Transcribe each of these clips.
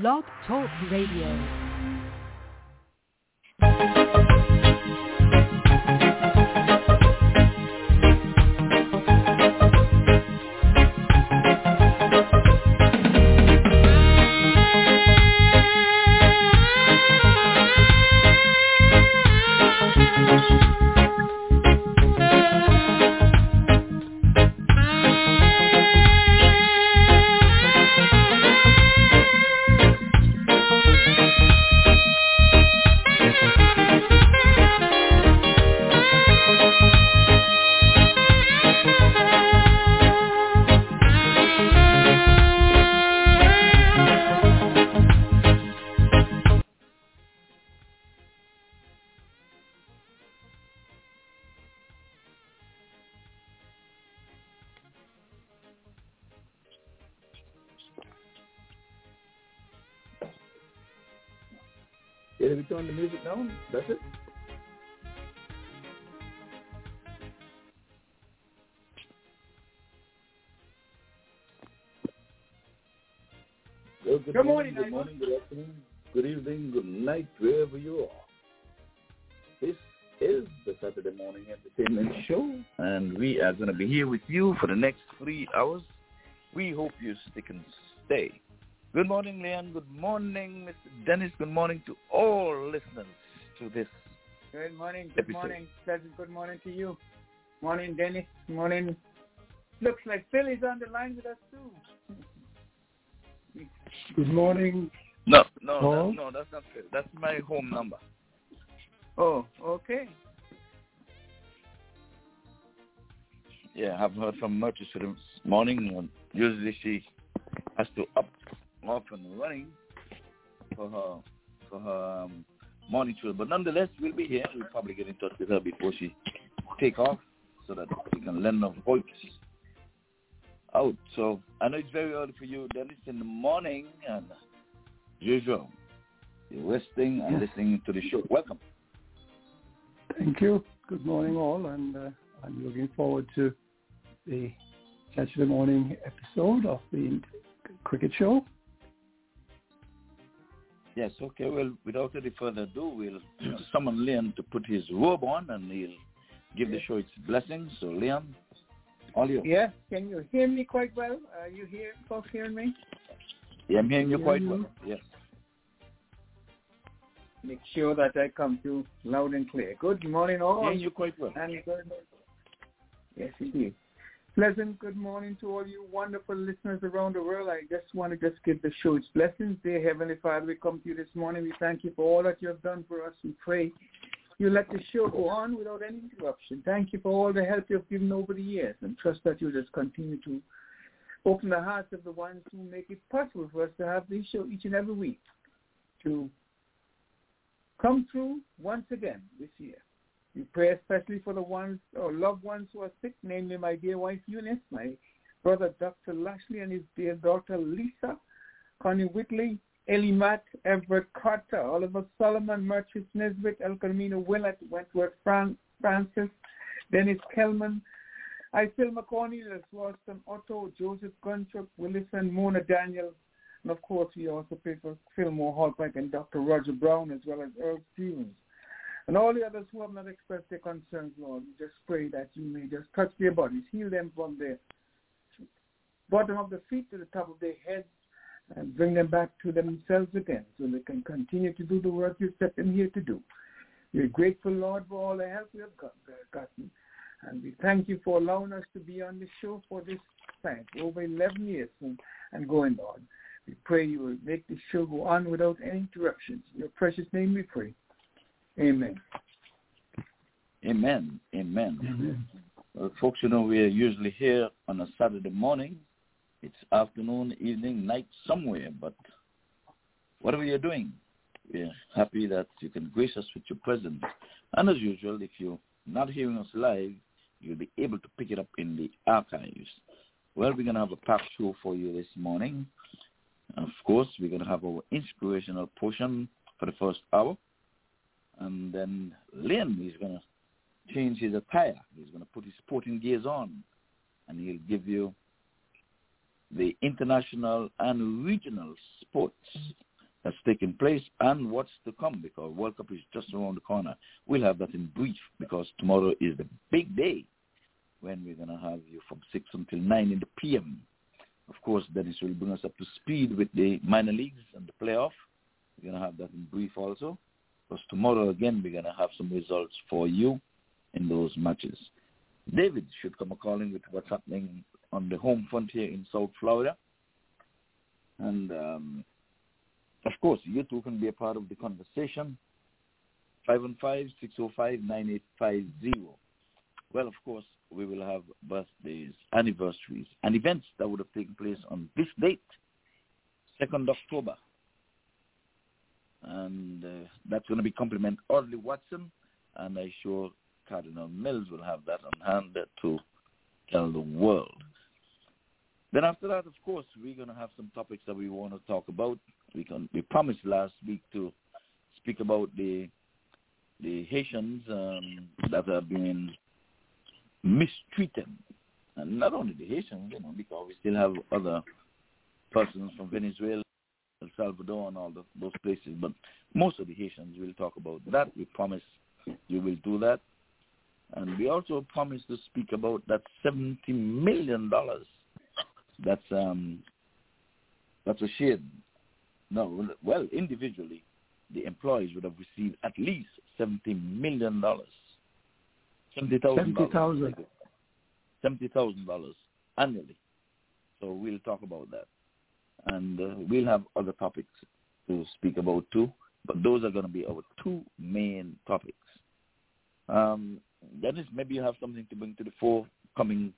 Blog Talk Radio. Turn the music down? That's it? Well, good, Good morning, morning, good morning, good afternoon, good evening, good night, wherever you are. This is the Saturday Morning Entertainment Show, and we are going to be here with you for the next three hours. We hope you stick and stay. Good morning, Leon. Good morning, Mr. Dennis. Good morning to all listeners to this. Good morning. Good Episode. morning. Pleasant good morning to you. Morning, Dennis. Morning. Looks like Philly's on the line with us too. Good morning. No, no, Paul? that, no, that's not fair. That's my home number. Oh, okay. Yeah, I've heard from Murtis this morning. and Usually she has to up off and running for her for her um, morning show. But nonetheless, we'll be here. We'll probably get in touch with her before she take off so that we can lend her voice out. So I know it's very early for you, Dennis, in the morning, and usual, you're resting and listening to the show. Welcome. Thank you. Good morning, all, and uh, I'm looking forward to the Saturday morning episode of the cricket show. Yes, okay. Well, without any further ado, we'll summon Liam to put his robe on and he'll give the show its blessings. So, Liam, all you. Yeah. Can you hear me quite well? Are you here, folks hearing me? Yeah, I'm hearing you quite well. Yes. Make sure that I come through loud and clear. Good morning, all. Hearing you quite well. And good. Yes, indeed. Pleasant good morning to all you wonderful listeners around the world. I just want to just give the show its blessings. Dear Heavenly Father, we come to you this morning. We thank you for all that you have done for us. We pray you let the show go on without any interruption. Thank you for all the help you have given over the years and trust that you just continue to open the hearts of the ones who make it possible for us to have this show each and every week to come through once again this year. We pray especially for the ones or loved ones who are sick, namely my dear wife Eunice, my brother Dr. Lashley and his dear daughter Lisa, Connie Whitley, Ellie Matt, Everett Carter, Oliver Solomon, Murchis Nesbitt, El Camino Willett, Wentworth Fran- Francis, Dennis Kelman, Isil McCorney, Ralston Otto, Joseph Guntrup, Willison, Mona Daniel, and of course we also pray for Fillmore Hallpike and Dr. Roger Brown as well as Earl Stevens. And all the others who have not expressed their concerns, Lord, we just pray that you may just touch their bodies, heal them from the bottom of the feet to the top of their heads, and bring them back to themselves again so they can continue to do the work you set them here to do. We're grateful, Lord, for all the help we have uh, gotten. And we thank you for allowing us to be on the show for this time, over 11 years and, and going, Lord. We pray you will make the show go on without any interruptions. In your precious name we pray. Amen. Amen. Amen. Amen. Well, folks, you know, we're usually here on a Saturday morning. It's afternoon, evening, night, somewhere. But whatever you're doing, we're happy that you can grace us with your presence. And as usual, if you're not hearing us live, you'll be able to pick it up in the archives. Well, we're going to have a packed show for you this morning. Of course, we're going to have our inspirational portion for the first hour. And then Lynn is going to change his attire. He's going to put his sporting gears on. And he'll give you the international and regional sports that's taking place and what's to come because World Cup is just around the corner. We'll have that in brief because tomorrow is the big day when we're going to have you from 6 until 9 in the PM. Of course, Dennis will bring us up to speed with the minor leagues and the playoff. We're going to have that in brief also. Because tomorrow, again, we're going to have some results for you in those matches. David should come a calling with what's happening on the home front here in South Florida. And, um, of course, you too can be a part of the conversation. 515-605-9850. Well, of course, we will have birthdays, anniversaries, and events that would have taken place on this date, 2nd October. And uh, that's going to be compliment Audley Watson, and I'm sure Cardinal Mills will have that on hand to tell the world. Then after that, of course, we're going to have some topics that we want to talk about. We can we promised last week to speak about the the Haitians um, that have been mistreated, and not only the Haitians, you know, because we still have other persons from Venezuela, El Salvador, and all the, those places. But most of the Haitians will talk about that. We promise you will do that, and we also promise to speak about that seventy million dollars. That's um, that's a shade. No, well, individually, the employees would have received at least seventy million dollars Seventy thousand. Seventy thousand. Seventy thousand dollars annually. So we'll talk about that, and uh, we'll have other topics to speak about too. But those are going to be our two main topics. Um, Dennis, maybe you have something to bring to the fore coming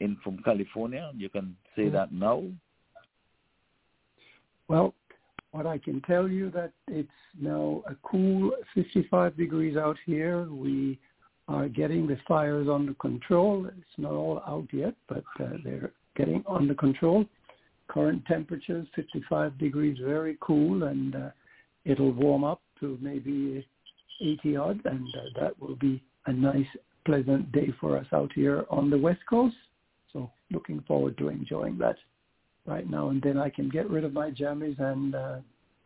in from California. You can say mm-hmm. that now. Well, what I can tell you that it's now a cool 55 degrees out here. We are getting the fires under control. It's not all out yet, but uh, they're getting under control. Current temperatures 55 degrees, very cool, and uh, it'll warm up to maybe 80 odd, and uh, that will be a nice, pleasant day for us out here on the west coast. So looking forward to enjoying that right now, and then I can get rid of my jammies and uh,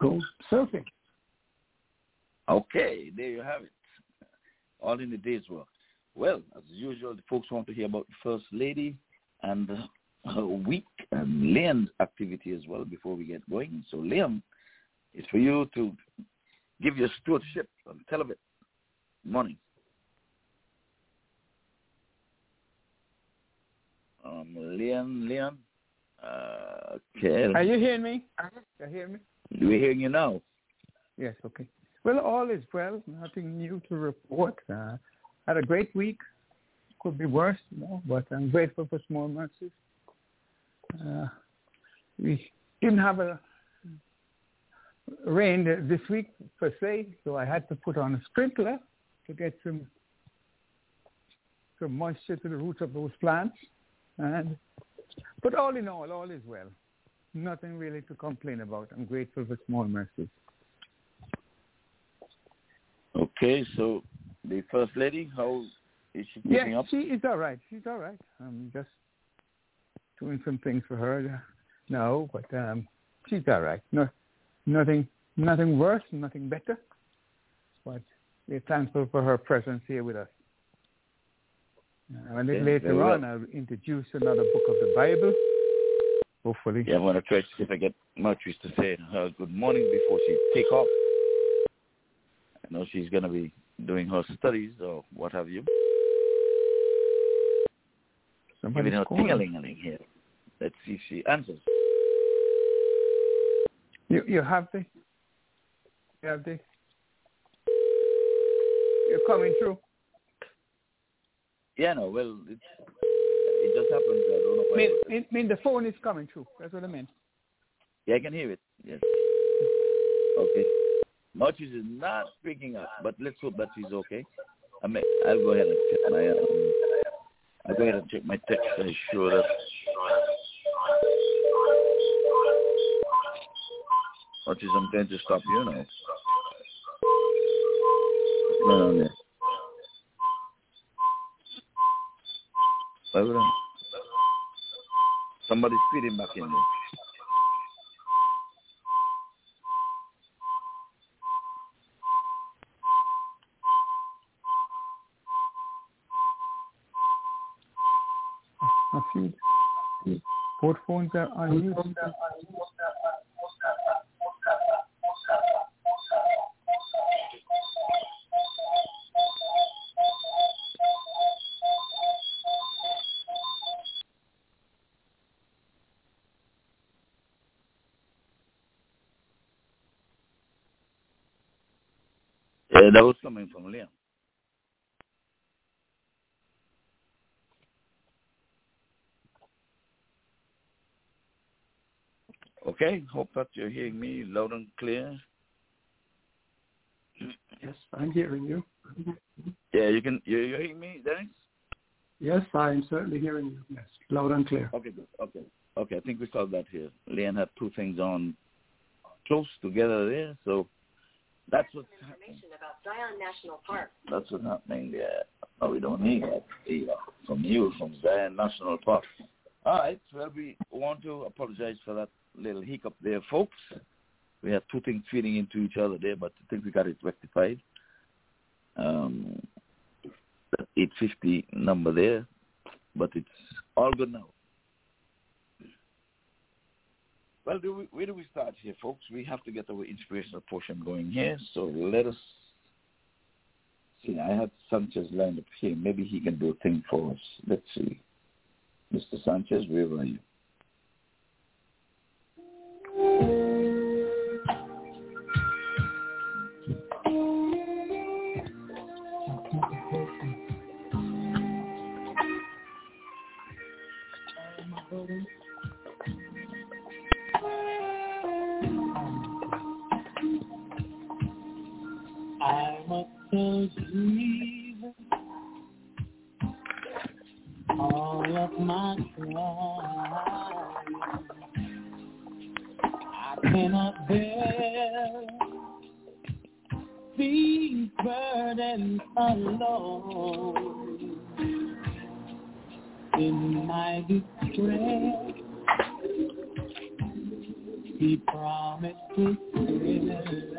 go surfing. Okay, there you have it all in the day's work. Well, as usual, the folks want to hear about the First Lady and her week and Leon's activity as well before we get going. So, Liam, it's for you to give your stewardship of it. Morning. Um, Leon, Leon. Uh, okay. Are you hearing me? Are you hearing me? We're hearing you now. Yes, okay. Well, all is well. Nothing new to report. Uh, had a great week. Could be worse, you know, but I'm grateful for small mercies. Uh, we didn't have a rain this week per se, so I had to put on a sprinkler to get some some moisture to the roots of those plants. And but all in all, all is well. Nothing really to complain about. I'm grateful for small mercies. Okay, so the first lady, how is she keeping yeah, up? she is all right. She's all right. I'm just doing some things for her No, but um, she's all right. No, nothing, nothing worse, nothing better. But we're thankful for her presence here with us. Uh, a little later on, I'll introduce another book of the Bible. Hopefully. Yeah, I'm going to try to see if I get Martris to say her good morning before she take off I know she's going to be doing her studies or what have you. Somebody's Giving her ting-a-ling-a-ling here. Let's see if she answers. You you have the you have the you're coming through. Yeah, no, well, it it just happens. I don't know why. Mean, it mean the phone is coming through. That's what I mean. Yeah, I can hear it. Yes. Okay. Marchis is not picking up, but let's hope that she's okay. I may, I'll go ahead and check my um, I'll go ahead and check my text to ensure that Autism to Stop You now? What's going on there? Over. Somebody's feeding back in there. I see both phones are unused. Okay, hope that you're hearing me loud and clear. Yes, I'm hearing you. Yeah, you can. You're, you're hearing me, Dennis? Yes, I'm certainly hearing you. Yes, loud and clear. Okay, good. Okay, okay. I think we solved that here. Leanne had two things on close together there, so that's what's happening. about Zion National Park. That's what's happening there. No, we don't need that either uh, from you, from Zion National Park. All right. Well, we want to apologize for that little hiccup there, folks. We had two things feeding into each other there, but I think we got it rectified. Um, that 850 number there, but it's all good now. Well, do we, where do we start here, folks? We have to get our inspirational portion going here, so let us see. I have Sanchez lined up here. Maybe he can do a thing for us. Let's see. Mr. Sanchez, where are you? All of my trials. Cannot bear these burdens alone. In my distress, He promised to care.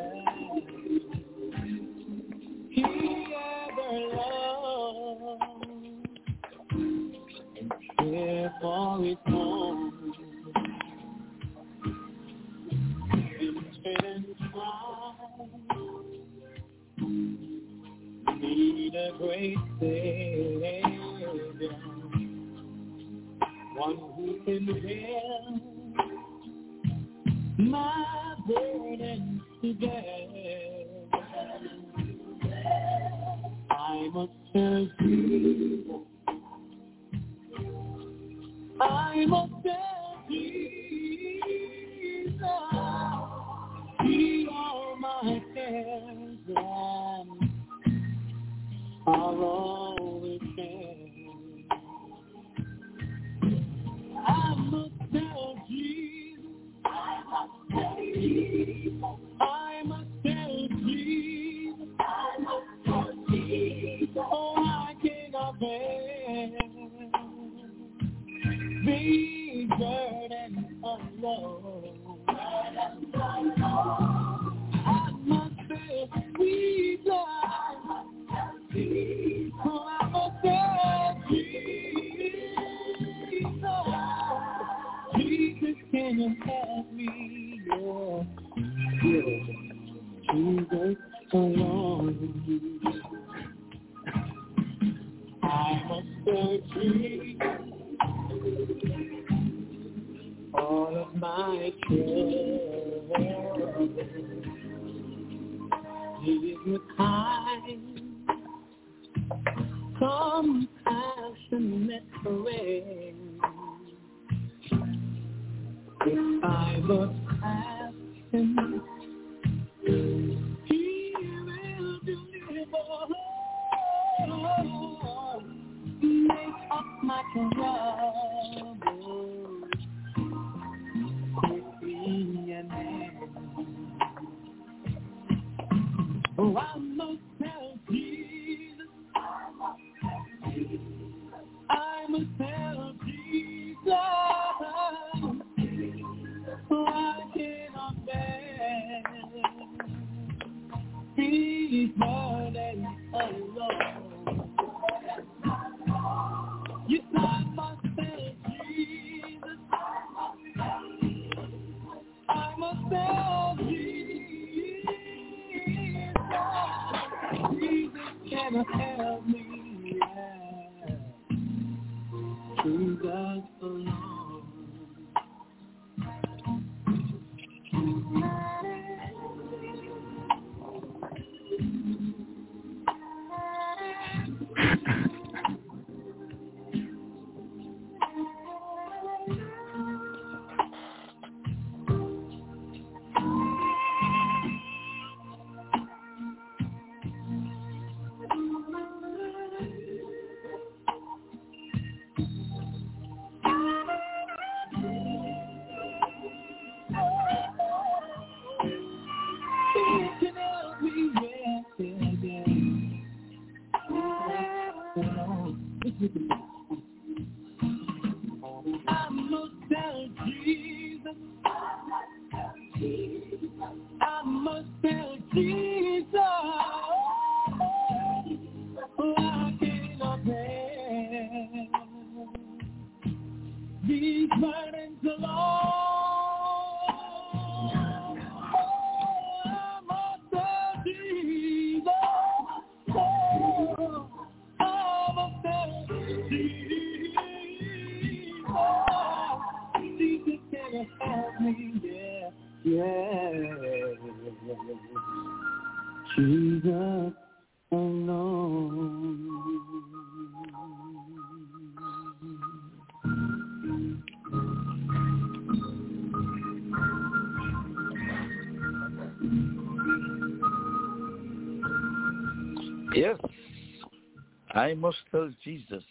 I must tell Jesus.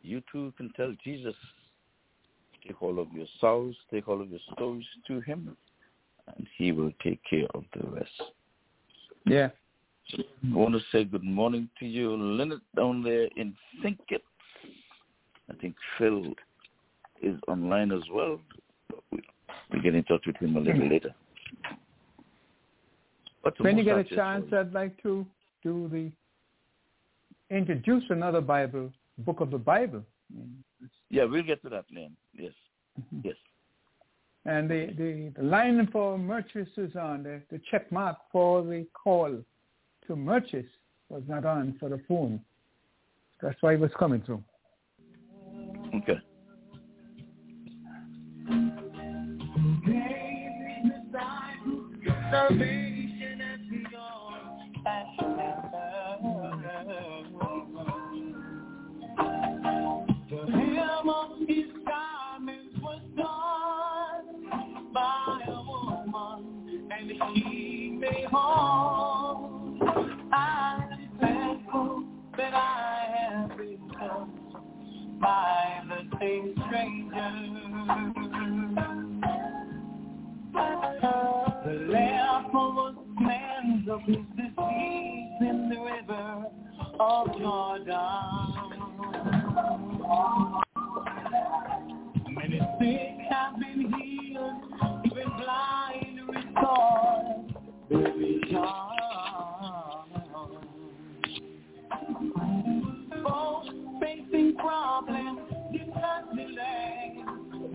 You too can tell Jesus. Take all of your sorrows, take all of your stories to him, and he will take care of the rest. Yeah. I want to say good morning to you, Leonard, down there in Thinkit. I think Phil is online as well. We- We'll get in touch with him a little later. When you get a chance, I'd like to do the introduce another Bible book of the Bible. Yeah, we'll get to that, Len. Yes, mm-hmm. yes. And the, the, the line for Murchis is on. The, the check mark for the call to Murchis was not on for the phone. That's why it was coming through. Okay. Salvation he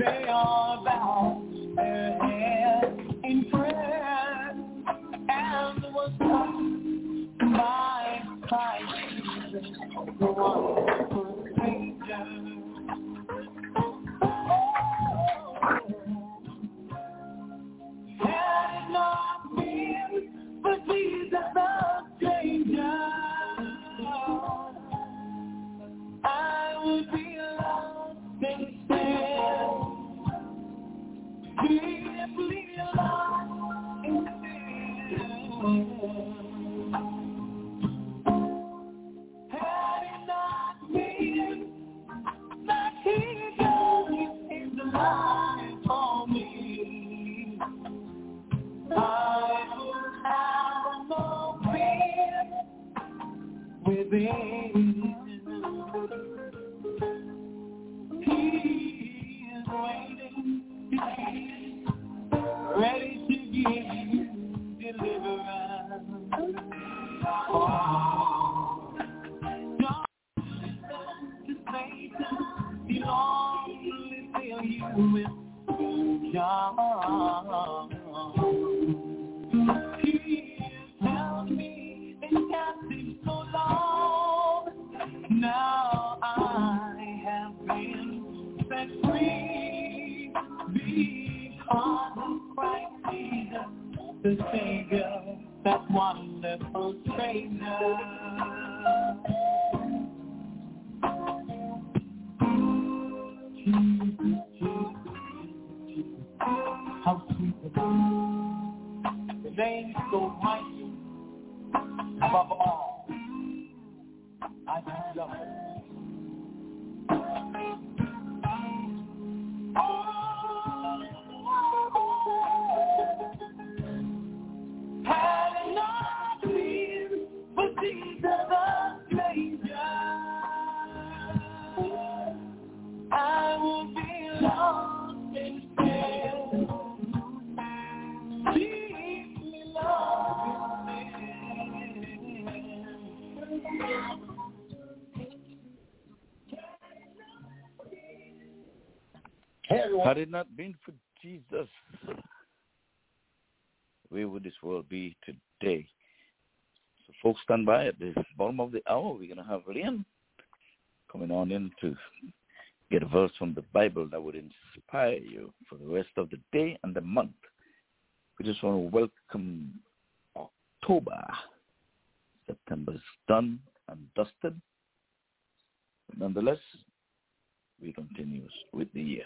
They are Had it not been for Jesus, where would this world be today? So folks, stand by at the bottom of the hour. We're going to have Liam coming on in to get a verse from the Bible that would inspire you for the rest of the day and the month. We just want to welcome October. September's done and dusted. Nonetheless, we continue with the year.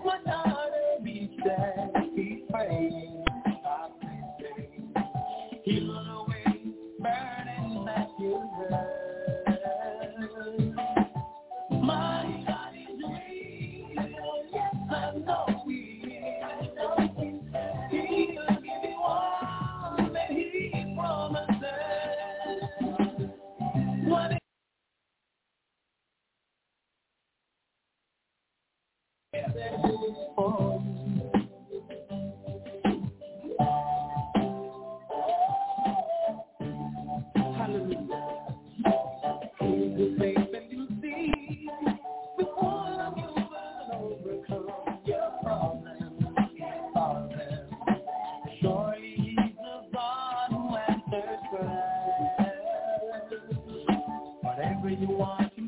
you want.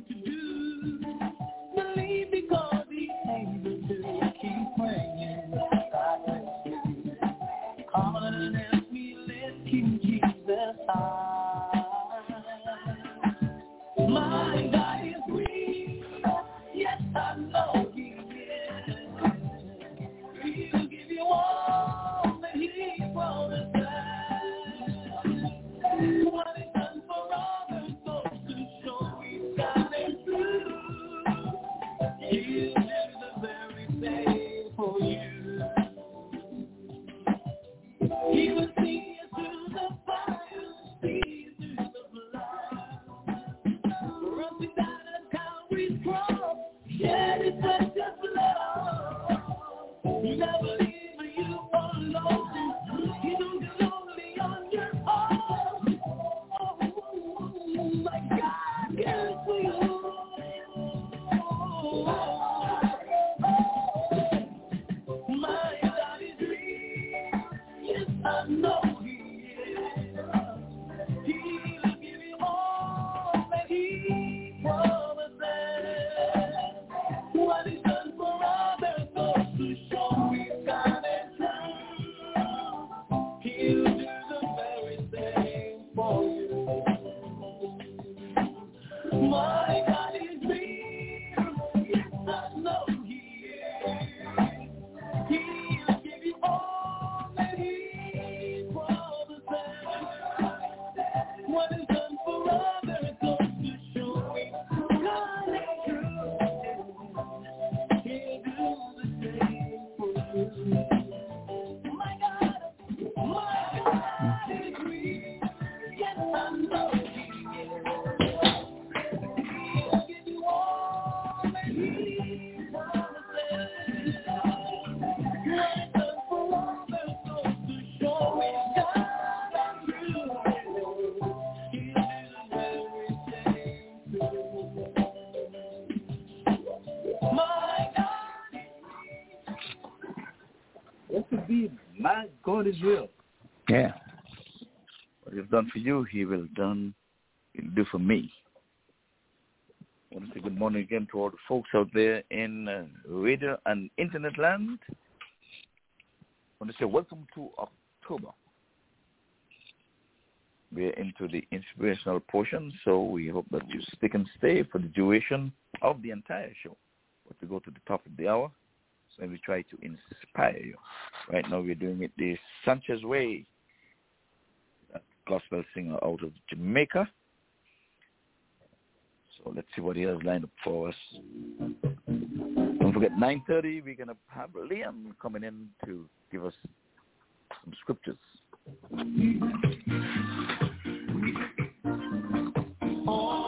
God is real. Yeah. What He's done for you, He will done. He'll do for me. I want to say good morning again to all the folks out there in uh, radio and internet land. I want to say welcome to October. We're into the inspirational portion, so we hope that you stick and stay for the duration of the entire show. But we go to the top of the hour, and we try to inspire you. Right now we're doing it the Sanchez Way, gospel singer out of Jamaica. So let's see what he has lined up for us. Don't forget, 9.30, we're going to have Liam coming in to give us some scriptures. Oh,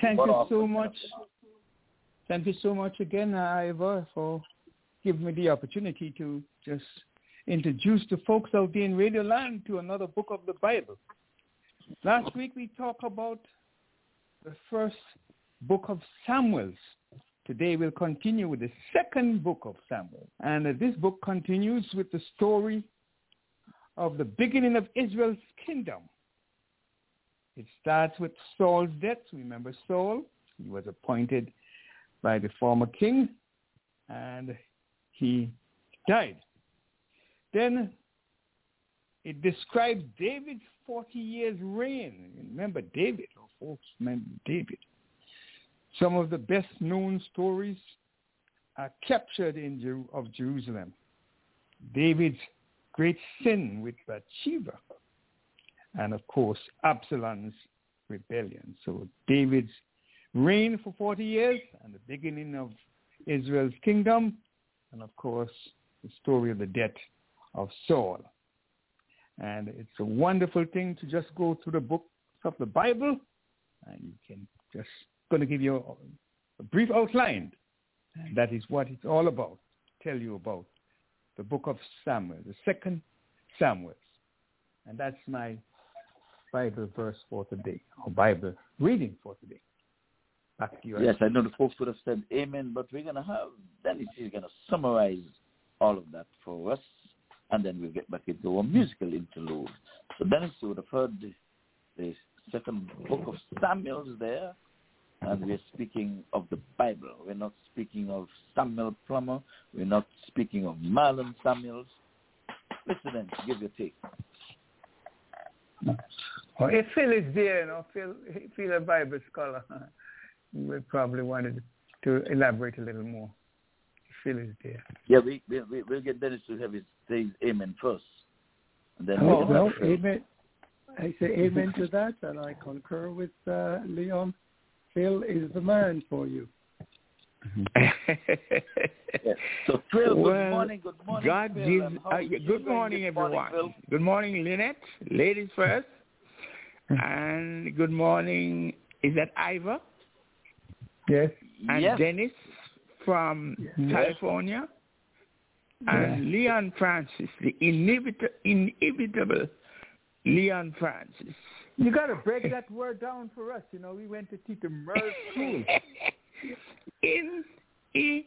Thank what you so much. Thank you so much again, Ivor, for giving me the opportunity to just introduce the folks out there in Radio Land to another book of the Bible. Last week we talked about the first book of Samuel's. Today we'll continue with the second book of Samuel. And uh, this book continues with the story of the beginning of Israel's kingdom. It starts with Saul's death. Remember Saul? He was appointed by the former king and he died. Then it describes David's 40 years reign. Remember David, oh folks, remember David. Some of the best known stories are captured in Jer- of Jerusalem. David's great sin with Bathsheba and of course Absalom's rebellion. So David's reign for 40 years and the beginning of Israel's kingdom and of course the story of the death of Saul. And it's a wonderful thing to just go through the books of the Bible and you can just going to give you a, brief outline. And that is what it's all about. Tell you about the book of Samuel, the second Samuel. And that's my Bible verse for today, or Bible reading for today. Back to you. Yes, I know the folks would have said amen, but we're going to have, Dennis is going to summarize all of that for us, and then we'll get back into our musical interlude. So Dennis, you would have heard the, the second book of Samuel's there, and we're speaking of the Bible. We're not speaking of Samuel Plummer. We're not speaking of Marlon Samuels. Listen then, give your take. Well, if Phil is there, you know, Phil, Phil a Bible scholar, we probably wanted to elaborate a little more. Phil is there. Yeah, we, we, we, we'll get Dennis to have his say amen first. And then Oh, we'll well, amen. I say amen to that, and I concur with uh, Leon. Phil is the man for you. Yes. So, Phil, good Well, morning, good morning. God Phil, gives. Uh, good morning, this morning, everyone. Phil? good morning, Lynette. Ladies first. and good morning. Is that Ivor Yes. and Yes. Dennis from California? And Leon Francis, the inevitable, inevitable Leon Francis. You got to break that word down for us. You know, we went to teach the Merle School. Inimitable.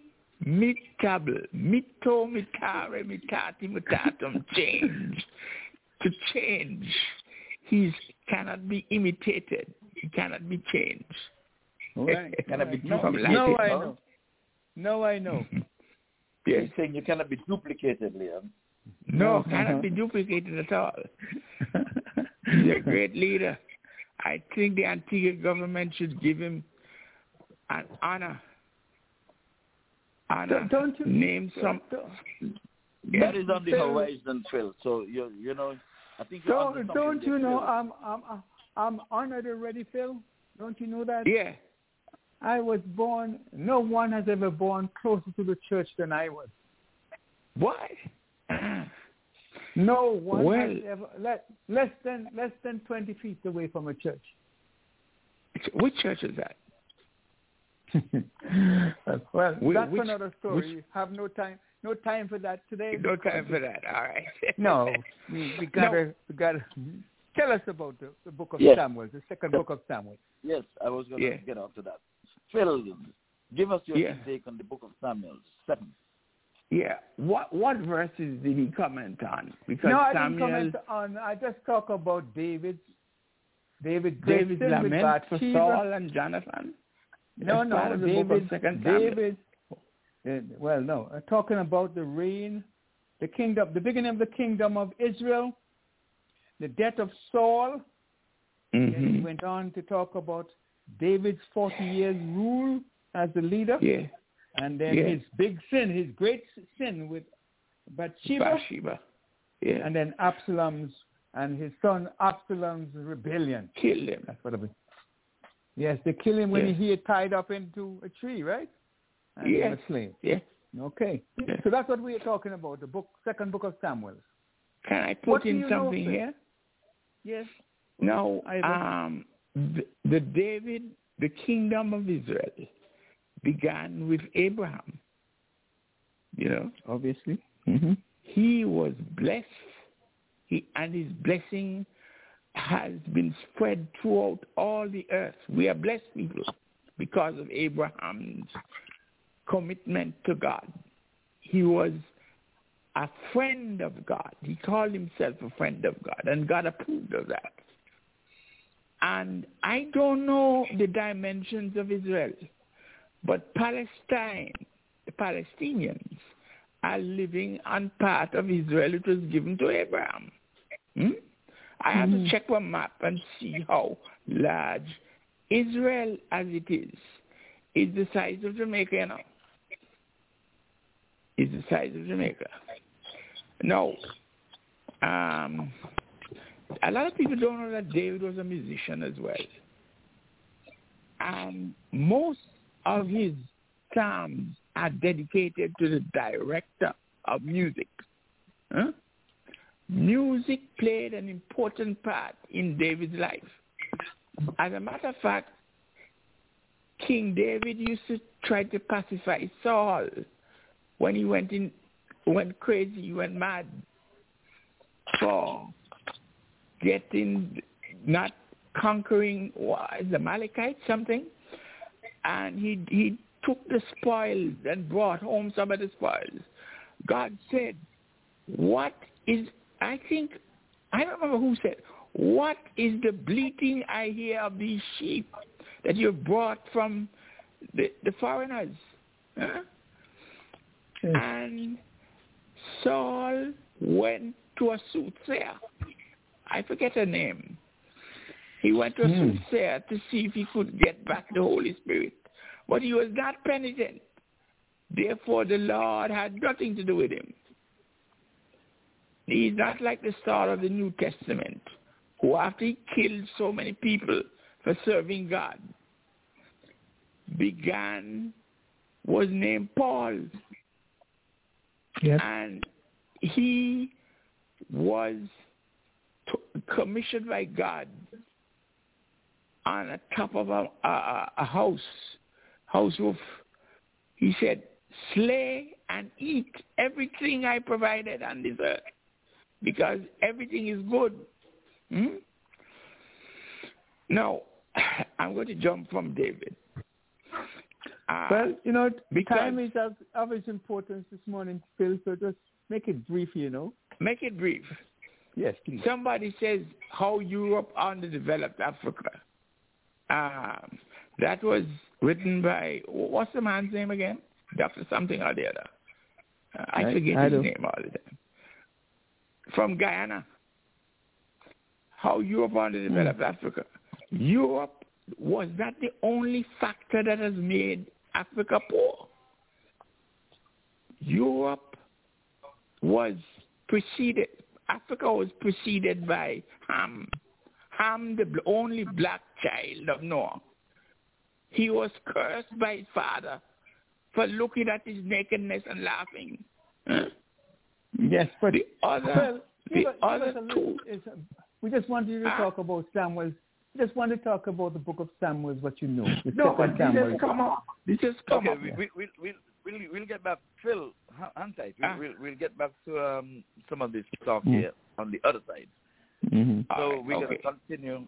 Mito mitare mitati mutatum. Change. To change. He cannot be imitated. He cannot be changed. Right. Cannot be right. No, duplicated, no, I know. No, I know. Yes. He's saying you cannot be duplicated, Liam. No, cannot be duplicated at all. He's a great leader. I think the Antigua government should give him an honor. Honor. Don't- don't you- name some? Don't- That is on the Phil- horizon, Phil. So, you you know, I think you're onto Don't, something don't you there, know Phil. I'm, I'm, I'm honored already, Phil? Don't you know that? Yeah. I was born, no one has ever born closer to the church than I was. What? No one Well- has ever, le, less than, less than 20 feet away from a church. Which church is that? well, Whi- that's which- another story. which- have no time, no time for that today. No time for that. All right. No, we, we gotta, we gotta. Tell us about the, the book of Yes. Samuel, the second book of Samuel. Yes, I was going to Yeah. get after that. Phil, give us your Yeah. take on the book of Samuel. Seven. Yeah. What what verses did he comment on? Because no, I Samuel, didn't comment on. I just talk about David. David, great David's sin with lament for Bathsheba. Saul and Jonathan. No, no, of the book of David. David. uh, well, no, uh, talking about the reign, the kingdom, the beginning of the kingdom of Israel, the death of Saul. Then he went on to talk about David's forty years rule as the leader, Yeah. and then Yeah. his big sin, his great sin with Bathsheba, Bathsheba. Yeah. and then Absalom's and his son Absalom's rebellion. Killed him. That's what it was. Yes, they kill him when Yes. he had tied up into a tree, right? And Yes. slain. Yeah. Okay. Yes. So that's what we are talking about, the book, second book of Samuel. Can I put do in something here? Yes. No, um, the, the David, the kingdom of Israel, began with Abraham. You know, Obviously. Mm-hmm. he was blessed, he and his blessing has been spread throughout all the earth. We are blessed people because of Abraham's commitment to God. He was a friend of God. He called himself a friend of God, and God approved of that. And I don't know the dimensions of Israel, but Palestine, the Palestinians, are living on part of Israel which was given to Abraham. Hmm? I have to check my map and see how large Israel as it is is the size of Jamaica, you know. Is the size of Jamaica. Now, um, a lot of people don't know that David was a musician as well. And most of his psalms are dedicated to the director of music. Huh? Music played an important part in David's life. As a matter of fact, King David used to try to pacify Saul when he went in, went crazy, he went mad for getting, not conquering what, the Amalekites, something, and he he took the spoils and brought home some of the spoils. God said, "What is?" I think I don't remember who said, "What is the bleating I hear of these sheep that you've brought from the the foreigners?" Huh? And Saul went to a soothsayer. I forget her name. He went to a Hmm. soothsayer to see if he could get back the Holy Spirit. But he was not penitent. Therefore, the Lord had nothing to do with him. He's not like the Saul of the New Testament, who after he killed so many people for serving God, began, was named Paul. Yes. And he was t- commissioned by God on the top of a, a, a house, house roof. He said, slay and eat everything I provided on this earth because everything is good. Hmm? Now, I'm going to jump from David. Uh, Well, you know, time is of, of its importance this morning, Phil, so just make it brief, you know. make it brief. Yes, please. Somebody says how Europe underdeveloped Africa. Um, that was written by what's the man's name again? Doctor something or the other. Uh, I I- forget I his name all the time. From Guyana. How Europe underdeveloped hmm. Africa. Europe was not the only factor that has made Africa poor. Europe was preceded, Africa was preceded by Ham. Ham, the only black child of Noah. He was cursed by his father for looking at his nakedness and laughing. Huh? Yes, but The other, well, the give us- give other two, it's a- we just wanted you to Ah. talk about Samuel. We just want to talk about the book of Samuel, what you know. No, but second this Samuel. come on. This has come Okay, up. we, we, we'll, we'll, we'll, we'll get back. Phil, ha- hang tight. We'll, Ah. we'll, we'll get back to um, some of this talk Mm. here on the other side. Mm-hmm. So right, we're okay. going to continue.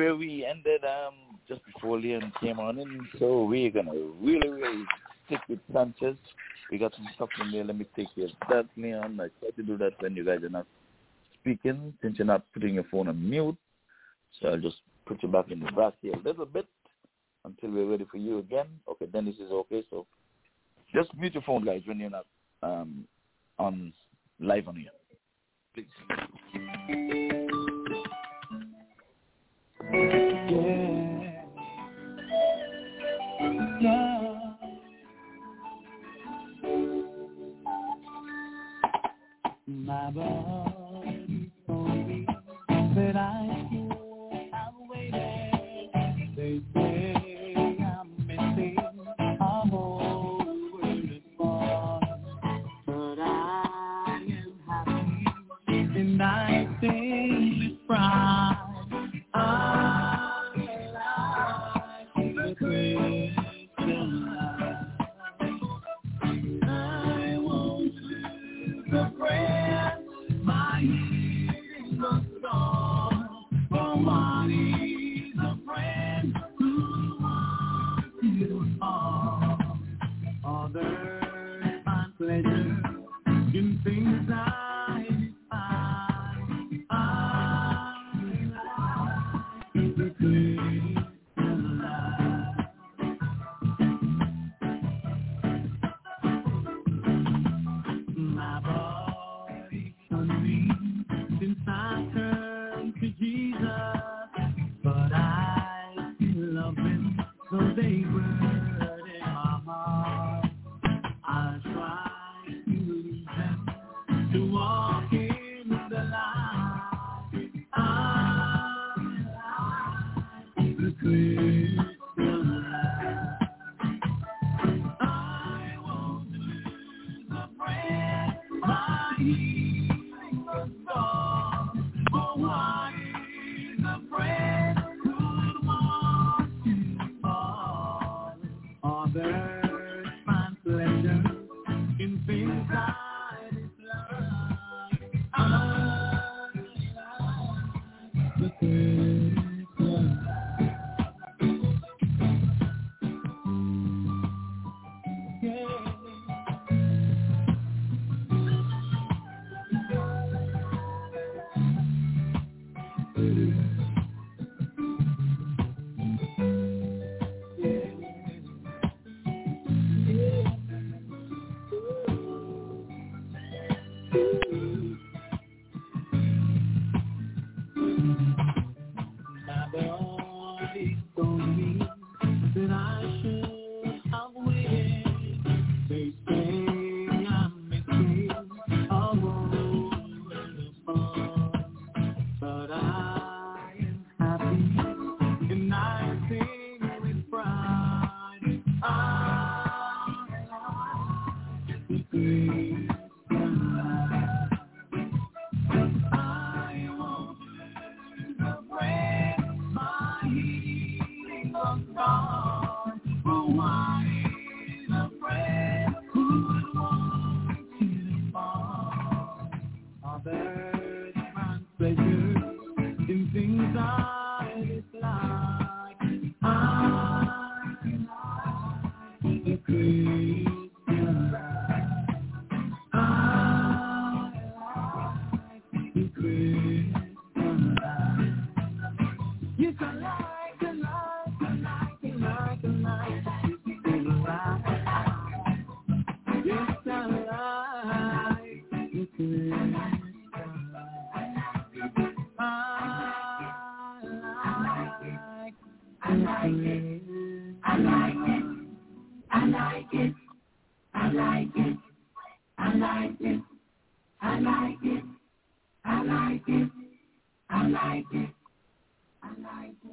Where we ended um, just before Leon came on in. So we're gonna really, really stick with Sanchez. We got some stuff in there. Let me take care of that, Leon. I try to do that when you guys are not speaking, since you're not putting your phone on mute. So I'll just put you back in the back here a little bit until we're ready for you again. Okay, then this is okay. So just mute your phone, guys, when you're not um, on live on here. Please. my bones.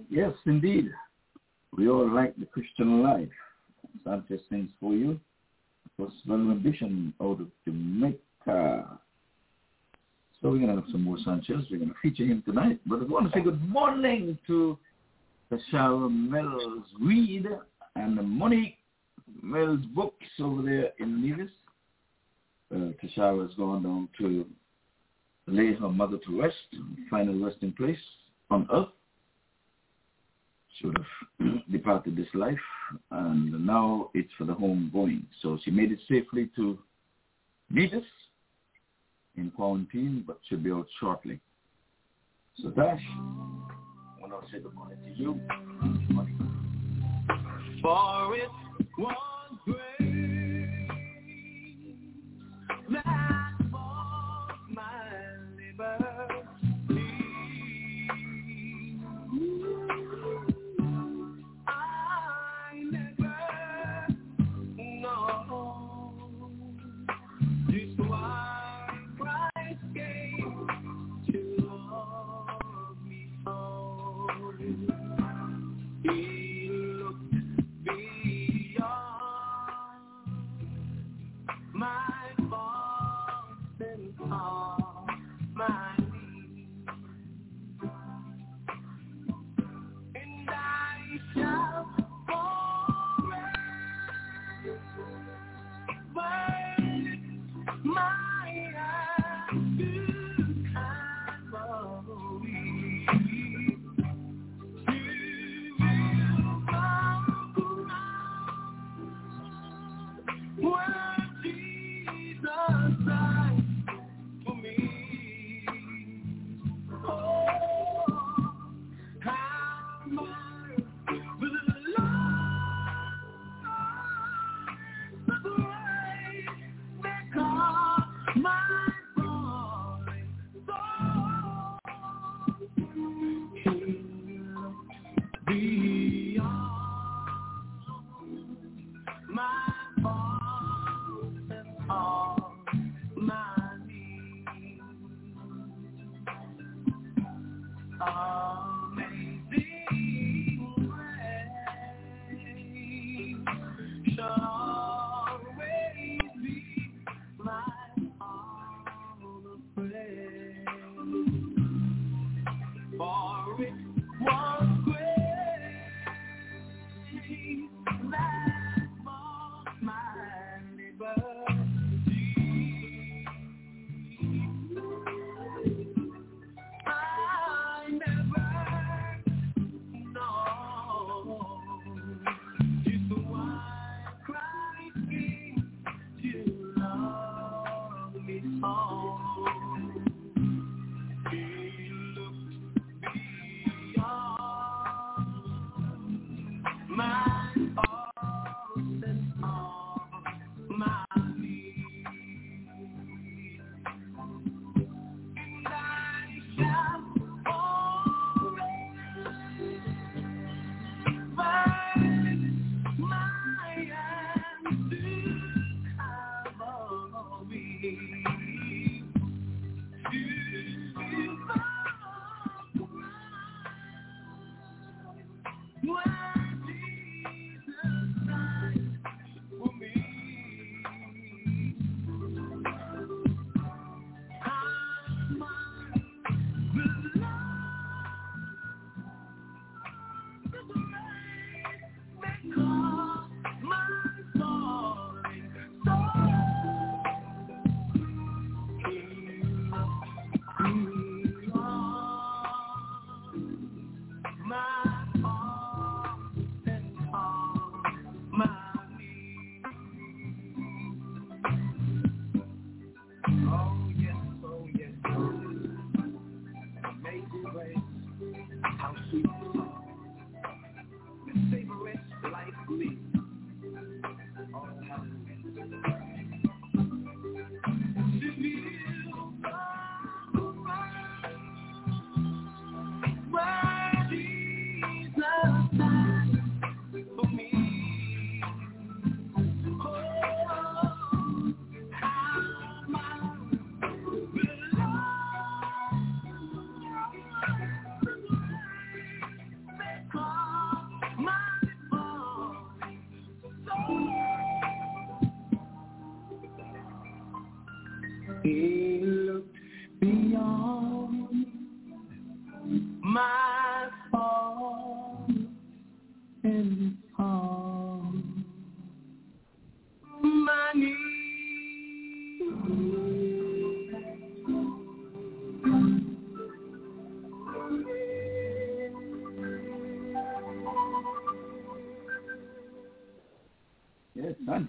Yes, indeed. We all like the Christian life. Sanchez sings for you. Was well edition out of Jamaica. So we're gonna have some more Sanchez. We're gonna feature him tonight. But I want to say good morning to Tashara Mills Reed and Monique Mills Books over there in Nevis. Uh, Tashara has gone down to lay her mother to rest, final resting place on earth sort of departed this life, and now it's for the home going. So she made it safely to meet us in quarantine, but she'll be out shortly. So Dash, when I say good morning to you. Good morning.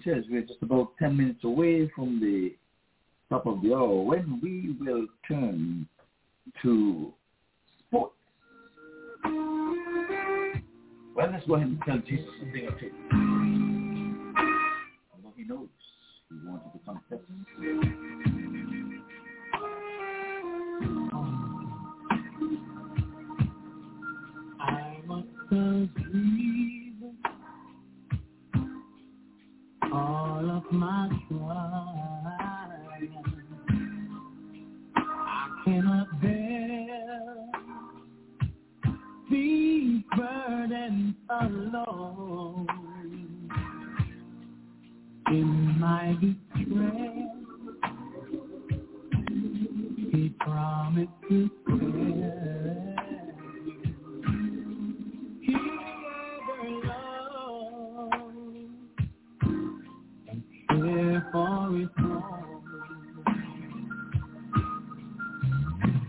says we're just about 10 minutes away from the top of the hour when we will turn to sports. Well, let's go ahead and tell Jesus something or two. before it's gone.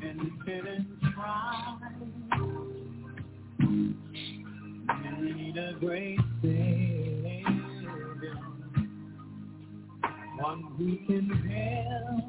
And it didn't. You need a great Savior, one who can help.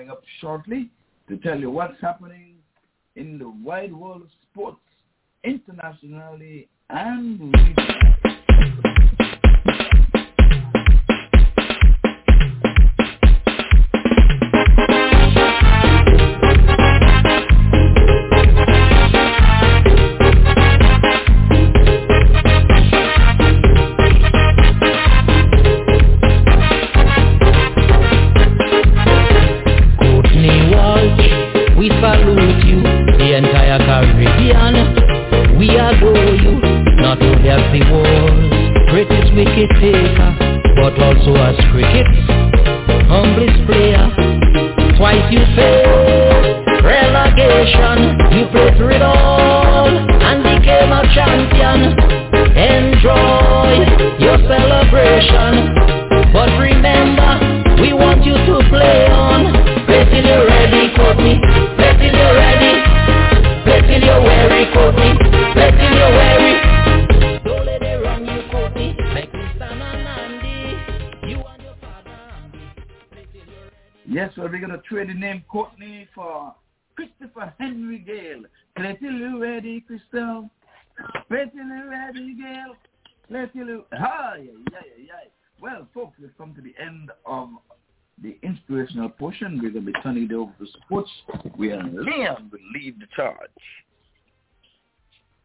coming up shortly to tell you what's happening in the wide world of sports internationally and regionally. But remember, we want you to play on you're ready, Courtney you're ready you're weary, Courtney you're weary Don't let run you, Courtney Make stand You and your father, Yes, well, we're going to trade the name Courtney for Christopher Henry Gayle. Let you're ready, Christopher. Play you're ready, Gayle. Let's you lose. Hi, yeah, yeah, yeah. Well, folks, we've come to the end of the inspirational portion. We're going to be turning it over to sports where Leon will lead the charge.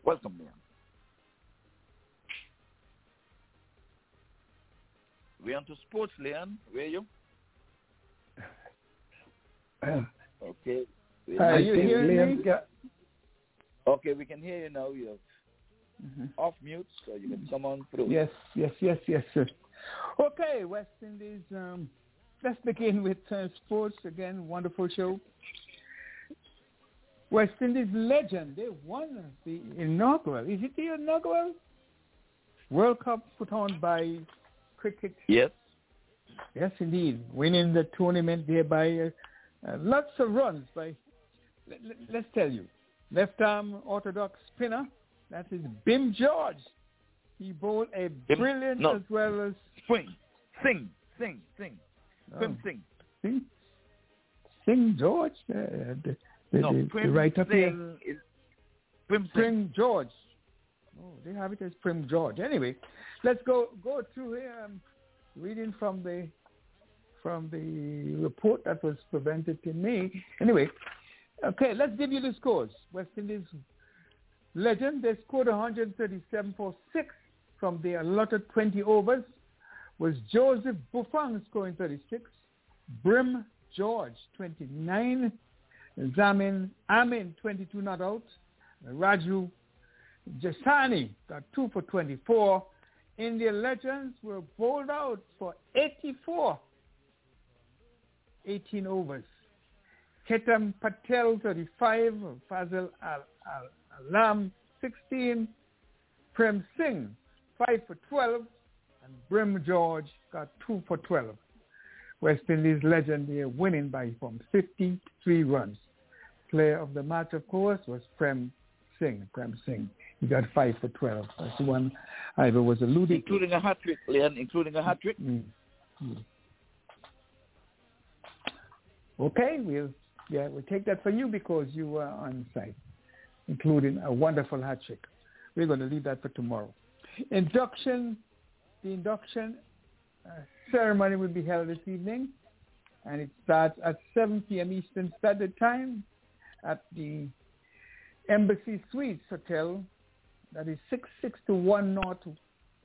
Welcome, Liam. We're on to sports, Liam. Where are you? Okay. Are you hearing me? Okay, we can hear you now. You're mm-hmm. off mute, so you can come on through. Yes, yes, yes, yes, sir. Okay, West Indies. Um, let's begin with uh, sports again. Wonderful show. West Indies legend. They won the inaugural. Is it the inaugural World Cup put on by cricket? Yes. Yes, indeed. Winning the tournament there by uh, uh, lots of runs by. Let, let, let's tell you, left arm orthodox spinner. That is Bim George. He bowled a brilliant no. as well as Swing. Sing. Sing. Sing. Prim Oh. Sing. Sing, Sing George. Uh, the, the, No, the, the right up here. Sing is Prim Sing. Prim George. Oh, they have it as Prim George. Anyway, let's go go through here. Um, reading from the from the report that was presented to me. Anyway, okay, let's give you the scores. West Indies legend, they scored 137 for six from the allotted 20 overs. Was Joseph Buffon scoring 36, Brim George 29, Zamin Amin 22 not out, Raju Jasani got two for 24. India Legends were bowled out for 84, 18 overs. Ketam Patel 35, Fazil Al Alam 16, Prem Singh 5 for 12, and Brim George got 2 for 12. West Indies legend here winning by from 53 runs. Player of the match, of course, was Prem Singh. Prem Singh. He got 5 for 12. That's the one Ivor was alluding to. Including a hat trick, Leon, including a hat trick. Mm. Mm. Okay, we'll yeah we'll take that for you because you were on site, including a wonderful hat trick. We're going to leave that for tomorrow. Induction, the induction uh, ceremony will be held this evening, and it starts at 7 p.m. Eastern Standard Time at the Embassy Suites Hotel. That is 661 North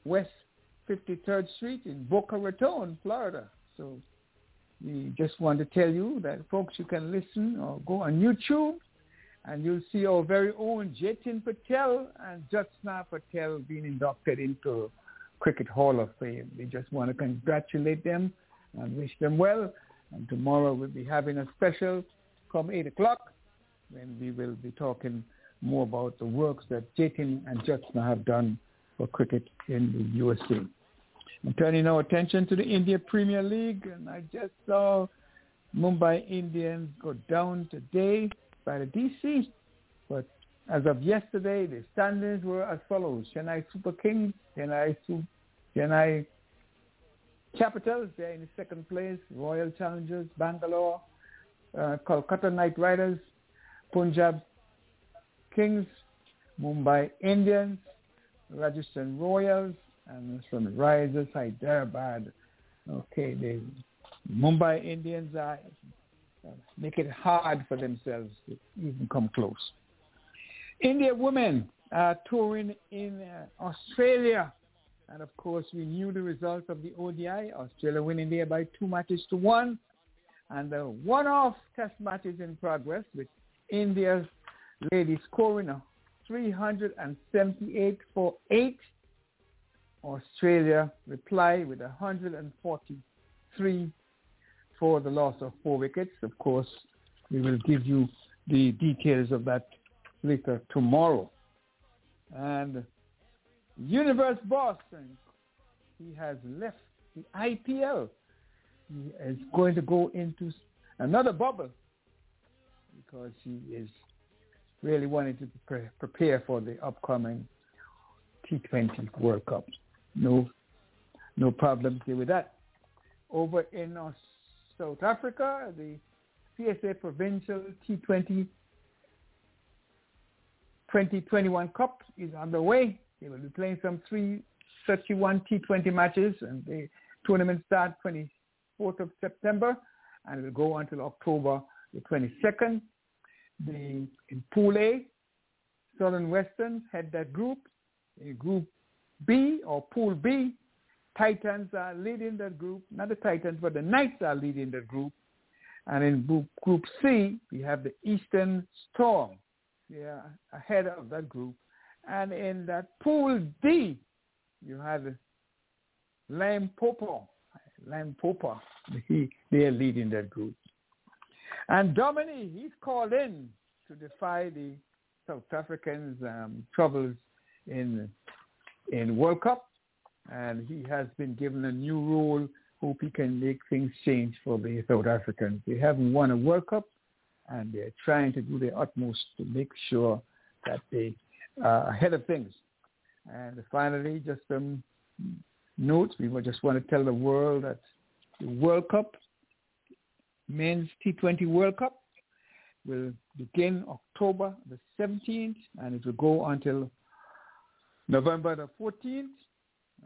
West 53rd Street in Boca Raton, Florida. So we just want to tell you that, folks, you can listen or go on YouTube and you'll see our very own Jatin Patel and Jyotsna Patel being inducted into Cricket Hall of Fame. We just want to congratulate them and wish them well. And tomorrow we'll be having a special come 8 o'clock when we will be talking more about the works that Jatin and Jyotsna have done for cricket in the USA. I'm turning our attention to the India Premier League, and I just saw Mumbai Indians go down today by the DC. But as of yesterday, the standings were as follows. Chennai Super Kings, Chennai, Su- Chennai Capitals, they're in second place. Royal Challengers, Bangalore, uh, Kolkata Knight Riders, Punjab Kings, Mumbai Indians, Rajasthan Royals, and Sunrisers Hyderabad. Okay, the Mumbai Indians are uh, make it hard for themselves to even come close. India women are touring in uh, Australia. And of course, we knew the results of the ODI. Australia winning there by two matches to one. And the one-off test matches in progress with India's ladies scoring a 378 for 8. Australia reply with 143 for the loss of four wickets. Of course, we will give you the details of that later tomorrow. And Universe Boss, he has left the IPL. He is going to go into another bubble because he is really wanting to pre- prepare for the upcoming T20 World Cup. No, no problems here with that. Over in uh, South Africa, the CSA Provincial T20 2021 Cup is underway. They will be playing some 331 T20 matches, and the tournament starts 24th of September, and will go until October the 22nd. The in Pool A, Southern Western head that group. In Group B or Pool B, Titans are leading that group. Not the Titans, but the Knights are leading that group. And in group C, we have the Eastern Storm. Are ahead of that group. And in that Pool D, you have Limpopo. Lime Popa. He, they are leading that group. And Dominic, he's called in to defy the South Africans' um, troubles in in World Cup, and he has been given a new role. Hope he can make things change for the South Africans. They haven't won a World Cup, and they're trying to do their utmost to make sure that they are ahead of things. And finally, just some notes. We just want to tell the world that the World Cup, men's T20 World Cup, will begin October the 17th, and it will go until November the 14th.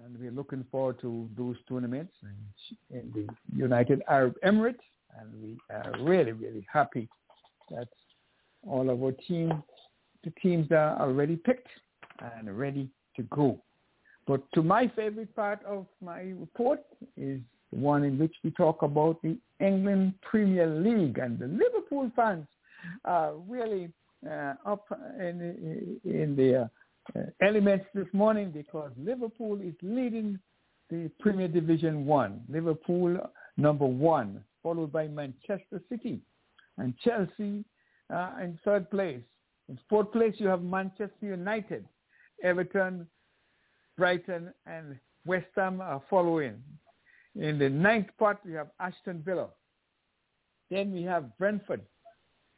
And we're looking forward to those tournaments in, the United Arab Emirates. And we are really, really happy that all of our team, the teams are already picked and ready to go. But to my favorite part of my report is the one in which we talk about the England Premier League and the Liverpool fans are really uh, up in, in the uh, elements this morning because Liverpool is leading the Premier Division One. Liverpool number one, followed by Manchester City and Chelsea uh, in third place. In fourth place, you have Manchester United, Everton, Brighton, and West Ham are following. In the ninth spot, we have Aston Villa. Then we have Brentford.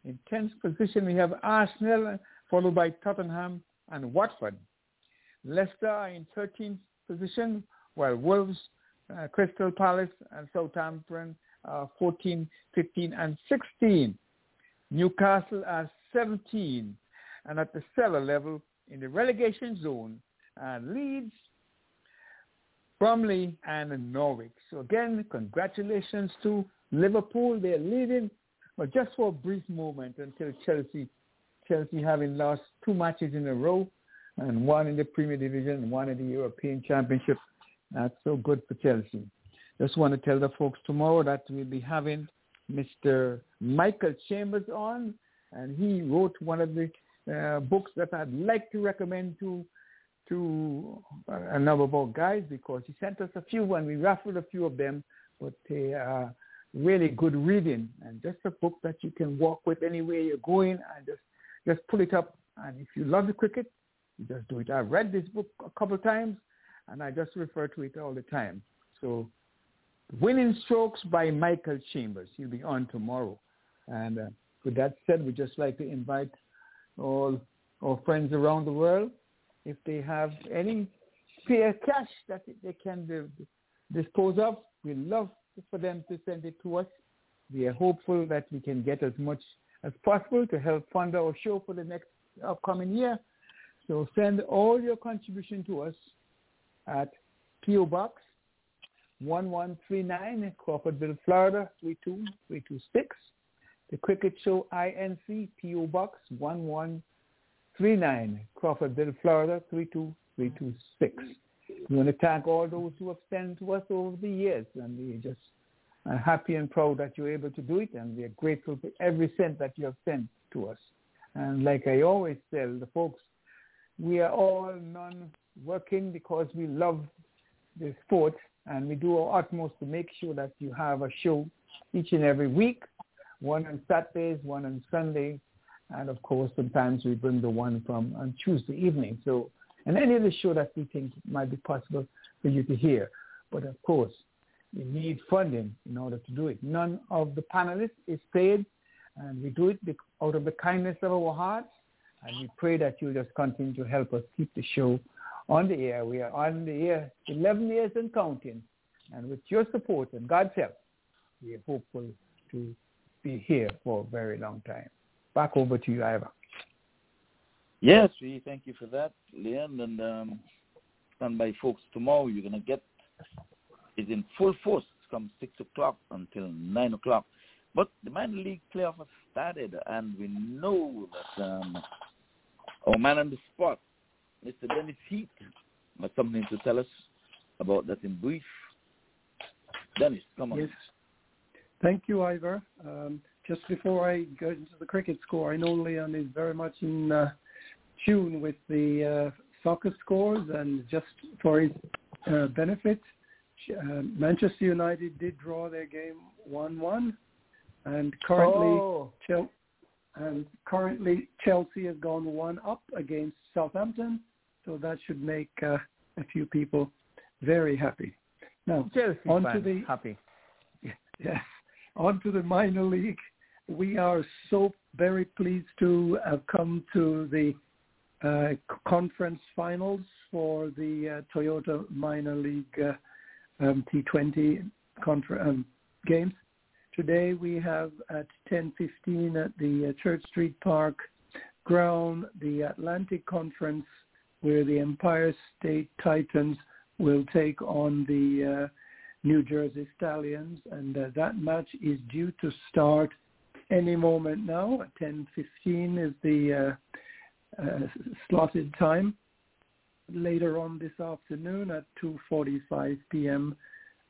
In tenth position, we have Arsenal, followed by Tottenham and Watford. Leicester are in 13th position, while Wolves, uh, Crystal Palace, and Southampton are 14, 15, and 16. Newcastle are 17. And at the cellar level, in the relegation zone, uh, Leeds, Burnley, and Norwich. So again, congratulations to Liverpool. They're leading, but just for a brief moment until Chelsea, Chelsea having lost two matches in a row, and one in the Premier Division, and one in the European Championship. That's so good for Chelsea. Just want to tell the folks tomorrow that we'll be having Mr. Michael Chambers on, and he wrote one of the uh, books that I'd like to recommend to to a number of our guys because he sent us a few and we raffled a few of them, but they are really good reading and just a book that you can walk with anywhere you're going and just just pull it up. And if you love the cricket, you just do it. I've read this book a couple of times and I just refer to it all the time. So Winning Strokes by Michael Chambers. He'll be on tomorrow. And uh, with that said, we'd just like to invite all our friends around the world if they have any spare cash that they can dispose of, we'd love for them to send it to us. We are hopeful that we can get as much as possible to help fund our show for the next upcoming year. So send all your contribution to us at PO Box 1139 Crawfordville, Florida 32326. The Cricket Show INC PO Box 1139 Crawfordville, Florida 32326. We want to thank all those who have sent to us over the years, and we're just uh, happy and proud that you're able to do it, and we're grateful for every cent that you have sent to us. And like I always tell the folks, we are all non-working because we love the sport, and we do our utmost to make sure that you have a show each and every week, one on Saturdays, one on Sundays, and of course sometimes we bring the one from on Tuesday evening. So, and any other show that we think might be possible for you to hear. But of course, we need funding in order to do it. None of the panelists is paid, and we do it out of the kindness of our hearts. And we pray that you'll just continue to help us keep the show on the air. We are on the air 11 years and counting. And with your support and God's help, we are hopeful to be here for a very long time. Back over to you, Ivor. Yes, we thank you for that, Leon. And um, stand by, folks. Tomorrow you're gonna get is in full force from six o'clock until nine o'clock. But the minor league playoff has started, and we know that um, our man on the spot, Mr. Dennis Heat, has something to tell us about that in brief. Dennis, come on. Yes. Thank you, Ivor. Um, just before I go into the cricket score, I know Leon is very much in uh, tune with the uh, soccer scores, and just for his uh, benefit, uh, Manchester United did draw their game 1-1, and currently, Oh. Chel- and currently Chelsea has gone one up against Southampton, so that should make uh, a few people very happy. Now, Chelsea on to the happy. Yes. On to the minor league. We are so very pleased to have come to the uh, conference finals for the uh, Toyota minor league uh, um, T20 confer- um, games. Today we have at 10:15 at the uh, Church Street Park ground the Atlantic Conference, where the Empire State Titans will take on the uh, New Jersey Stallions, and uh, that match is due to start any moment now. At 10:15 is the uh, uh, slotted time. Later on this afternoon at 2:45 p.m.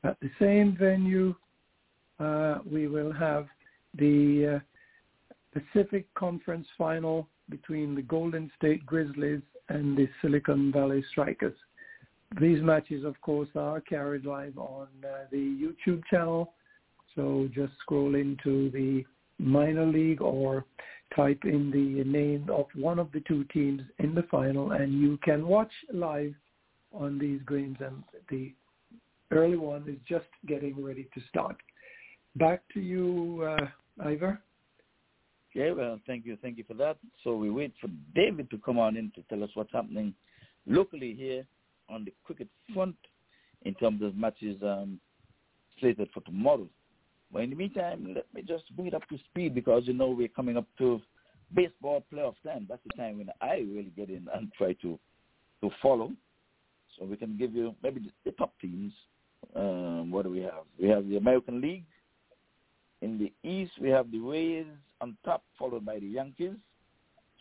at the same venue, uh, we will have the uh, Pacific Conference final between the Golden State Grizzlies and the Silicon Valley Strikers. These matches, of course, are carried live on uh, the YouTube channel. So just scroll into the minor league or type in the name of one of the two teams in the final, and you can watch live on these games. And the early one is just getting ready to start. Back to you, uh, Ivor. Okay, well, thank you, thank you for that. So we wait for David to come on in to tell us what's happening locally here on the cricket front in terms of matches um, slated for tomorrow. But in the meantime, let me just bring it up to speed because you know we're coming up to baseball playoff time. That's the time when I really get in and try to to follow. So we can give you maybe the, the top teams. Um, what do we have? We have the American League. In the East, we have the Rays on top, followed by the Yankees,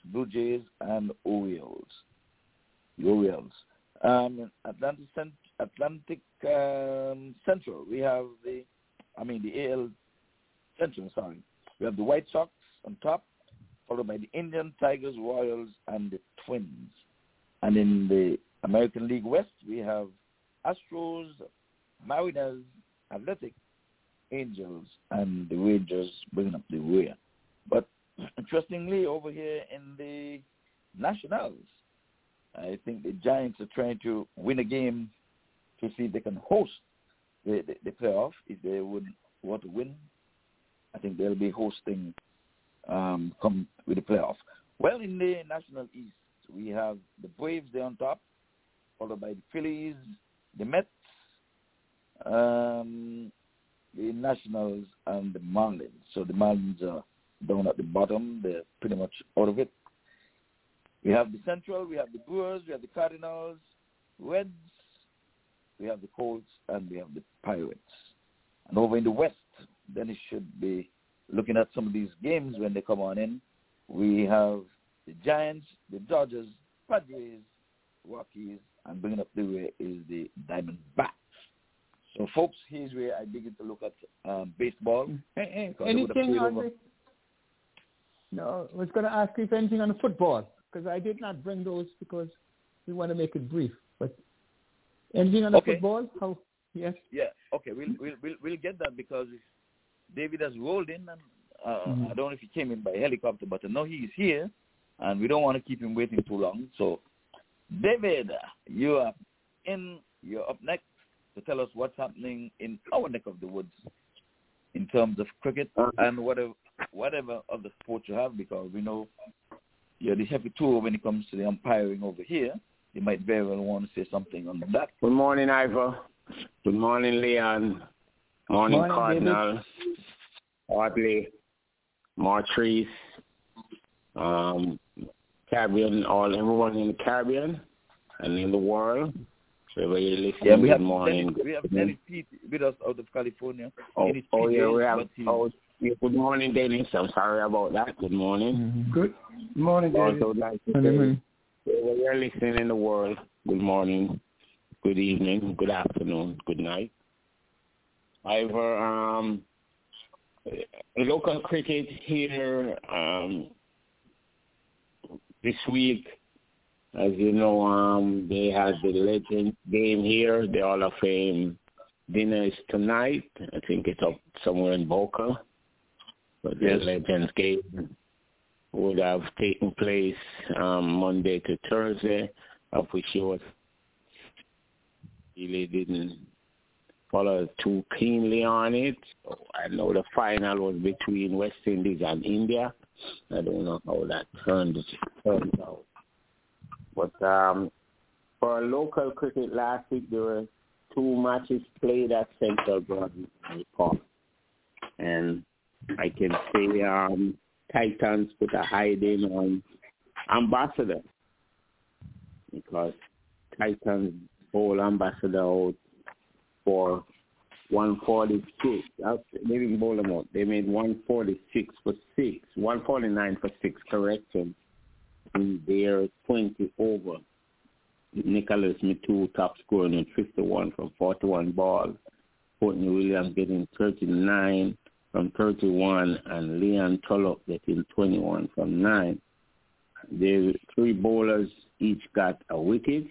Blue Jays, and Orioles. The Orioles. Um, Atlantic, Atlantic um, Central, we have the, I mean the AL Central, sorry. We have the White Sox on top, followed by the Indian Tigers, Royals, and the Twins. And in the American League West, we have Astros, Mariners, Athletic, Angels, and the Rangers bringing up the rear. But interestingly, over here in the Nationals, I think the Giants are trying to win a game to see if they can host the, the, the playoff. If they would want to win, I think they'll be hosting um, come with the playoff. Well, in the National East, we have the Braves there on top, followed by the Phillies, the Mets, um, the Nationals, and the Marlins. So the Marlins are down at the bottom. They're pretty much out of it. We have the Central, we have the Brewers, we have the Cardinals, Reds, we have the Colts, and we have the Pirates. And over in the West, then Dennis should be looking at some of these games when they come on in. We have the Giants, the Dodgers, Padres, Rockies, and bringing up the rear is the Diamondbacks. So, folks, here's where I begin to look at um, baseball. Hey, hey, Because they would have anything played on over- the? No, I was going to ask if anything on the football because I did not bring those because we want to make it brief. But anything on the Okay. football? How? Yes. Yeah, okay, we'll we'll we'll, we'll get that because David has rolled in, and uh, Mhm. I don't know if he came in by helicopter, but I know is here, and we don't want to keep him waiting too long. So, David, you are in. You're up next to tell us what's happening in our neck of the woods in terms of cricket and whatever whatever other sport you have, because we know you're the heavy tool when it comes to the umpiring over here. You might very well want to say something on that. Good morning, Ivor. Good morning, Leon. Morning, Morning, Cardinal. Audley. Martrice, um, Caribbean, all everyone in the Caribbean and in the world. Wherever you're listening, Yeah, we good have morning. Dennis, we have Dennis Pete with us out of California. Oh, oh yeah, we have. Oh, yeah, good morning, Dennis. I'm sorry about that. Good morning. Good morning, David. Also, like to Morning, say, morning. wherever you're listening in the world, good morning, good evening, good afternoon, good night. However, um, local cricket here um, this week, as you know, um, they had the Legends game here. The Hall of Fame dinner is tonight. I think it's up somewhere in Boca. But Yes. the Legends game would have taken place um, Monday to Thursday, of which he was really didn't follow too keenly on it. I know the final was between West Indies and India. I don't know how that turned turned out. But um, for local cricket last week, there were two matches played at Central Garden Park, and I can say um, Titans put a hiding on Ambassador because Titans bowl Ambassador out for 146. That's, they didn't bowl them out. They made 146 for 6, 149 for 6 correction in their 20 over. Nicholas Mitu top scoring in 51 from 41 balls. Courtney Williams getting 39 from 31 and Leon Tullock getting 21 from 9. The three bowlers each got a wicket.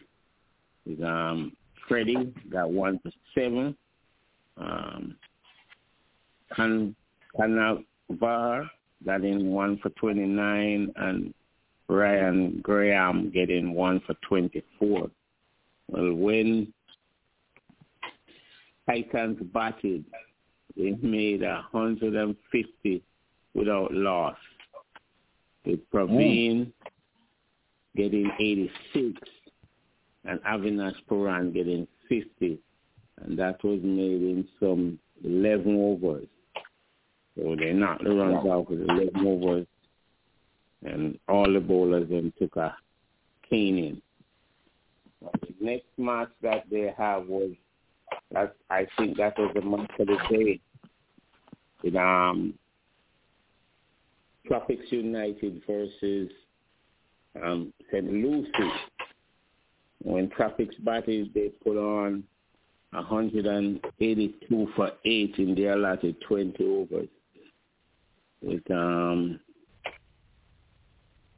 Um, Freddie got one for seven. Um, Kan Kanavar got in one for 29 and Ryan Graham getting one for 24. Well, when Titans batted, they made a 150 without loss. With Praveen getting 86 and Avinash Puran getting 50. And that was made in some 11 overs. So they knocked the runs out with 11 overs. And all the bowlers then took a caning. The next match that they have was, that I think that was the match of the day. With um, Tropics United versus um, St. Lucie. When Tropics batted, they put on 182 for 8 in their allotted 20 overs. With um,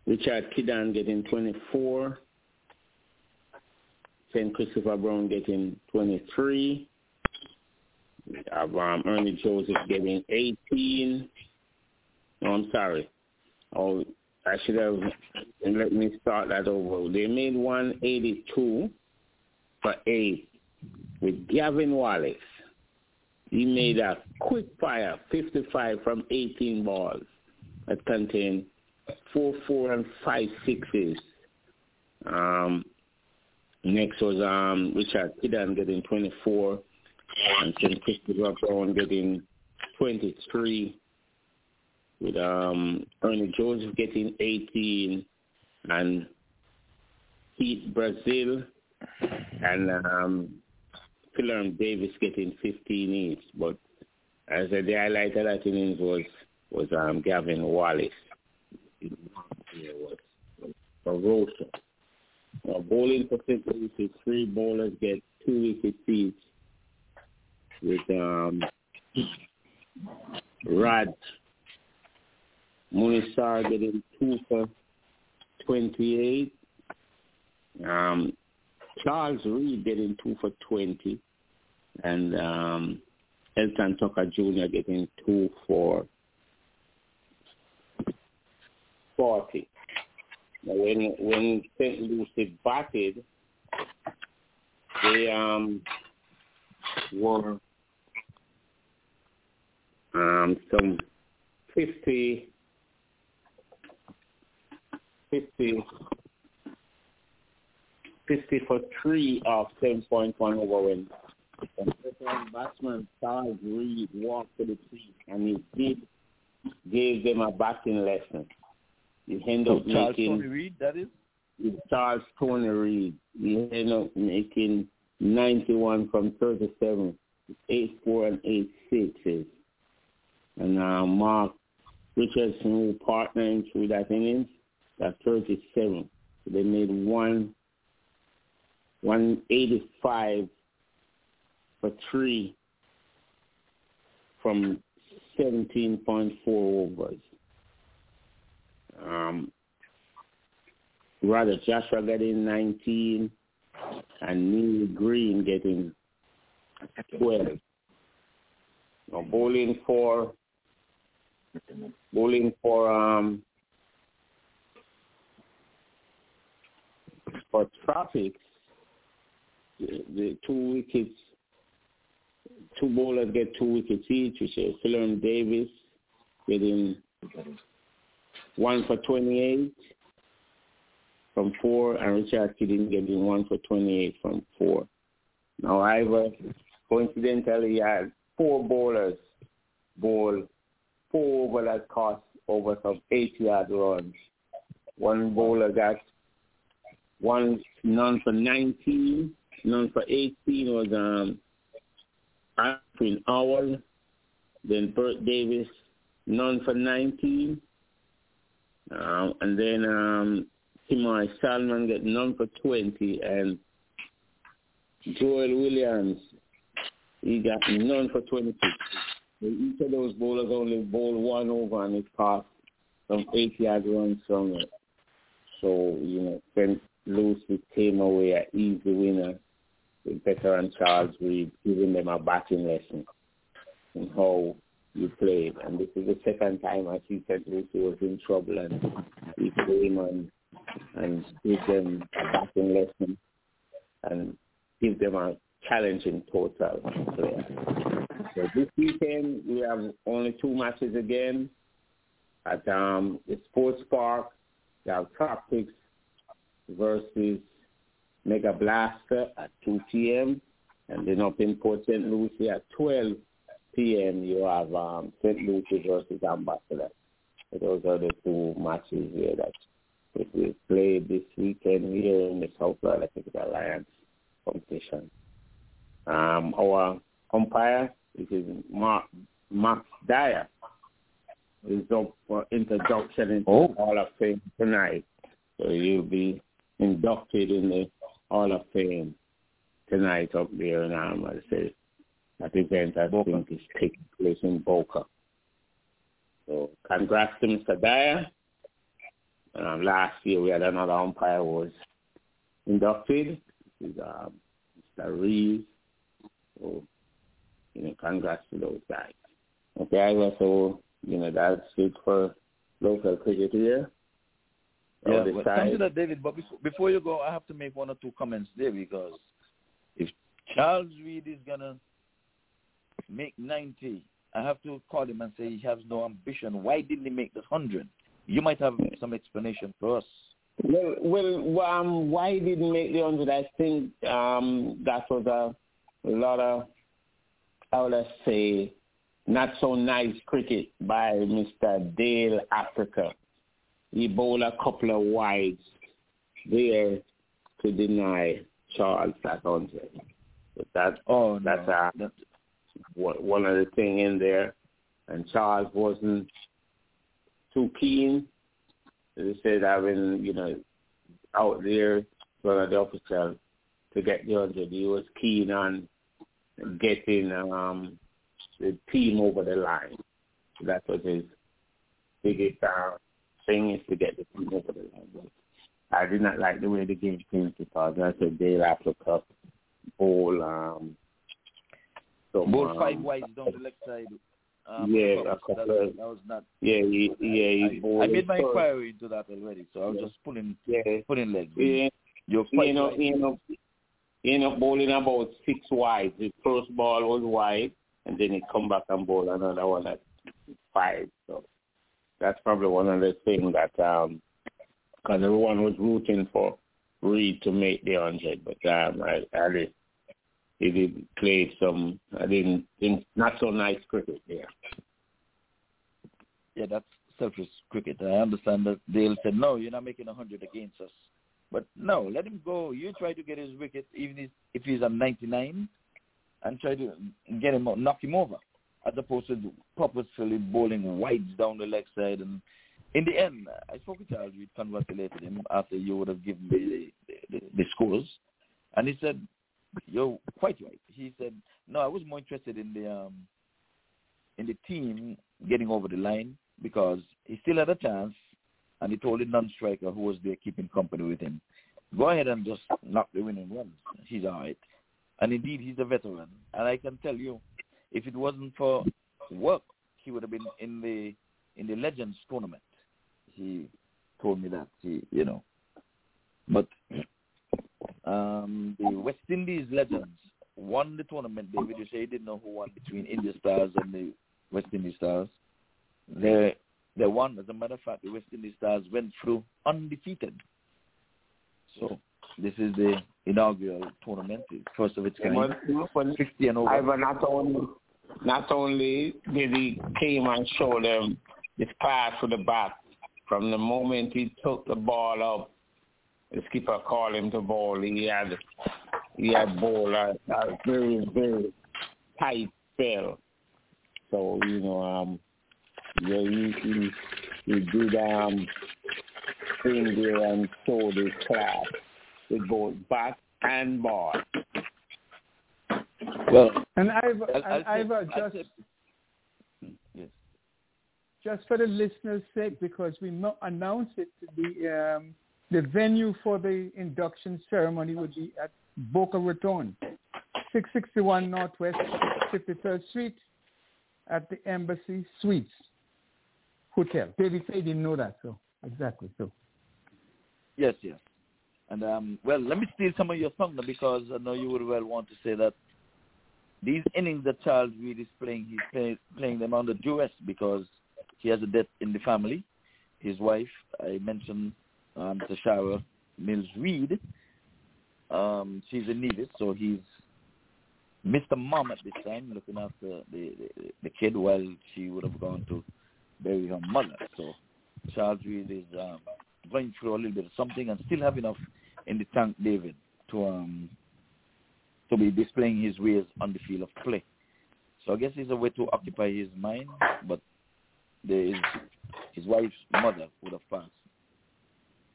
Richard Kidan getting 24, St. Christopher Brown getting 23, we have um, Ernie Joseph getting 18. No, I'm sorry. Oh, I should have let me start that over. They made 182 for 8 with Gavin Wallace. He made a quick fire 55 from 18 balls that contained four, four, and five sixes. Um, next was um, Richard Kidan getting 24 and St. Christopher Brown getting 23 with um, Ernie Joseph getting 18 and Pete Brazil and um, Philip Davis getting 15 each. But as the highlight of that innings was was um, Gavin Wallace. It was ferocious. Now, bowling percentage is three bowlers get two wickets each with um, Raj Munisar getting two for 28. Um, Charles Reed getting two for 20. And um, Elton Tucker Jr. getting two for 40. When when St. Lucie batted, they um were um some 50 50 50 for three of 10.1 over when veteran batsman Charles Reed walked to the crease and he did gave them a batting lesson. Ended Oh, up Charles making Tony Reed, that is? Charles Tony Reed. He ended up making 91 from 37, 8-4 and 8 sixes. And uh, Mark Richardson, who partnered through that innings, got 37. So they made one 185 for three from 17.4 overs. Um, rather, Joshua getting 19 and Neil Green getting 12. Now, bowling for bowling for um for tropics the, the two wickets two bowlers get two wickets each, which is Philan Davis getting one for 28 from four, and Richard Kidding getting one for 28 from four. Now, Ivor coincidentally had four bowlers bowl four over that cost over some 80 yard runs. One bowler got one none for 19, none for 18 was um Alfred Owl, then Bert Davis, none for 19, um, and then um, Timothy Salmon get none for 20, and Joel Williams, he got none for 26. Each of those bowlers only bowled one over and it passed some 80 yard runs from it. So, you know, St. Lucie came away an easy winner with Becker and Charles Reed giving them a batting lesson in how you played. And this is the second time I see St. Lucie was in trouble and he came and, and gave them a batting lesson and give them a challenging total player. So this weekend we have only two matches again at um, the Sports Park. We have Tropics versus Mega Blaster at 2 p.m. And then up in Port St. Lucie at 12 p.m. you have um, St. Lucie versus Ambassador. Those are the two matches here that if we play this weekend here in the South Florida Cricket Alliance competition. Um, our umpire, which is Mark, Max Dyer, is up for introduction into Oh. the Hall of Fame tonight. So you'll be inducted in the Hall of Fame tonight up there in I say that event I Boca. think is taking place in Boca. So congrats to Mr. Dyer. Um, last year we had another umpire who was inducted. This is um, Mr. Reeves. So, you know, congrats to those guys. Okay, Ira, so, you know, that's it for local cricket here. Yeah, On the well, come to that, David. But before, before you go, I have to make one or two comments there because if Charles Reed is gonna make ninety, I have to call him and say he has no ambition. Why didn't he make the hundred? You might have some explanation for us. Well, well, um, why he didn't make the hundred? I think um, that was a, a lot of, how let's say, not so nice cricket by Mr. Dale Africa. He bowled a couple of wides there to deny Charles that hundred. But that Oh, that's no. That- one of thing in there, and Charles wasn't too keen. They said having you know out there one of the officers to get the hundred. He was keen on getting um the team over the line. That was his biggest uh, thing is to get the team over the line. But I did not like the way the game came because I said Dale Africa bowl um some, Both um, five wides down the left side. Um, Yeah, that, a couple that, was not. Yeah, he, yeah, he I, bowled I made my inquiry into that already, so I was Yeah. just pulling Yeah, pulling legs. he, You're he quite ended up, right. he ended up, he ended up bowling about six wides. His first ball was wide, and then he come back and bowl another one at five. So that's probably one of the things that um, because everyone was rooting for Reed to make the hundred, but um, I, I he did play some, I didn't, not so nice cricket there. yeah, that's selfish cricket. I understand that they'll said, no, you're not making a 100 against us. But no, let him go. You try to get his wicket, even if, he's at 99, and try to get him, knock him over, as opposed to purposefully bowling wides down the leg side. And in the end, I spoke to Charles. We congratulated him after you would have given me the, the, the scores, and he said, "You're quite right." He said, "No, I was more interested in the um, in the team getting over the line because he still had a chance and he told the non-striker who was there keeping company with him, go ahead and just knock the winning runs. He's all right. And indeed, he's a veteran. And I can tell you, if it wasn't for work, he would have been in the in the Legends tournament. He told me that. He, you know, but um, the West Indies Legends won the tournament. David, you say you didn't know who won between India Stars and the West Indies Stars. They they won. As a matter of fact, the West Indies Stars went through undefeated. So this is the inaugural tournament, first of its kind. 50 and over. Ivan, not only, not only did he came and show them his pass with the bat, from the moment he took the ball up, the skipper called him to bowl. He had he had ball a, a very very tight spell. So you know, um, yeah, he he, he did um bring there and show this class with both bat and ball. Well, And I've, I'll, I'll I've say- uh, just say- yes. just for the listeners' sake, because we not announced it, to the um, the venue for the induction ceremony would be at Boca Raton, 661 Northwest 53rd Street, at the Embassy Suites Hotel. David said he didn't know that, so exactly so. Yes, yes. And um, well, let me steal some of your thunder because I know you would well want to say that these innings that Charles Reed is playing, he's play, playing them under duress because he has a death in the family. His wife, I mentioned, um, Tashara Mills Reed, um, she's a needed, so he's Mr. Mom at this time, looking after the, the the kid while she would have gone to bury her mother. So Charles Reed is um, going through a little bit of something and still have enough in the tank, David, to um to be displaying his ways on the field of play. So I guess it's a way to occupy his mind, but there is his wife's mother would have passed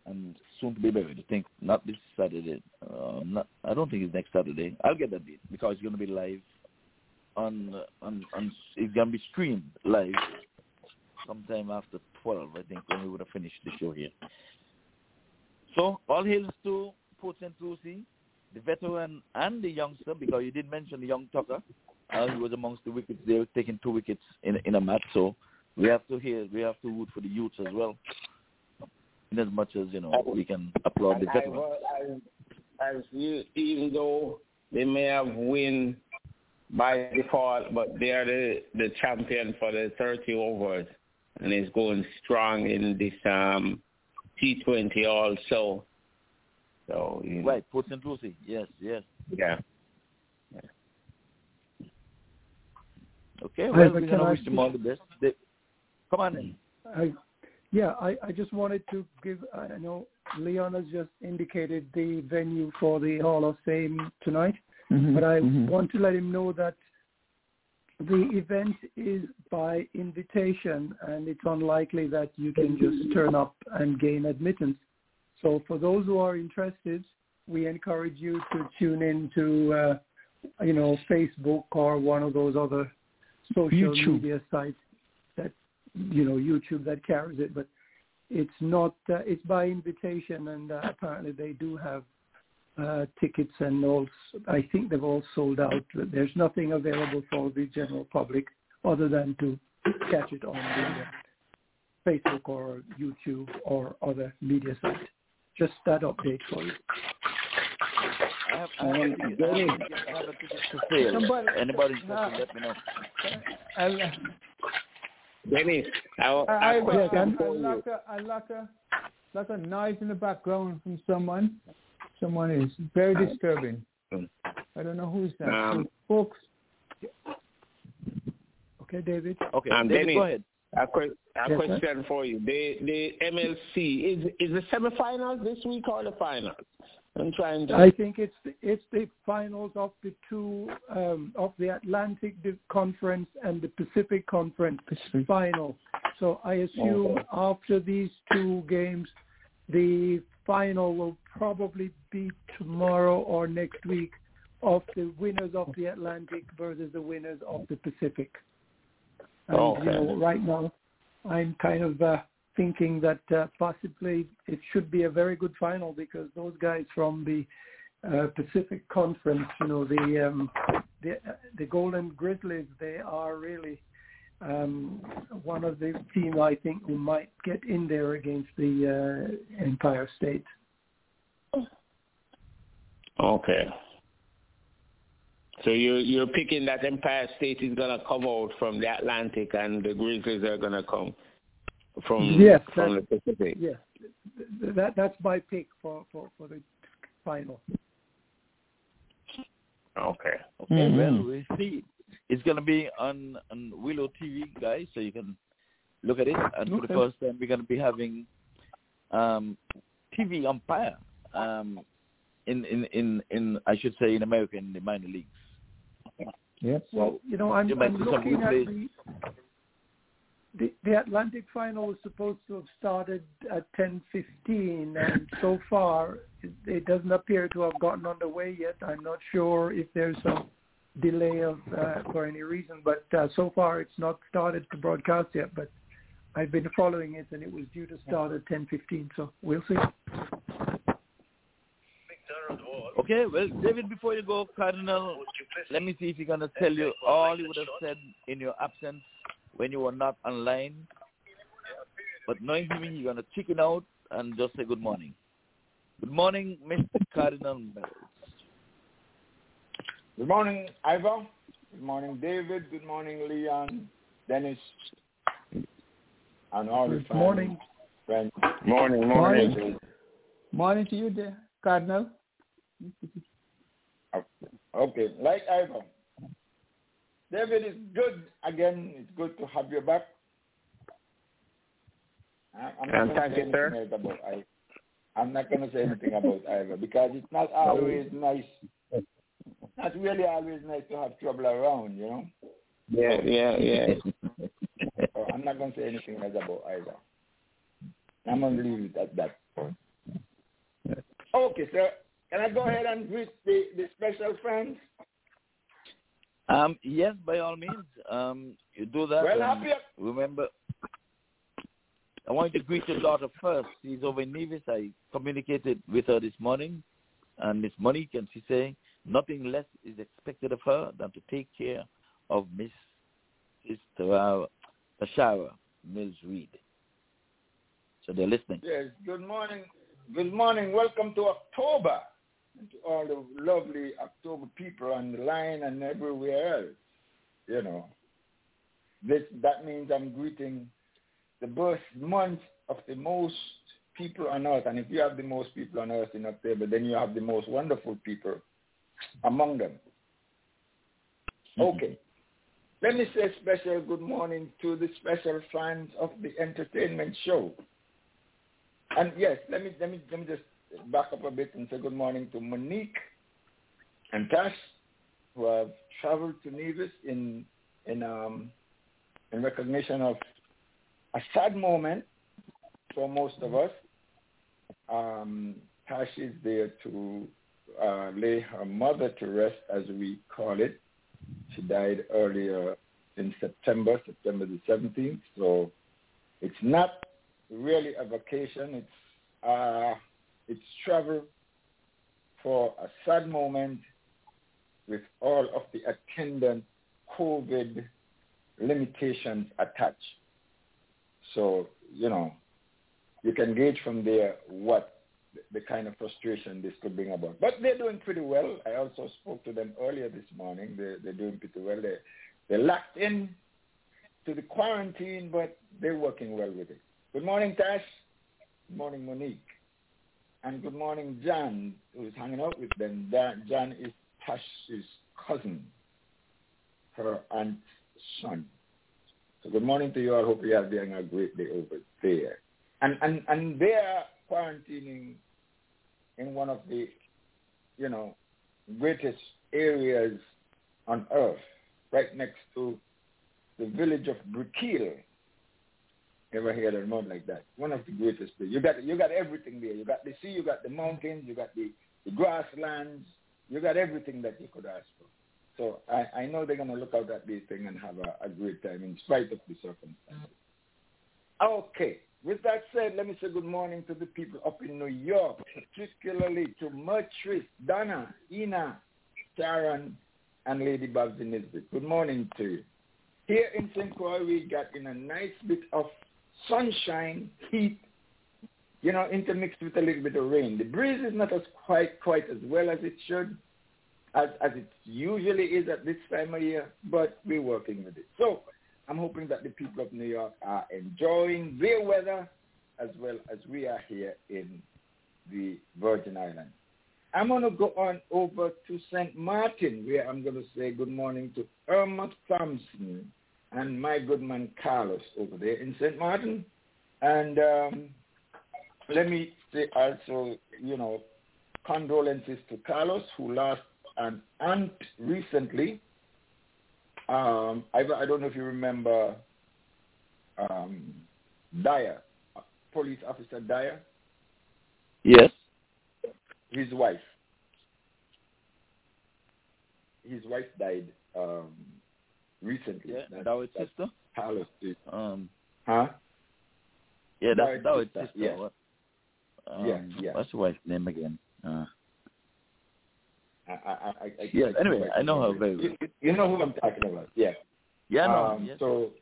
and soon to be buried. I think not this Saturday. Uh, not, I don't think it's next Saturday. I'll get that date because it's going to be live on on on. It's going to be streamed live sometime after twelve. I think when we would have finished the show here. So all hails to Port St. Lucie, the veteran and the youngster, because you did mention the young Tucker. Uh, he was amongst the wickets there, taking two wickets in in a match. So we have to hear, we have to root for the youths as well. In as much as you know, we can applaud the And I veterans. as, as you, even though they may have win by default, but they are the, the champion for the 30 overs, and is going strong in this um, T20 also. So you know, Right, Port St. Lucie. Yes, yes. yeah. Okay, well, but we're can going to wish them all the best. They, come on in. I, yeah, I, I just wanted to give, I know Leon has just indicated the venue for the Hall of Fame tonight, but I want to let him know that the event is by invitation and it's unlikely that you can just turn up and gain admittance. So for those who are interested, we encourage you to tune in to, uh, you know, Facebook or one of those other social YouTube. media sites you know, YouTube that carries it. But it's not, uh, it's by invitation and uh, apparently they do have uh, tickets and all, I think they've all sold out. There's nothing available for the general public other than to catch it on the uh, Facebook or YouTube or other media site. Just that update for you. I have, I have, a ticket, I have, a ticket, I have a ticket for sale. Somebody- Anybody Nah. let me know. I'll, Dennis, I, I, I, I, have a question I, for you. like a, I like a, like a noise in the background from someone. Someone is very disturbing. I don't know who's that. Um, folks, Okay, David? Okay, Um, David, Dennis. go ahead. A, que- a Yes, question for you. The the MLC is is the semifinals this week or the finals? I'm trying to. I think it's the, it's the finals of the two um, of the Atlantic Conference and the Pacific Conference final. So I assume Okay. after these two games, the final will probably be tomorrow or next week of the winners of the Atlantic versus the winners of the Pacific. And Okay. you know, right now, I'm kind of uh, thinking that uh, possibly it should be a very good final because those guys from the uh, Pacific Conference, you know, the um, the the Golden Grizzlies, they are really um, one of the teams I think who might get in there against the uh, Empire State. Okay. So you you're picking that Empire State is gonna come out from the Atlantic and the Grizzlies are gonna come from Yes, from the Pacific. Yes, that that's my pick for for, for the final. Okay. Okay, Mhm. well, we see. It's going to be on, on Willow TV, guys, so you can look at it. And for the first time, we're going to be having um, TV umpire um, in, in, in, in, I should say, in America, in the minor leagues. Yep. Well, you know, I'm, You I'm looking at replays. the, the the Atlantic final was supposed to have started at 10:15, and so far it, it doesn't appear to have gotten underway yet. I'm not sure if there's some delay of uh, for any reason, but uh, so far it's not started to broadcast yet. But I've been following it, and it was due to start at 10:15. So we'll see. Okay, well, David, before you go, Cardinal, let me see if going to tell you all he would have said in your absence when you were not online. But knowing him, he's going to chicken out and just say good morning. Good morning, Mr. Cardinal Mills. Good morning, Ivor. Good morning, David. Good morning, Leon, Dennis, and all the Good family, morning. friends. Morning, morning. Morning to you, there, Cardinal. Okay, like Ivor. David, it's good again. It's good to have you back. I'm And not thank going you, to say sir. anything about Ivor. I'm not going to say anything about Ivor because it's not always nice. Not really always nice to have trouble around, you know. Yeah, yeah, yeah. So I'm not going to say anything nice about Ivor. I'm going to leave it at that. Okay, sir. Can I go ahead and greet the, the special friends? Um, yes, by all means. Um, you do that. Well, happy. remember, I want you to greet your daughter first. She's over in Nevis. I communicated with her this morning, and Miss Monique, and she saying nothing less is expected of her than to take care of Miss Sister Tashara Mills Reed. So they're listening. Yes, good morning. Good morning. Welcome to October. And to all the lovely October people on the line and everywhere else. You know. This that means I'm greeting the birth month of the most people on earth. And if you have the most people on earth in October, then you have the most wonderful people among them. Mm-hmm. Okay. Let me say special good morning to the special fans of the entertainment show. And yes, let me let me let me just back up a bit and say good morning to Monique and Tash, who have traveled to Nevis in in um in recognition of a sad moment for most of us. Um, Tash is there to uh, lay her mother to rest, as we call it. She died earlier in September, September the 17th. So it's not really a vacation. It's uh, it's travel for a sad moment with all of the attendant COVID limitations attached. So you know, you can gauge from there what the kind of frustration this could bring about. But they're doing pretty well. I also spoke to them earlier this morning. They're, they're doing pretty well. They they're locked in to the quarantine, but they're working well with it. Good morning, Tash. Good morning, Monique. And good morning, John, who's hanging out with them. Dan, John is Tash's cousin, her aunt's son. So good morning to you all. Hope you are having a great day over there. And and and they are quarantining in one of the, you know, greatest areas on earth, right next to the village of Brickell. Ever heard a mount like that? One of the greatest places. You got you got everything there. You got the sea, you got the mountains, you got the, the grasslands, you got everything that you could ask for. So I, I know they're gonna look out at this thing and have a, a great time in spite of the circumstances. Okay. With that said, let me say good morning to the people up in New York, particularly to Mertrice, Donna, Ina, Sharon, and Lady Babsy. Good morning to you. Here in St. Croix, we got in a nice bit of sunshine, heat, you know, intermixed with a little bit of rain. The breeze is not as quite quite as well as it should, as as it usually is at this time of year, but we're working with it. So I'm hoping that the people of New York are enjoying their weather as well as we are here in the Virgin Islands. I'm going to go on over to St. Martin, where I'm going to say good morning to Irma Thompson and my good man Carlos over there in St. Martin. And um, let me say also, you know, condolences to Carlos, who lost an aunt recently. Um, I, I don't know if you remember um, Dyer, police officer Dyer. Yes. His wife. His wife died um, recently. Yeah, That- that was that sister. Carlos did. Um, Huh? yeah, That that was sister, yes. What? Um, Yeah, yeah. What's the wife's name again? Uh, I, I, I, I, Yeah, I- anyway, I know her very well. You, you know who I'm talking about. Yeah. yeah, no, Um, yes. So,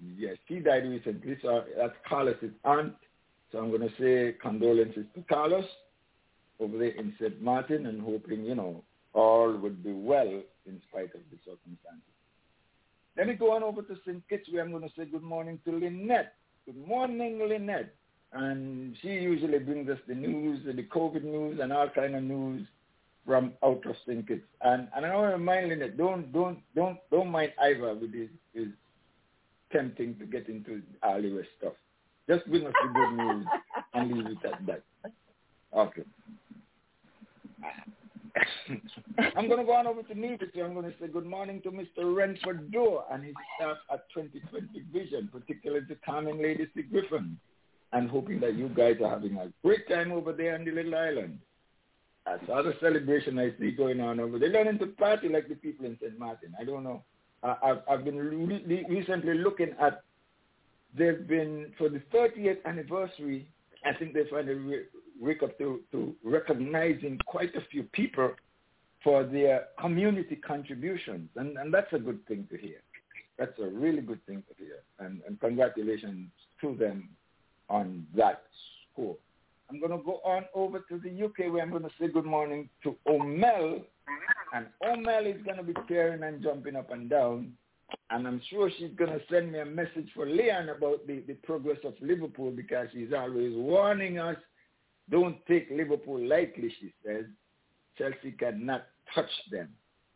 yes, she died recently. So that's Carlos's aunt. So I'm going to say condolences to Carlos over there in St. Martin and hoping, you know, all would be well in spite of the circumstances. Let me go on over to St. Kitts where I'm going to say good morning to Lynette. Good morning, Lynette. And she usually brings us the news, the COVID news and all kind of news from out of St. Kitts. And, and I want to remind Lynette, don't, don't, don't, don't mind Ivor with his, his tempting to get into early West stuff. Just bring us the good news and leave it at that. Okay. I'm going to go on over to Nevis. I'm going to say good morning to Mr. Renford Doe and his staff at 2020 Vision, particularly to Carmen Lady C. Griffin, and hoping that you guys are having a great time over there on the little island. Saw the celebration I see going on over there. They're learning to party like the people in St. Martin. I don't know. I, I've, I've been re- recently looking at, they've been, for the 30th anniversary, I think they finally re- wake up to, recognizing quite a few people for their community contributions. And, and that's a good thing to hear. That's a really good thing to hear. And, and congratulations to them on that score. I'm going to go on over to the UK where I'm going to say good morning to Omel. And Omel is going to be tearing and jumping up and down. And I'm sure she's going to send me a message for Leon about the, the progress of Liverpool because she's always warning us, don't take Liverpool lightly, she says. Chelsea cannot touch them.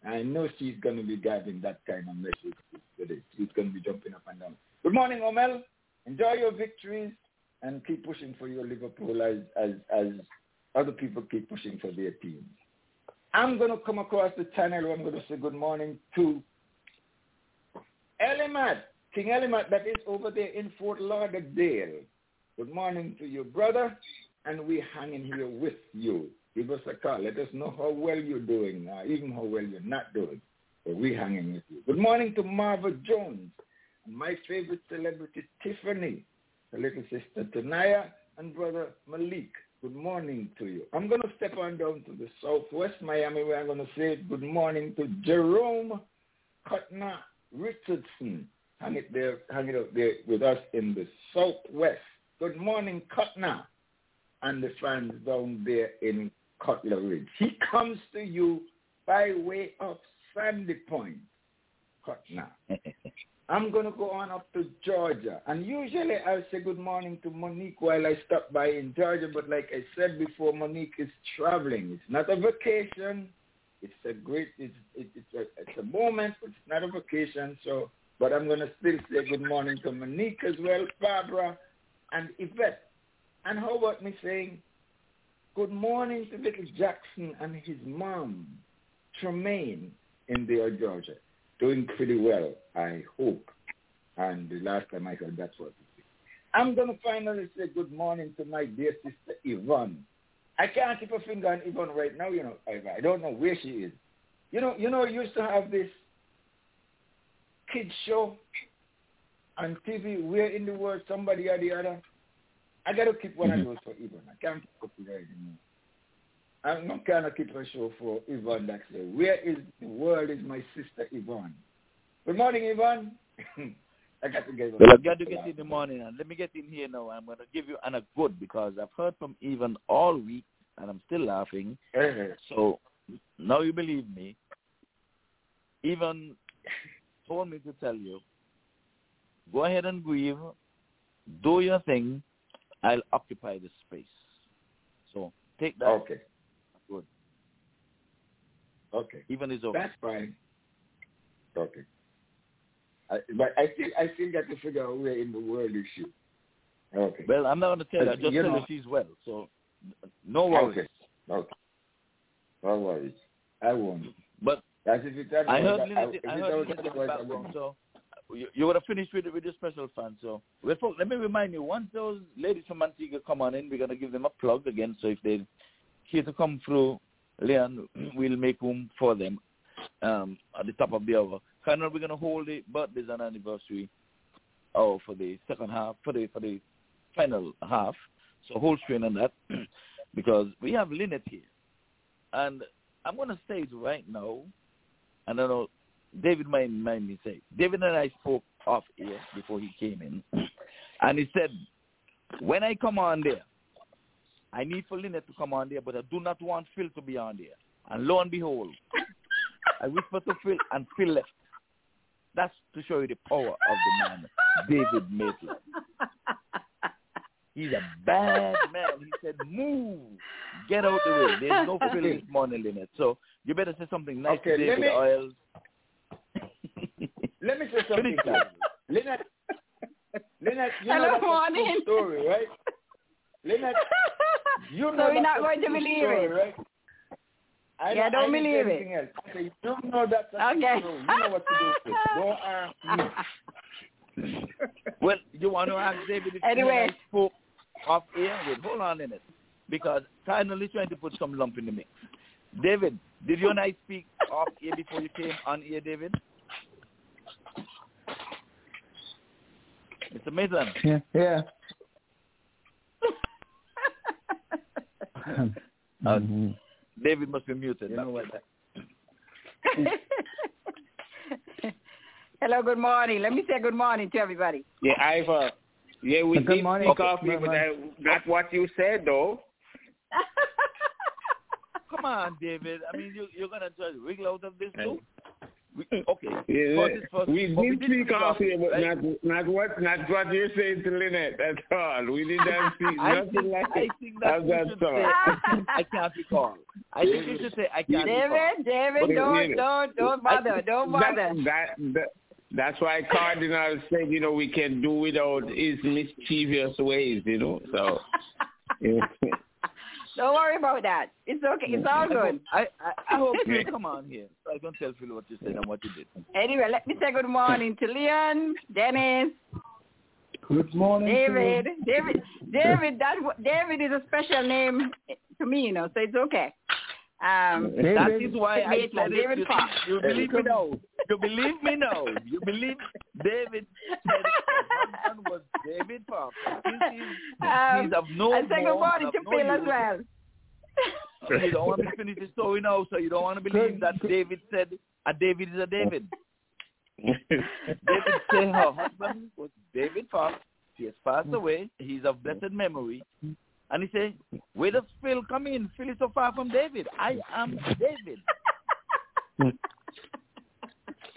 I know she's going to be giving that kind of message today. She's going to be jumping up and down. Good morning, Omel. Enjoy your victories and keep pushing for your Liverpool as, as, as other people keep pushing for their teams. I'm going to come across the channel. I'm going to say good morning to Elimat, King Elimat, that is over there in Fort Lauderdale. Good morning to you, brother, and we're hanging here with you. Give us a call. Let us know how well you're doing, uh, even how well you're not doing. But we're hanging with you. Good morning to Marva Jones, my favorite celebrity, Tiffany, the little sister Tanaya, and brother Malik. Good morning to you. I'm going to step on down to the southwest Miami where I'm going to say good morning to Jerome Cutner Richardson. Hang it there, hang it out there with us in the southwest. Good morning, Kutner, and the fans down there in Cutler Ridge. He comes to you by way of Sandy Point, Kutner. I'm going to go on up to Georgia. And usually I'll say good morning to Monique while I stop by in Georgia. But like I said before, Monique is traveling. It's not a vacation. It's a great, it's, it, it's, a, it's a moment. But it's not a vacation. So but I'm going to still say good morning to Monique as well, Barbara, and Yvette. And how about me saying good morning to little Jackson and his mom, Tremaine, in there, Georgia. Doing pretty well, I hope. And the last time I heard that was. I'm going to finally say good morning to my dear sister Yvonne. I can't keep a finger on Yvonne right now, you know. I don't know where she is. You know, you know, I used to have this kid show on TV where in the world somebody or the other. I got to keep one of those for Yvonne. I can't keep up with her anymore. I'm not going to keep a show for Yvonne that say, where is the world is my sister Yvonne? Good morning, Yvonne. I got to get Well, I've got to get in the morning, and let me get in here now. I'm going to give you an a good because I've heard from Yvonne all week, and I'm still laughing. Uh-huh. So now you believe me. Yvonne told me to tell you, go ahead and grieve, do your thing. I'll occupy the space. So take that. Okay. Good. Okay. Even is okay. That's fine. Okay. I, but I still I still got to figure out where in the world is she. Okay. Well, I'm not going to tell her. Just You tell know- she's well. So no worries. Okay. Okay. No worries. I won't. But if I heard if I it's heard otherwise, Lynette in the background, so you, you would have finished with, with the special fund. So let me remind you, once those ladies from Antigua come on in, we're going to give them a plug again. So if they here to come through, Leon, we'll make room for them um, at the top of the hour. Colonel, we're going to hold the birthdays and anniversary oh, for the second half, for the for the final half. So hold strain on that because we have Lynette here. And I'm going to say it right now. I don't know, David might mind me say. David and I spoke off air before he came in. And he said, when I come on there, I need for Lynette to come on there, but I do not want Phil to be on there. And lo and behold, I whispered to Phil and Phil left. That's to show you the power of the man, David Maitland. He's a bad man. He said, move. Get out the way. There's no Phil this morning, Lynette. So you better say something nice Okay, to David me- Oils. Let me say something to you. Lynette, Lynette, you Hello, know that's a morning. true story, right? Lynette, you know So we're not a going to believe story, it. right? I Yeah, don't I didn't believe it. Else. I say, you know that's a true Okay. story. You know what to do with it. Don't ask me. Well, you want to ask David if Anyway. he spoke off air? Wait, hold on a minute. Because finally trying to put some lump in the mix. David, did you and I speak off air before you came on air, David? Mr. Maitland. Yeah. Yeah. Uh, David must be muted. You know what? Hello, good morning. Let me say good morning to everybody. Yeah, Ivor. Yeah, we Good did morning. speak Okay. off here, but I, not what you said though. Come on, David. I mean, you, you're going to try to wriggle out of this too? We, okay. Yeah, First is first. we But did speak off here, but right? not not what not what you're saying to Lynette at all. We didn't speak I nothing think, like I think that of that should I can't recall. I think you should say, I can't recall. David, David, don't, don't, don't bother, don't bother. That, that, that, that's why Cardinal said, you know, we can do without his mischievous ways, you know. So, yeah. Don't worry about that. It's okay. It's all good. I, I, I hope you come on here so I can tell Phil what you said and what you did. Anyway, let me say good morning to Leon, Dennis, Good morning. to. David. David, David, that David is a special name to me, you know, so it's okay. Um, That David, is why I said it. David You, Fox. you believe me now. You believe me now. You believe David said her husband was David Fox. Since he's, Um, he's of no I say good morning and to of no Phil as use. well. You don't want to finish the story now, so you don't want to believe that David said a David is a David. David said her husband was David Fox. He has passed away. He's of blessed memory. And he said, where does Phil come in? Phil is so far from David. I am David.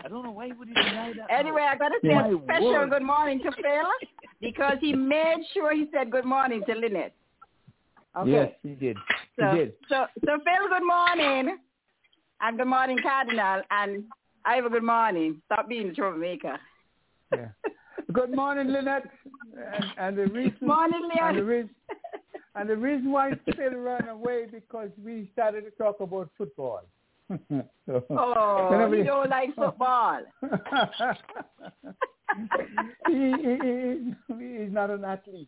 I don't know why would he deny that. Anyway, I got to say a special word. good morning to Phil because he made sure he said good morning to Lynette. Okay. Yes, he did. So, he did. so, so Phil, good morning. And good morning, Cardinal. And I have a good morning. Stop being a troublemaker. Yeah. Good morning, Lynette. And, and the reason Morning, and the reason and the reason why it still ran away because we started to talk about football. so, Oh, you don't like football. he, he, he, he's not an athlete.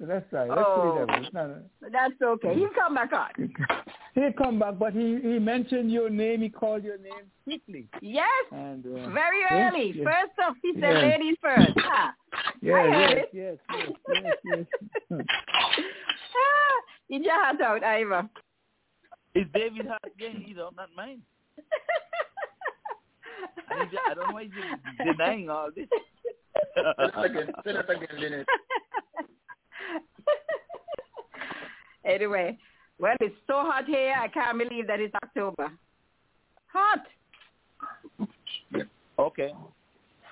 So that's right. Let's Oh. put it that way. It's not a, That's okay. He'll come back on. he'll come back, but he, he mentioned your name. He called your name quickly. Yes, And uh, very early. yes. First up, he said Yes. ladies first. Ah, Yeah, I heard yes, it. yes, yes, yes, yes. ah, you just hat out, Ivor. It's David Hart again, you know, not mine. And just, I don't know why he's denying all this. Say that again. Say that again, Lynette. Anyway, well, it's so hot here. I can't believe that it's October. Hot. okay.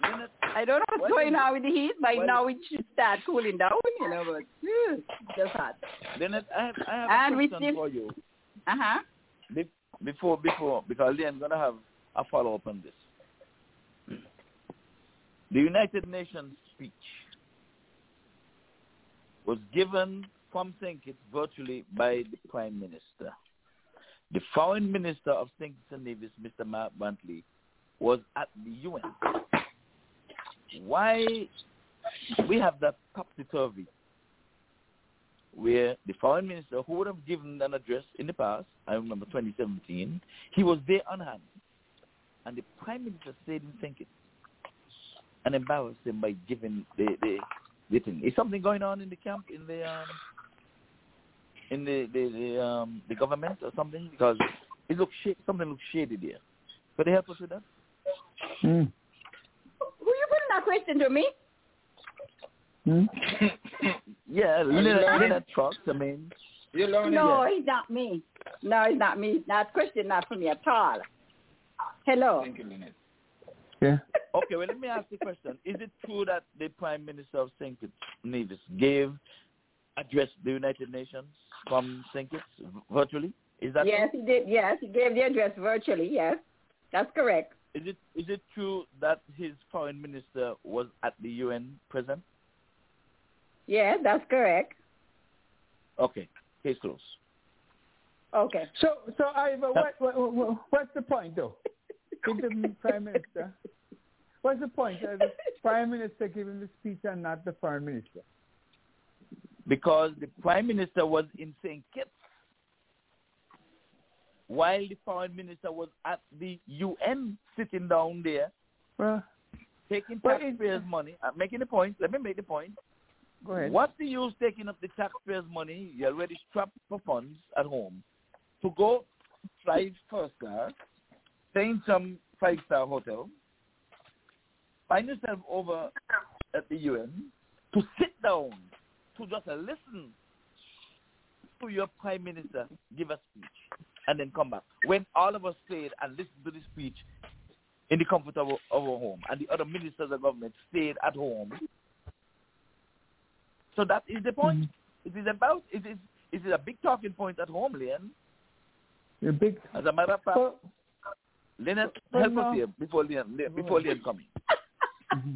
I don't know what's What going on with the heat, but now it should start cooling down, you know, but phew, just hot. Leonard, I have, I have And a question for you. Uh-huh. Be- before, before, because Leon's going to have a follow-up on this. The United Nations speech was given from. Kitts virtually by the Prime Minister. The Foreign Minister of St. Kitts Nevis, Mr. Mark Brantley, was at the UN. Why we have that topsy-turvy where the foreign minister who would have given an address in the past, I remember 2017, he was there on hand. And the prime minister stayed in St. Kitts and embarrassed him by giving the, the, the thing. Is something going on in the camp, in the um, in the the, the um the government or something? Because it looks sh- something looks shady there. Could they help us with that? Hmm. Who you putting that question to me? Hmm? Yeah, Leonard, Leonard Trucks, I mean, You learning? No, he's not me. No, it's not me. That question not for me at all. Hello. Thank you, Lynette. Yeah. Okay, well, let me ask the question. Is it true that the Prime Minister of St. Kitts Nevis gave address the United Nations from St. Kitts virtually? Is that yes, he did. Yes, he gave the address virtually. Yes, that's correct. Is it is it true that his foreign minister was at the UN present? Yes, that's correct. Okay, case closed. Okay. So, so Ivor, what, what, what, what's the point, though? If the prime minister, what's the point? The prime minister giving the speech and not the foreign minister? Because the Prime Minister was in St. Kitts while the foreign minister was at the UN sitting down there Well, taking taxpayers' money. I'm making the point. Let me make the point. go ahead. What's the use taking up the taxpayers' money? You're already strapped for funds at home to go fly first class, stay in some five-star hotel, find yourself over at the UN to sit down to just listen to your prime minister give a speech and then come back. When all of us stayed and listened to the speech in the comfort of our, of our home and the other ministers of government stayed at home so that is the point. Mm-hmm. It is about it is it is a big talking point at home, Leon. The big. As a matter of fact, Well, Leonard, help us here before Leon Le- before Leon coming. Mm-hmm.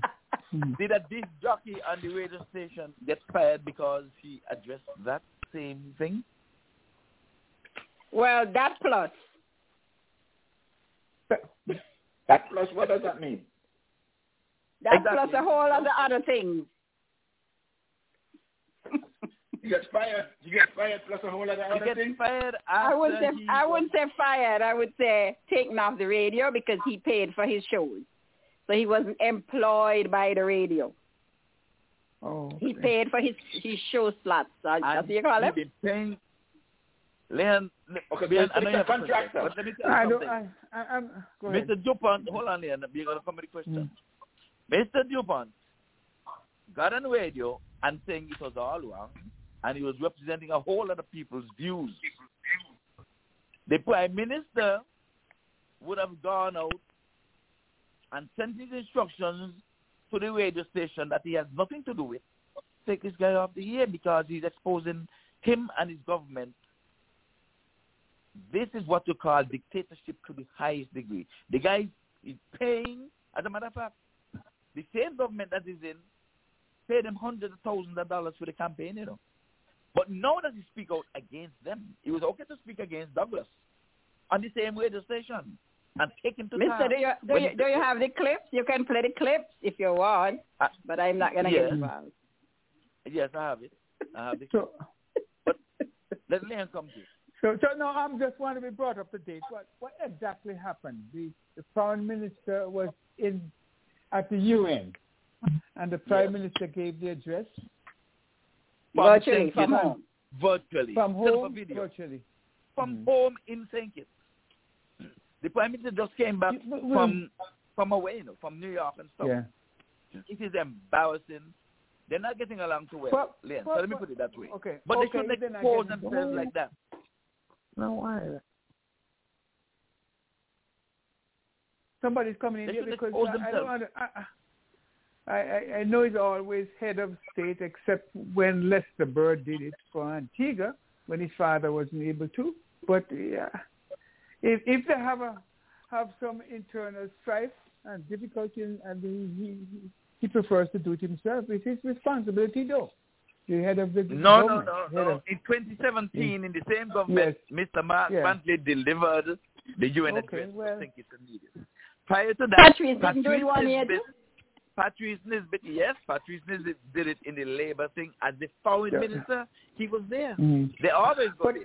Mhm. See that this jockey on the radio station get fired because he addressed that same thing. Well, that plus. That plus, what does that mean? That Exactly. plus a whole other other things. You get fired. You get fired plus a whole lot of other gets things. fired I would after say he I wouldn't say fired. I would say taken off the radio because he paid for his shows, so he wasn't employed by the radio. Oh, He paid for his his show slots. Uh, That's what you call he it. been paying. Leon, Okay, Leon, so I know you have contractor. but let me tell I you don't. something. I, I, I'm. Go ahead. Mr. Dupont, hold on, Leon. You're going to come with the question. Mr. Dupont got on radio and saying it was all wrong, and he was representing a whole lot of people's views. The Prime Minister would have gone out and sent his instructions to the radio station that he has nothing to do with. Take this guy off the air because he's exposing him and his government. This is what you call dictatorship to the highest degree. The guy is paying, as a matter of fact, the same government that is in paid him hundreds of thousands of dollars for the campaign, you know. But now that he speak out against them, it was okay to speak against Douglas on the same radio station and take him to Mister, do you do you, do you have the clips? You can play the clips if you want, Uh, but I'm not gonna yeah. get involved. Yes, I have it. I have it. So, Let Leon come to you. so, so no, I'm just want to be brought up to date. What, what exactly happened? The, the foreign minister was in at the UN, and the prime minister gave the address Virtually from St. Kitts. home. Virtually. from Set up a home virtually. From home in St. Kitts. The prime minister just came back from from away, you know, from New York and stuff. Yeah. It is embarrassing. They're not getting along too well, But- Leon. but- so let me put it that way. Okay. But okay, they shouldn't expose themselves like that. No, why? Somebody's coming in They here because I, I don't themselves. want to. I, I, I know he's always head of state, except when Lester Bird did it for Antigua when his father wasn't able to. But yeah, if if they have a have some internal strife and difficulty, and he, he he prefers to do it himself, it's his responsibility, though. The head of the No, no, government, no, head no. of- In 2017, in the same government, Mr. Mark Yeah. Brantley delivered the UN Okay, address. well- I think it's needed. Prior to that, Patrice didn't one Nisbett, Patrice Nisbett, yes, Patrice Nisbett did it in the labor thing as the foreign Yeah. minister. He was there. Mhm. They always go But- there.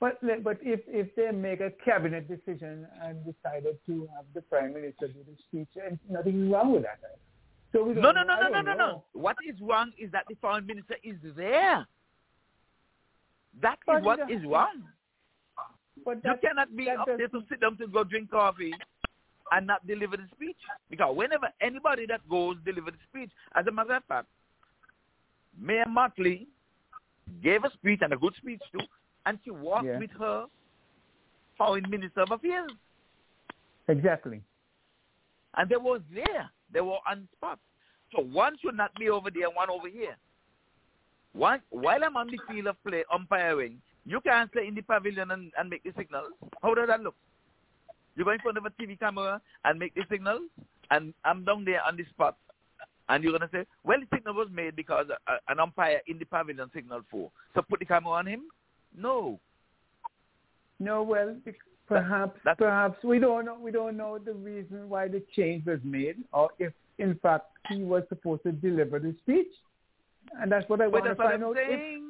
But but if if they make a cabinet decision and decided to have the prime minister do the speech, and nothing wrong with that. So we No, no, no, no, no, no, no. What is wrong is that the foreign minister is there. That is what the- wrong. But You cannot be up there to sit down to go drink coffee and not deliver the speech. Because whenever anybody that goes deliver the speech, as a matter of fact, Mia Mottley gave a speech and a good speech too, and she walked Yeah. with her foreign minister of affairs. exactly. And they was there. They were on spot. So one should not be over there, one over here. One, while I'm on the field of play umpiring, you can't stay in the pavilion and, and make the signals. How does that look? You go in front of a TV camera and make the signals, and I'm down there on the spot. And you're going to say, well, the signal was made because a, a- an umpire in the pavilion signaled for. So put the camera on him? No. No, well, perhaps perhaps we don't know we don't know the reason why the change was made, or if in fact he was supposed to deliver the speech, and that's what I want to find out. If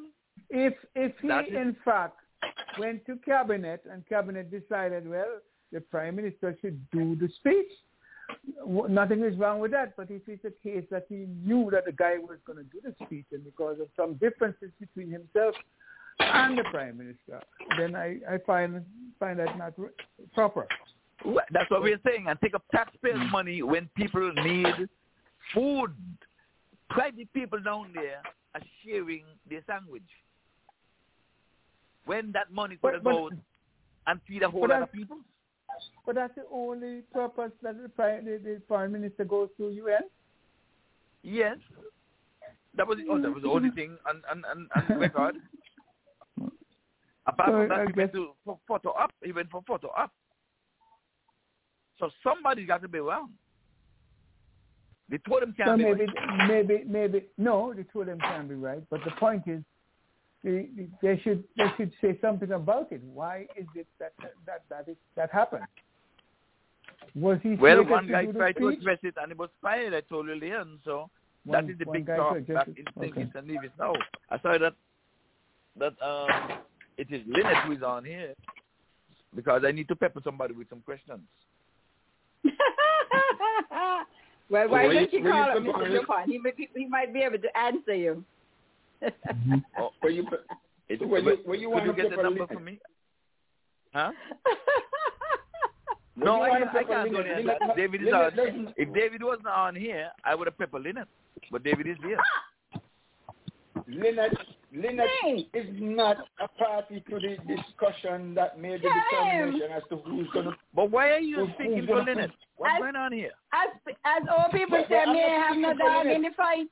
if if he That in fact went to cabinet and cabinet decided, well, the prime minister should do the speech, nothing is wrong with that. But if it's a case that he knew that the guy was going to do the speech, and because of some differences between himself and the prime minister, then I, I find find that not proper. Well, That's what we're saying. And take up taxpayers' Mm. money when people need food. Private people down there are sharing their sandwich. When that money could have gone and feed a whole lot of people. But that's the only purpose that the prime, the, the prime minister goes to UN. Yes. That was oh, that was the only thing on on, on, on record. Apart So from that, he went to photo up. even for photo up. So somebody got to be wrong. They told him So can't be maybe, right. maybe, maybe no, the two of them can be right. But the point is, they, they should they should say something about it. Why is it that that that is, that happened? Was he Well, one guy the tried to address it and it was fired. I told you, Leon. So One- that is the big talk back it. in. Okay. And Nevis now. I saw that that um it is Lynette who is on here because I need to pepper somebody with some questions. well, why Were you- don't you you call him, preparing? Mr. Dupont? He, might- he might be able to answer you. Oh, were you? It, Were you- were you could you get the number Lynette? for me? Huh? No, you I, can't- I can't do Lynette? that. Lynette- David is Lynette on. doesn't- If David wasn't on here, I would have pepper Lynette. But David is here. Lynette, Lynette is not a party to the discussion that made the Damn. determination as to who's going to. But why are you who's, speaking who's for gonna- Lynette? What's As- going on here? As as all people But say, I'm me not have no speaking for dog in the fight.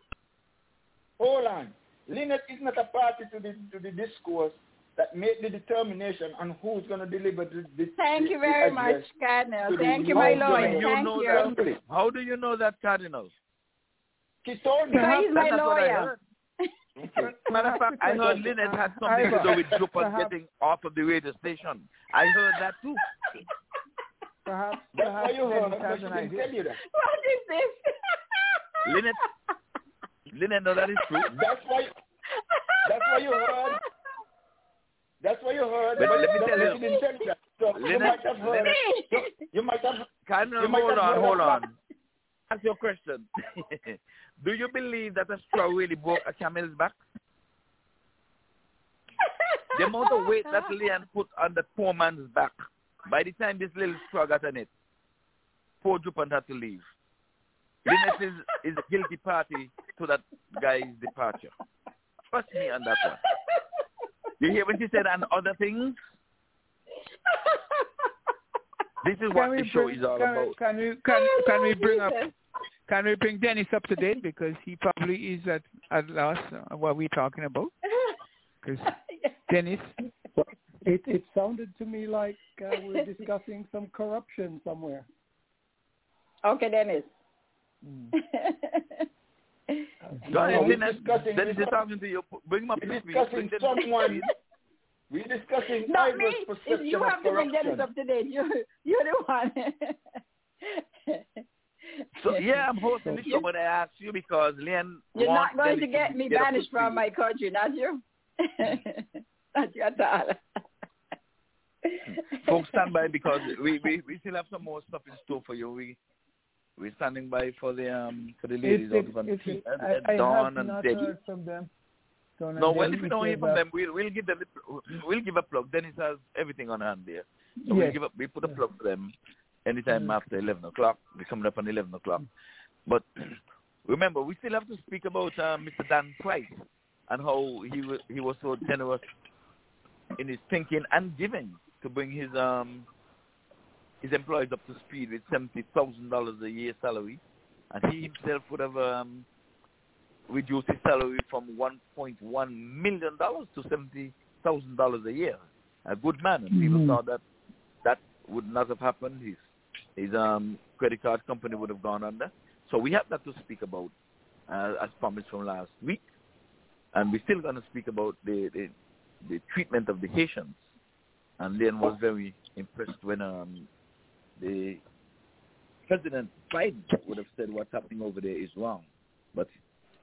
Hold on. Lynette is not a party to the to the discourse that made the determination on who's going to deliver the, the Thank the, you very much, Cardinal. Thank you, my House lawyer. you Thank know you. that? How do you know that, Cardinal? He told me. Because he's my That's what I lawyer. Heard. Matter of fact, I heard Lynette had uh, something to do with Jupiter Perhaps- getting off of the radio station. I heard that too. Perhaps, That's why perhaps you heard, Dennis has she an didn't idea. tell you that. What is this? Lynette, Lynette, know that is true. That's why. That's why you heard. That's why you heard. But let me tell you- she didn't you that. So you might have heard. Lynette- You, you might have. Cardinal, You hold on, hold on. Ask your question. do you believe that a straw really broke a camel's back? The amount of weight that Leon put on the poor man's back, by the time this little straw got on it, poor Jupiter had to leave. Lynette is, is a guilty party to that guy's departure. Trust me on that one. You hear what she said and other things? This is what Can we the show bring- is all can, about. Can we can, can we bring up can we bring Dennis up to date because he probably is at at loss uh, what we're talking about because Dennis It, it sounded to me like uh, we're discussing some corruption somewhere. Okay, Dennis. Go ahead, we're discussing- Dennis is talking to you. Bring him up to speed. discussing Bring Dennis up to someone. Speed. We're discussing Not me. Ivor's If perception you have to bring Dennis corruption. up to date. You, you're the one. So yeah, I'm hoping the show, but I asked you because Leon You're not going to get me get banished from my country, not you. not you at all. Folks, stand by because we, we, we still have some more stuff in store for you. We we're standing by for the um for the ladies If- out on if- Pete if- and, I, and I Dawn have and not Debbie. heard from them. And No, well, if we don't from them, we'll we'll give them we'll give a plug. Dennis has everything on hand there, so we'll give up. We put a plug for them anytime after eleven o'clock. We're coming up on eleven o'clock. But remember, we still have to speak about uh, Mr. Dan Price and how he he was so generous in his thinking and giving to bring his um his employees up to speed with seventy thousand dollars a year salary, and he himself would have um, reduced his salary from one point one million dollars to seventy thousand dollars a year. A good man, and people Mhm. thought that that would not have happened. His his um credit card company would have gone under. So we have that to speak about, uh, as promised from last week, and we're still going to speak about the, the the treatment of the Haitians. And Leon was very impressed when um, the President Biden would have said what's happening over there is wrong. But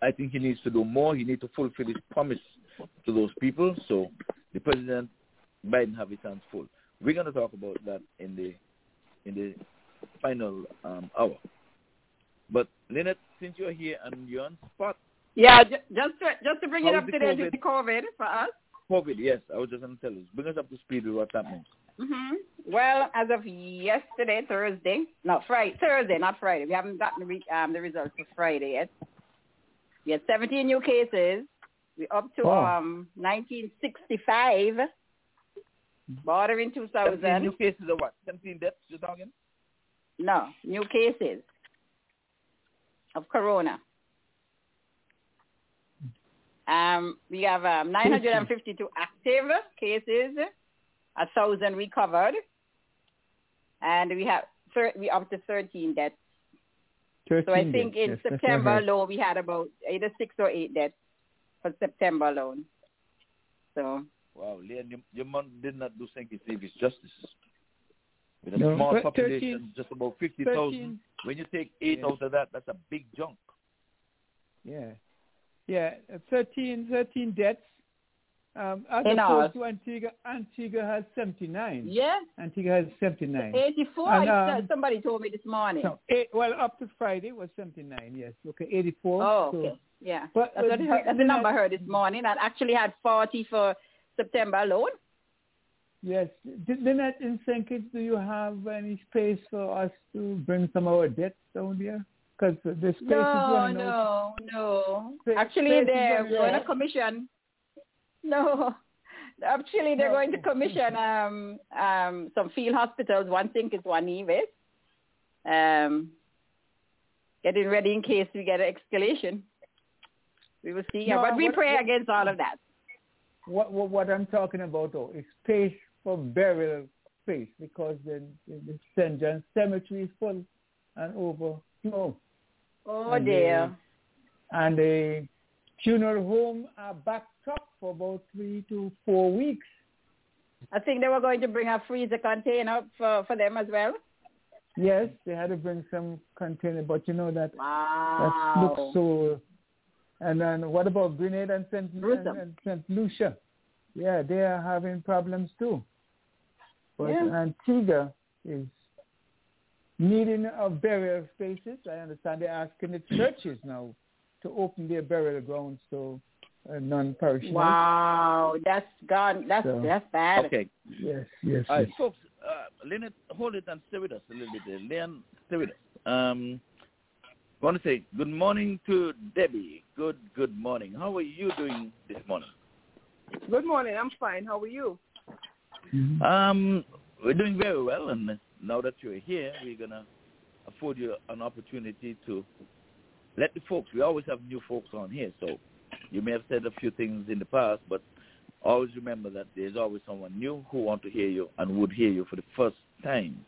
I think he needs to do more. He needs to fulfill his promise to those people. So the President Biden have his hands full. We're going to talk about that in the in the final um, hour. But Lynette, since you're here and you're on spot, Yeah, ju- just to, just to bring it up to COVID? with the COVID for us. COVID, yes, I was just going to tell you. Bring us up to speed with what's happening. hmm Well, as of yesterday, Thursday, no, Friday, Thursday, not Friday. We haven't gotten the, re- um, the results for Friday yet. We had 17 new cases. We're up to Wow. um 1965, bordering 2000. 17 new cases of what? 17 deaths you're talking? No, new cases of corona. Um, we have um, 952 active cases, a thousand recovered, and we have thir- we up to 13 deaths. So I think days. in Yes, that's what I September heard. alone we had about either six or eight deaths for September alone. So Wow, Leon, your, your mom did not do St. Stevie's justice. With a No, small population, 13 just about 50,000, when you take eight Yes. out of that, that's a big chunk. Yeah. Yeah, uh, 13, 13 deaths. Um, as In all. opposed to Antigua, Antigua has 79. yeah, Antigua has 79. 84. And, um, somebody told me this morning. No, eight, well, up to Friday was 79, yes. Okay, 84. Oh, so- okay. Yeah. But- that's, but heard. that's the then I- number I heard this morning. I actually had 40 for September alone. Yes. Did- Lynette, in. Kitts, do you have any space for us to bring some of our debts down there? Because the space is No, running out. no, no. Space- Actually, is they're going to commission. No. Actually, they're No. going to commission um, um, some field hospitals. One thing is one Nevis. Um, getting ready in case we get an escalation. We will see. No, but we what- pray what- against all of that. what, what what I'm talking about though is space for burial space because the, the, St. John Cemetery is full and overflow. Oh and dear. The, and the funeral home are backed for about three to four weeks. I think they were going to bring a freezer container for, for them as well. Yes, they had to bring some container, but you know that Wow. that looks so. And then what about Grenada and Saint and, and Saint Lucia? Yeah, they are having problems too. But Yeah. Antigua is needing a burial spaces. I understand they're asking the churches now to open their burial grounds so uh, non-parishioners. Wow, that's gone. That's So- that's bad. Okay. Yes, yes, All right, yes. folks, uh, Lynette, hold it and stay with us a little bit. there. Leon, stay with us. Um, I want to say good morning to Debbie. Good, good morning. How are you doing this morning? Good morning. I'm fine. How are you? Um, we're doing very well, and now that you're here, we're gonna afford you an opportunity to let the folks. We always have new folks on here, so you may have said a few things in the past, but always remember that there's always someone new who want to hear you and would hear you for the first time.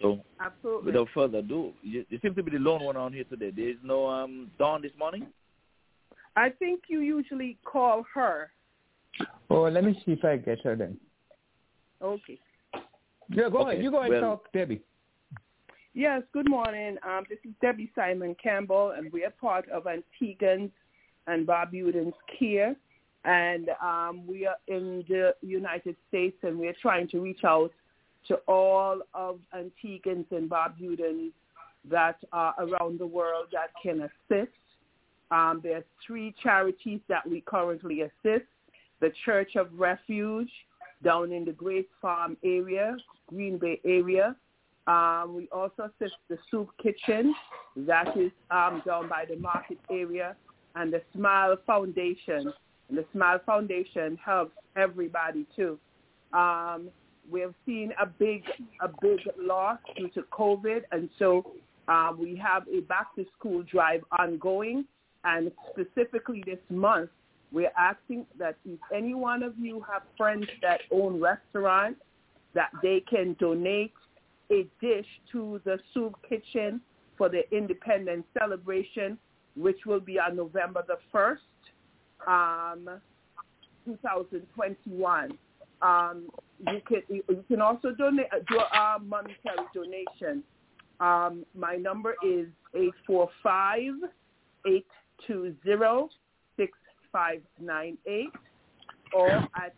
So, Absolutely. without further ado, you, you seem to be the lone one on here today. There is no um Dawn this morning. I think you usually call her. Oh, let me see if I get her then. Okay. Yeah, go Okay, ahead. You go ahead and well- talk, Debbie. Yes, good morning. Um, this is Debbie Simon Campbell, and we are part of Antiguans and Bob Barbudans Care. And um, we are in the United States, and we are trying to reach out to all of Antiguans and Barbudans that are around the world that can assist. Um, there's three charities that we currently assist. The Church of Refuge down in the Grays Farm area, Green Bay area. Um, we also assist the Soup Kitchen, that is um, down by the market area, and the Smile Foundation. And the Smile Foundation helps everybody too. Um, we have seen a big, a big loss due to COVID, and so uh, we have a back to school drive ongoing. And specifically this month, we're asking that if any one of you have friends that own restaurants, that they can donate a dish to the soup kitchen for the independence celebration, which will be on November the 1st, um, 2021. Um, you can you can also donate do a monetary donation. Um, my number is eight four five eight two zero six five nine eight, or at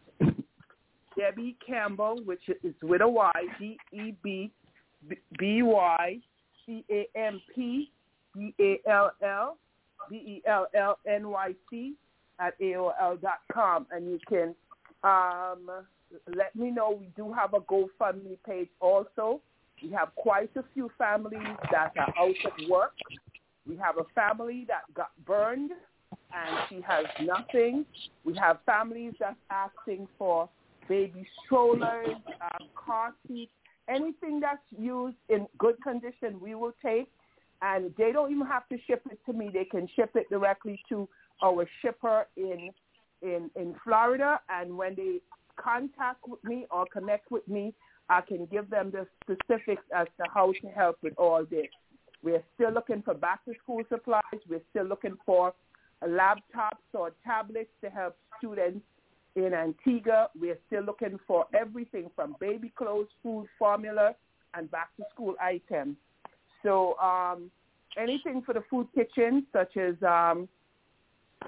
Debbie Campbell, which is with a Y, D E B B Y C A M P B A L L B E L L N Y C at AOL dot com, and you can um, let me know. We do have a GoFundMe page also. We have quite a few families that are out of work. We have a family that got burned and she has nothing. We have families that's asking for baby strollers, um, car seats, anything that's used in good condition, we will take. And they don't even have to ship it to me. They can ship it directly to our shipper in in in Florida. And when they contact with me or connect with me, I can give them the specifics as to how to help with all this. We're still looking for back to school supplies. We're still looking for laptops or tablets to help students in Antigua. We're still looking for everything from baby clothes, food, formula, and back to school items. So um, anything for the food kitchen, such as um,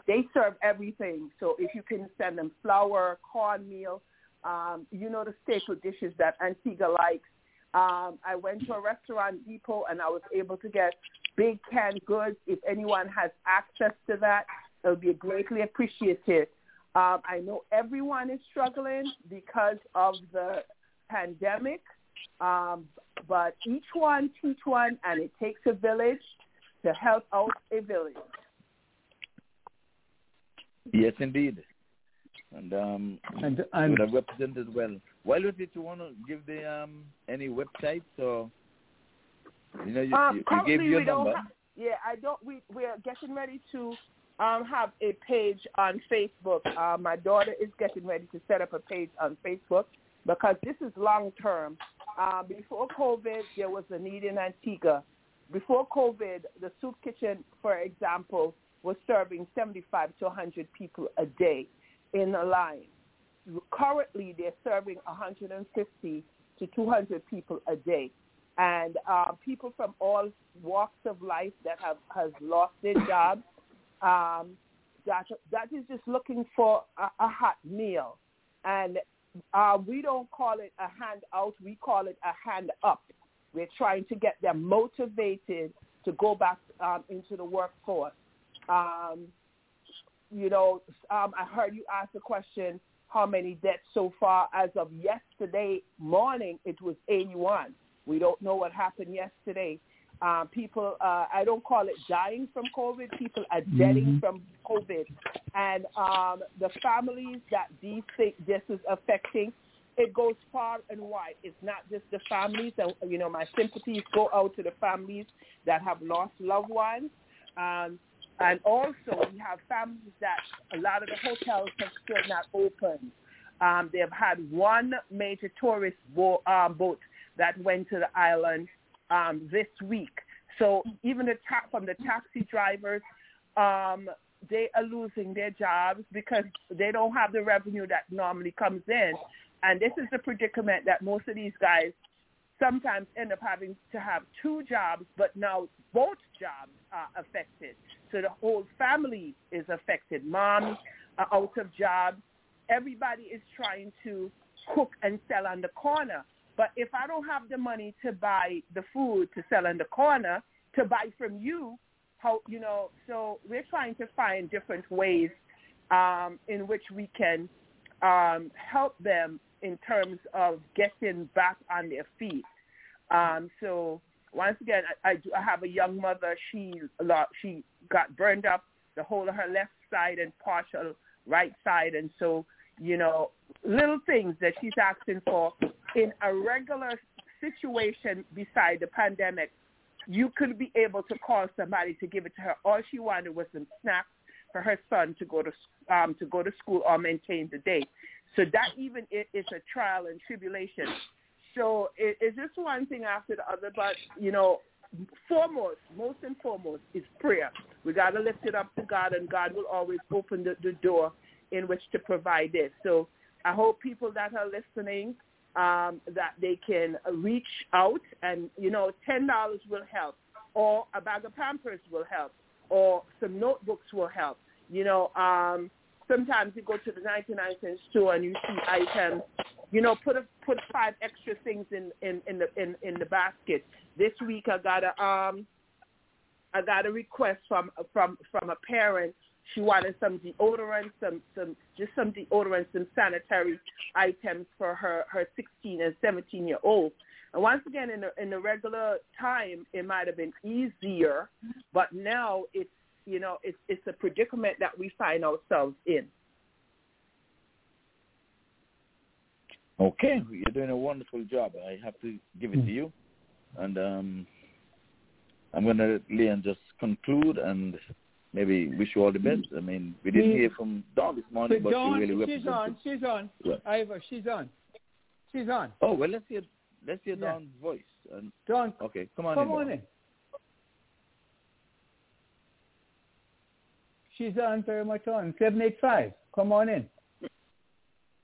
they serve everything. So if you can send them flour, cornmeal, um, you know the staple dishes that Antigua likes. Um, I went to a restaurant depot and I was able to get big canned goods. If anyone has access to that, it would be greatly appreciated. Um, I know everyone is struggling because of the pandemic, um, but each one teach one, and it takes a village to help out a village. Yes, indeed. And um, And- you and- would have represented well. While did you want to give the um any websites or you know you, Um, you, you gave your we don't number? have- yeah, I don't. We we are getting ready to um, have a page on Facebook. Uh, my daughter is getting ready to set up a page on Facebook because this is long term. Uh, before COVID, there was a need in Antigua. Before COVID, the soup kitchen, for example, was serving 75 to 100 people a day in a line. Currently, they're serving 150 to 200 people a day. And uh, people from all walks of life that have has lost their jobs, um, that that is just looking for a, a hot meal. And uh, we don't call it a handout. we call it a hand up. We're trying to get them motivated to go back um, into the workforce. Um, you know, um, I heard you ask the question, how many deaths so far? As of yesterday morning, it was 81. We don't know what happened yesterday. Uh, people, uh, I don't call it dying from COVID. People are deading Mhm. from COVID. And um, the families that these thi- this is affecting, it goes far and wide. It's not just the families. And, you know, my sympathies go out to the families that have lost loved ones. Um, and also, we have families that a lot of the hotels have still not opened. Um, they've had one major tourist bo- um, boat that went to the island um, this week. So even the ta- from the taxi drivers, um, they are losing their jobs because they don't have the revenue that normally comes in. And this is the predicament that most of these guys sometimes end up having to have two jobs, but now both jobs are affected. So the whole family is affected. Moms are out of jobs. Everybody is trying to cook and sell on the corner. But if I don't have the money to buy the food to sell in the corner, to buy from you, how you know, so we're trying to find different ways um, in which we can um, help them in terms of getting back on their feet. Um, so once again, I, I, do, I have a young mother. She she got burned up the whole of her left side and partial right side, and so you know little things that she's asking for in a regular situation beside the pandemic. You could be able to call somebody to give it to her. All she wanted was some snacks for her son to go to um, to go to school or maintain the day. So that even i- is a trial and tribulation. So it, it's just one thing after the other, but you know, foremost, most and foremost, is prayer. We got to lift it up to God, and God will always open the, the door in which to provide this. So I hope people that are listening um, that they can reach out, and you know, ten dollars will help, or a bag of Pampers will help, or some notebooks will help. You know, um, sometimes you go to the 99 cent store and you see items, you know, put a, put five extra things in, in, in the in, in the basket. This week I got a um I got a request from from from a parent. She wanted some deodorant, some some just some deodorant, some sanitary items for her her 16 and 17 year old. And once again, in the in the regular time, it might have been easier, but now it's you know it's it's a predicament that we find ourselves in. Okay, you're doing a wonderful job. I have to give it to you, and um, I'm going to let Leon just conclude and maybe wish you all the best. I mean, we didn't mm. hear from Dawn this morning, But but Dawn, she really she's on. She's on. Yeah. Ivor, she's on. She's on. Oh well, let's hear let's hear Yeah. Dawn's voice. And, Dawn, okay, come on come in. on in. She's on very much on. 785. Come on in.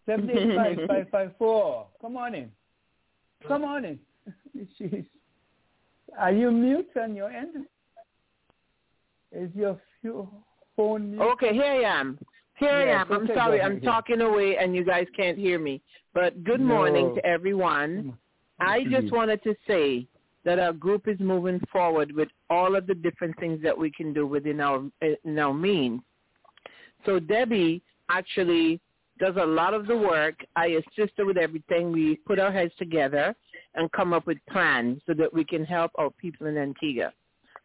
785 554. Come on in. Come on in. She's, are you mute on your end? Is your fu- phone? Okay, here I am. Here Yes, I am. I'm sorry, I'm talking away and you guys can't hear me. But good No. morning to everyone. I just wanted to say that our group is moving forward with all of the different things that we can do within our in our means. So Debbie actually does a lot of the work. I assist her with everything. We put our heads together and come up with plans so that we can help our people in Antigua.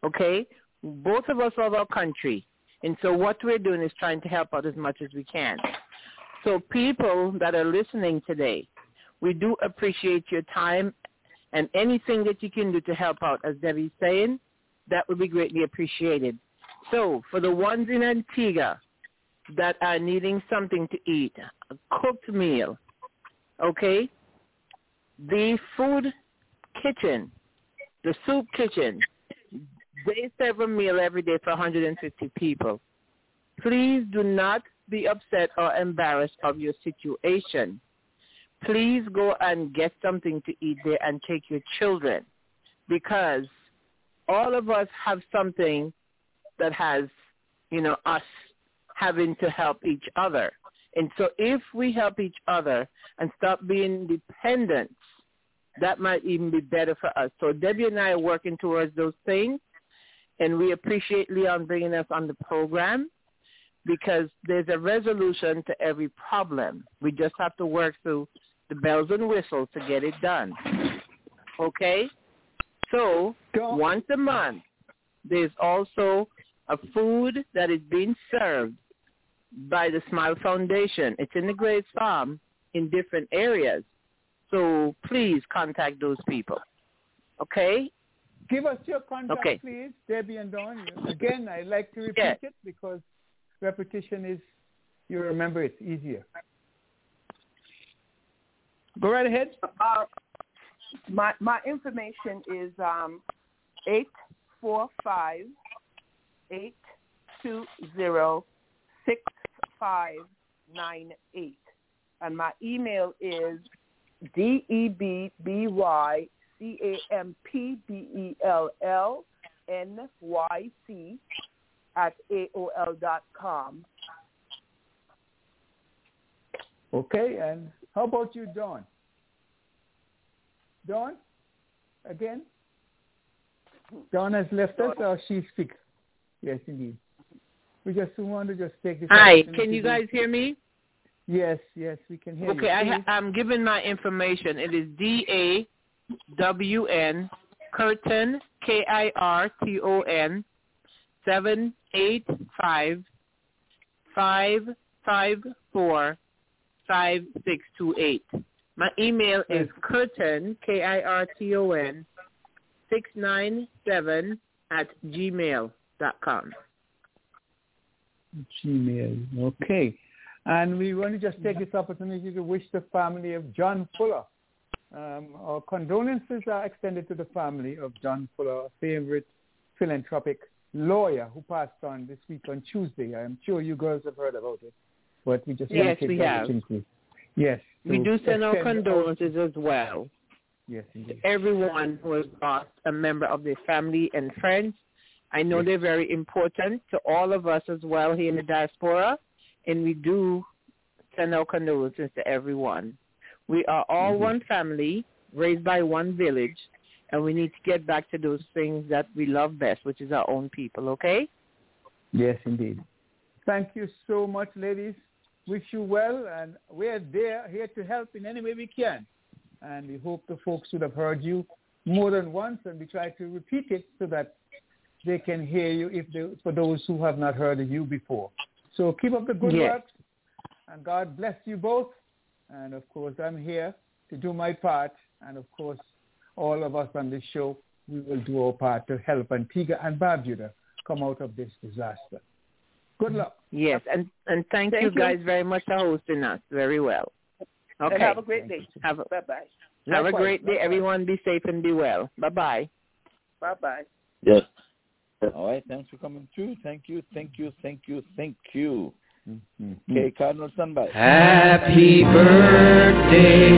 Okay? Both of us love our country. And so what we're doing is trying to help out as much as we can. So people that are listening today, we do appreciate your time and anything that you can do to help out, as Debbie's saying, that would be greatly appreciated. So for the ones in Antigua that are needing something to eat, a cooked meal, okay? The food kitchen, the soup kitchen, they serve a meal every day for 150 people. Please do not be upset or embarrassed of your situation. Please go and get something to eat there and take your children because all of us have something that has, you know, us having to help each other. And so if we help each other and stop being dependent, that might even be better for us. So Debbie and I are working towards those things, and we appreciate Leon bringing us on the program because there's a resolution to every problem. We just have to work through the bells and whistles to get it done. Okay? So once a month, there's also a food that is being served by the Smile Foundation. It's in the Grays Farm in different areas. So please contact those people. Okay? Give us your contact, Okay. please, Debbie and Dawn. Again, I like to repeat Yes. it because repetition is, you remember it easier. Go right ahead. Uh, my my information is um eight four five eight two zero six five nine eight, and my email is d e b b y c a m p b e l l n y c at aol dot com. Okay, and how about you, Dawn? Dawn, again? Dawn has left us, or she speaks? Yes, indeed. We just want to just take this. Hi, can you guys hear me? Yes, yes, we can hear Okay, you. Okay, ha- I'm giving my information. It is D A W N Kirton K I R T O N seven eight five five five four five six two eight. My email is Kirton K I R T O N six nine seven at gmail dot com. Gmail. Okay. And we want to just take this opportunity to wish the family of John Fuller. Um, our condolences are extended to the family of John Fuller, a favorite philanthropic lawyer who passed on this week on Tuesday. I'm sure you girls have heard about it, but we just want Yes, to we have. Yes. We do send our condolences as well. Yes, indeed. everyone who has lost a member of their family and friends. I know they're very important to all of us as well here in the diaspora, and we do send our condolences to everyone. We are all mm-hmm. one family, raised by one village, and we need to get back to those things that we love best, which is our own people, okay? Yes, indeed. Thank you so much, ladies. Wish you well, and we're there here to help in any way we can. And we hope the folks would have heard you more than once, and we try to repeat it so that they can hear you if they, for those who have not heard of you before. So keep up the good Yes. work, and God bless you both. And of course, I'm here to do my part, and of course, all of us on this show, we will do our part to help Antigua and Barbuda come out of this disaster. Good luck. Yes, and and thank, Thank you you. guys very much for hosting us very well. Okay. And have a great day. Have a, Bye bye. have a great day. likewise. Everyone be safe and be well. Bye-bye. Bye bye. Yes. All right. Thanks for coming through. Thank you. Thank you. Thank you. Thank you. Mm-hmm. Okay, Cardinal Sunby. Happy birthday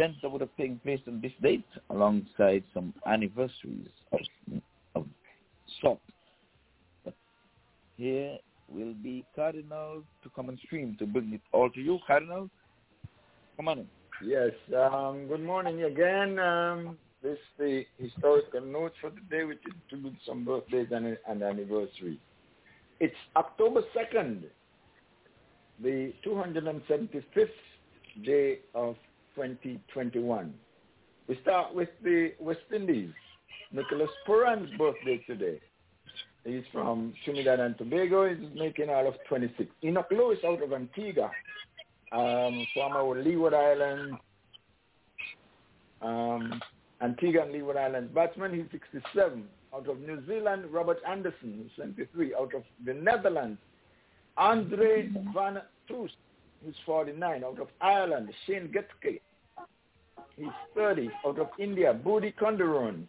and events that would have taken place on this date alongside some anniversaries of, of sort. But here will be Cardinal to come on stream to bring it all to you. Cardinal, come on in. Yes. Um, good morning again. Um, this is the historical notes for today, which includes some birthdays and, and anniversaries. It's October 2nd, the 275th day of 2021. We start with the West Indies. Nicholas Pooran's birthday today. He's from Trinidad and Tobago. He's making all of 26. Enoch Lewis out of Antigua, um, former Leeward Islands, um, Antigua and Leeward Islands batsman. He's 67. Out of New Zealand, Robert Anderson, 73. Out of the Netherlands, Andre van Troost, who's 49. Out of Ireland, Shane Getkate, he's 30. Out of India, Budhi Kunderan,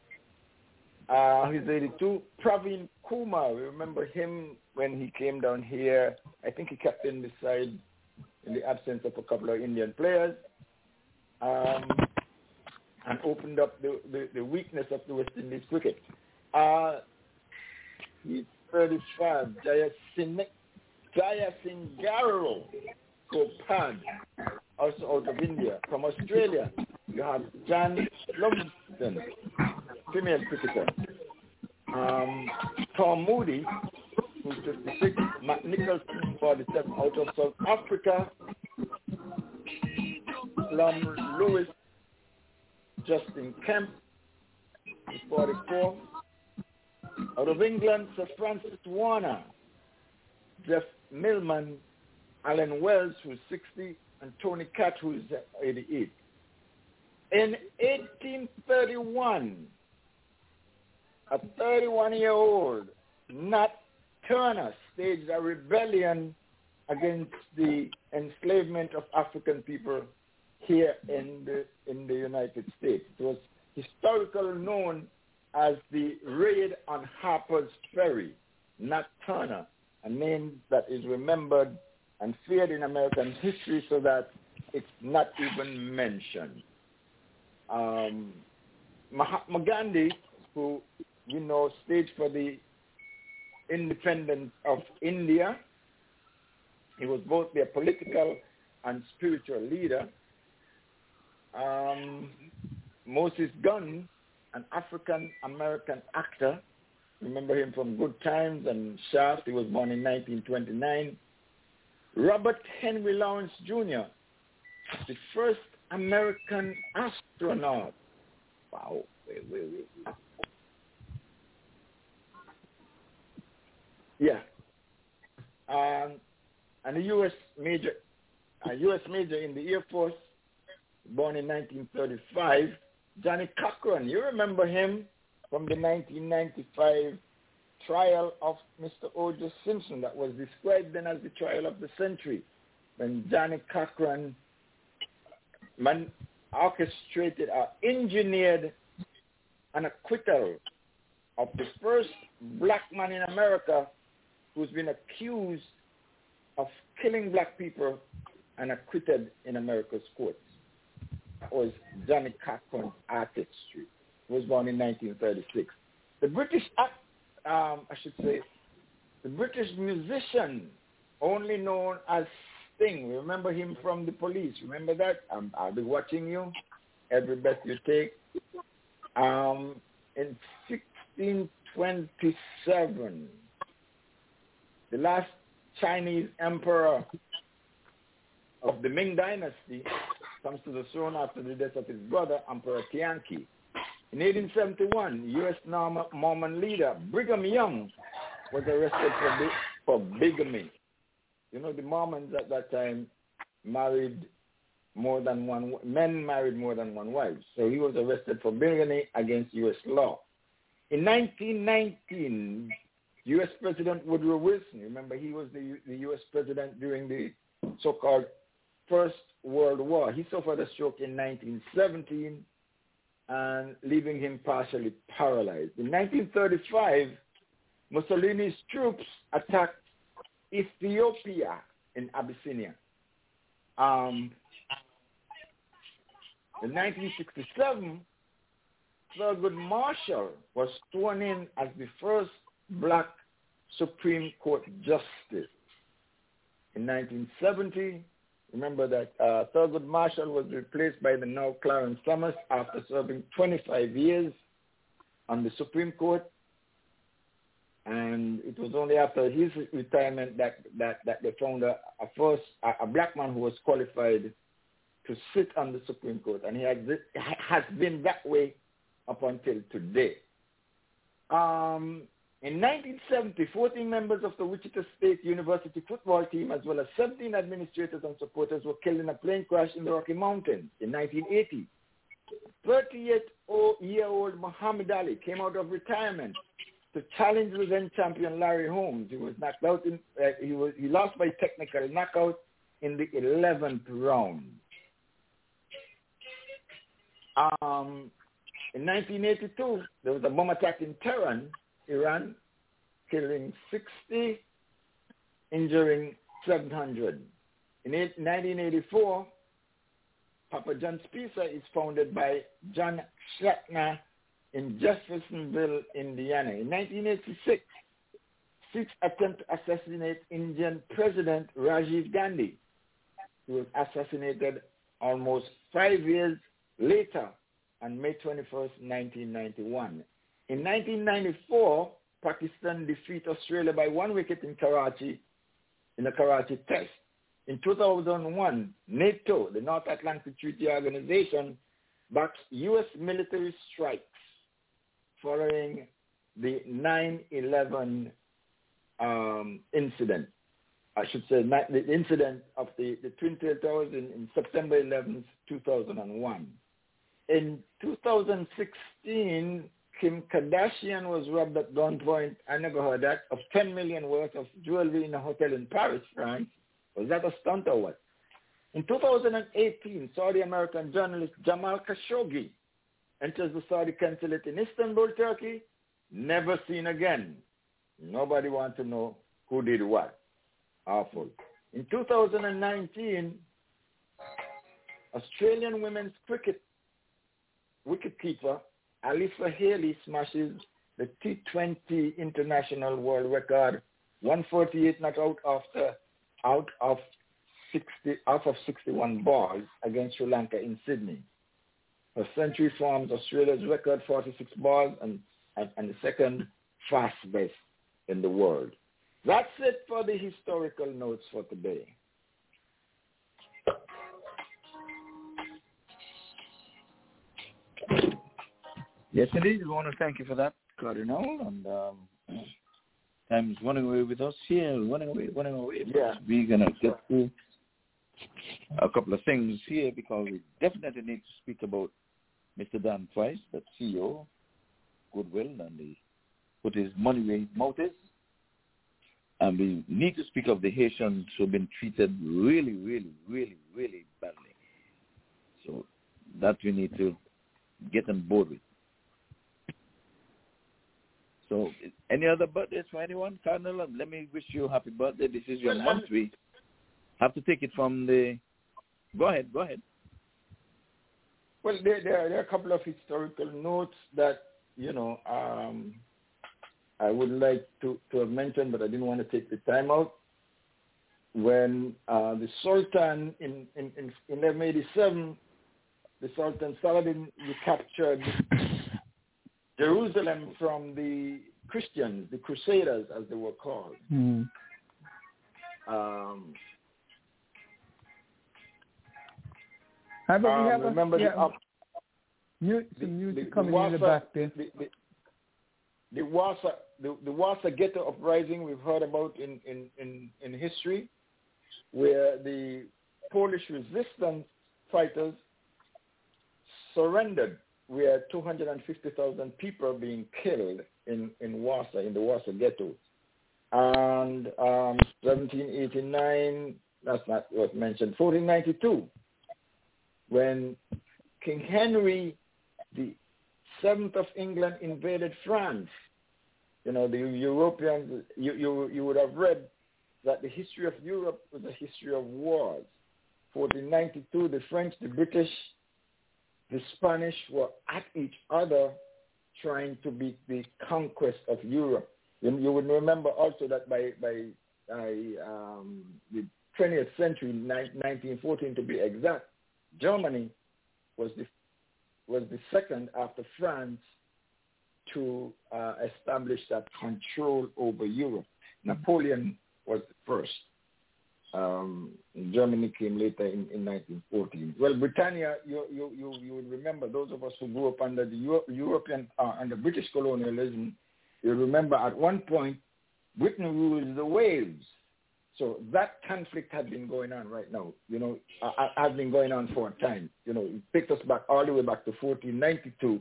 uh, he's 82. Praveen Kumar, we remember him when he came down here. I think he captained the side in the absence of a couple of Indian players. Um, and opened up the, the, the, weakness of the West Indies cricket. Uh, he's 35. Jayasingh Jayasingaro Gopal, also out of India. From Australia, you have Jan Lumsden, female cricketer. Um, Tom Moody, who's 56. Matt Nicholson, 47, out of South Africa. Plum Lewis, Justin Kemp, 44. Out of England, Sir Francis Warner, Jeff Millman, Alan Wells, who's 60, and Tony Catt, who's 88. In 1831, a 31-year-old Nat Turner staged a rebellion against the enslavement of African people here in the in the United States. It was historically known as the raid on Harper's Ferry, Nat Turner, a name that is remembered and feared in American history so that it's not even mentioned. Um, Mahatma Gandhi, who you know staged for the independence of India, he was both their political and spiritual leader. Um, Moses Gunn, an African American actor, remember him from Good Times and Shaft. He was born in 1929. Robert Henry Lawrence Jr., the first American astronaut. Wow, wait, wait, wait. Yeah. Um, and a U.S. major, a U.S. major in the Air Force, born in 1935. Johnnie Cochran, you remember him from the 1995 trial of Mr. O.J. Simpson that was described then as the trial of the century when Johnnie Cochran man orchestrated or engineered an acquittal of the first black man in America who's been accused of killing black people and acquitted in America's courts. That was Johnnie Cochran's artistry. He was born in 1936. The British act um, I should say, the British musician, only known as Sting. Remember him from the police. Remember that? Um, I'll be watching you. Every breath you take. Um, in 1627, the last Chinese emperor of the Ming Dynasty comes to the throne after the death of his brother, Emperor Tianqi. In 1871, U.S. Mormon leader Brigham Young was arrested for, for bigamy. You know, the Mormons at that time married more than one, men married more than one wife. So he was arrested for bigamy against U.S. law. In 1919, U.S. President Woodrow Wilson, remember he was the, the U.S. president during the so-called First World War. He suffered a stroke in 1917 and leaving him partially paralyzed. In 1935, Mussolini's troops attacked Ethiopia in Abyssinia. Um, In 1967, Thurgood Marshall was sworn in as the first black Supreme Court justice. In 1970, remember that uh, Thurgood Marshall was replaced by the now Clarence Thomas after serving 25 years on the Supreme Court. And it was only after his retirement that, that, that they found a, a first a, a black man who was qualified to sit on the Supreme Court, and he has, has been that way up until today. Um, in 1970, 14 members of the Wichita State University football team, as well as 17 administrators and supporters, were killed in a plane crash in the Rocky Mountains. In 1980, 38-year-old Muhammad Ali came out of retirement to challenge the then champion Larry Holmes. He was knocked out. In, uh, he was he lost by technical knockout in the 11th round. Um, in 1982, there was a bomb attack in Tehran, Iran, killing 60, injuring 700. In 1984, Papa John's Pizza is founded by John Schnatter in Jeffersonville, Indiana. In 1986, six attempt to assassinate Indian President Rajiv Gandhi. He was assassinated almost five years later on May 21st, 1991. In 1994, Pakistan defeat Australia by one wicket in Karachi, in the Karachi test. In 2001, NATO, the North Atlantic Treaty Organization, backs U.S. military strikes following the 9-11 um, incident. I should say the incident of the, the Twin Towers in, in September 11, 2001. In 2016, Kim Kardashian was robbed at gunpoint, I never heard that, of 10 million worth of jewelry in a hotel in Paris, France. Was that a stunt or what? In 2018, Saudi-American journalist Jamal Khashoggi enters the Saudi consulate in Istanbul, Turkey, never seen again. Nobody wants to know who did what. Awful. In 2019, Australian women's cricket wicketkeeper Alyssa Healy smashes the T20 international world record, 148 not out after out of 60 out of 61 balls against Sri Lanka in Sydney. Her century forms Australia's record 46 balls and, and, and the second fast best in the world. That's it for the historical notes for today. Yes, indeed. We want to thank you for that, Cardinal. And um, time is running away with us here, running away, running away. Yeah. We're going to get through a couple of things here because we definitely need to speak about Mr. Dan Price, the CEO, Goodwill, and the, put his money where his mouth is. And we need to speak of the Haitians who've been treated really, really, really, really badly. So that we need to get on board with. So, any other birthdays for anyone, Cardinal? Let me wish you a happy birthday. This is your Well, month. We have to take it from the. Go ahead. Go ahead. Well, there, there, there are a couple of historical notes that, you know, um, I would like to, to have mentioned, but I didn't want to take the time out. When uh, the Sultan in, in, in 1187, the Sultan Saladin recaptured Jerusalem from the Christians, the Crusaders, as they were called. Mm. Um, How about um, have a, remember yeah, the, up, the, some music the, coming the in the back there. The, the, the Wasa, the, the Wasa ghetto uprising we've heard about in, in, in, in history, where the Polish resistance fighters surrendered, where 250,000 people being killed in, in Wasa, in the Warsaw ghetto. And um, 1789, that's not what mentioned, 1492, when King Henry the seventh of England invaded France. You know, the Europeans, you, you, you would have read that the history of Europe was a history of wars. 1492, the French, the British, the Spanish were at each other trying to beat the conquest of Europe. You, you would remember also that by, by, um, the 20th century, 1914 to be exact, Germany was the, was the second after France to uh, establish that control over Europe. Napoleon was the first. Um, Germany came later in, in 1914. Well, Britannia, you, you, you, you remember, those of us who grew up under the Euro- European, uh, under British colonialism, you remember at one point, Britain ruled the waves. So that conflict had been going on right now, you know, has been going on for a time. You know, it takes us back all the way back to 1492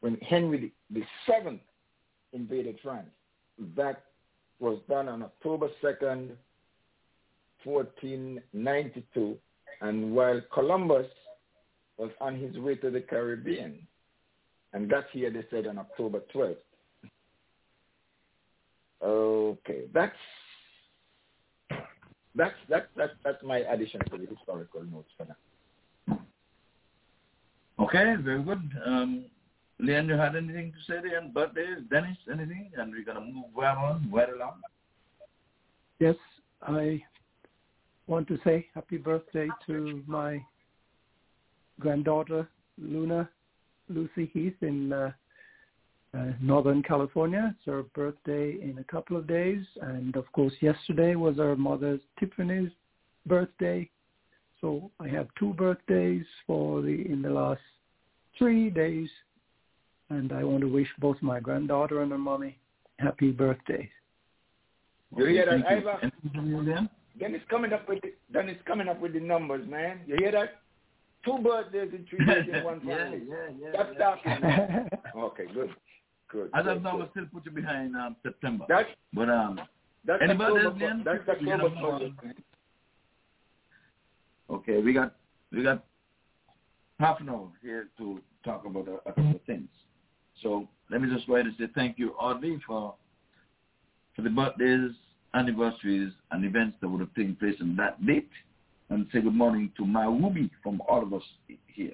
when Henry Seventh invaded France. That was done on October 2nd, 1492, and while Columbus was on his way to the Caribbean, and got here, they said, on October 12th. Okay, that's that's that's that's that's my addition to the historical notes for now. Okay, very good. Um, Leon, you had anything to say there on birthdays? Dennis, anything? And we're going to move right on, right along. Yes, I want to say happy birthday to my granddaughter, Luna Lucy Heath in uh, uh, Northern California. It's her birthday in a couple of days. And of course, yesterday was her mother Tiffany's birthday. So I have two birthdays for the in the last three days. And I want to wish both my granddaughter and her mommy happy birthday. You hear that, Thank you. Ivor? Anything from you, Leon? Then it's coming up with the, then it's coming up with the numbers, man. You hear that? Two birthdays in three days in one family. yeah, yeah, That's yeah. okay, good, good. As good, of now, good. we'll still put you behind um, September. That's But um, that's any October. birthdays, That's October first. Okay, we got we got half an hour here to talk about a, a couple of things. So let me just go ahead and say thank you, Audrey, for for the birthdays, anniversaries, and events that would have taken place on that date, and say good morning to my Ruby from all of us here.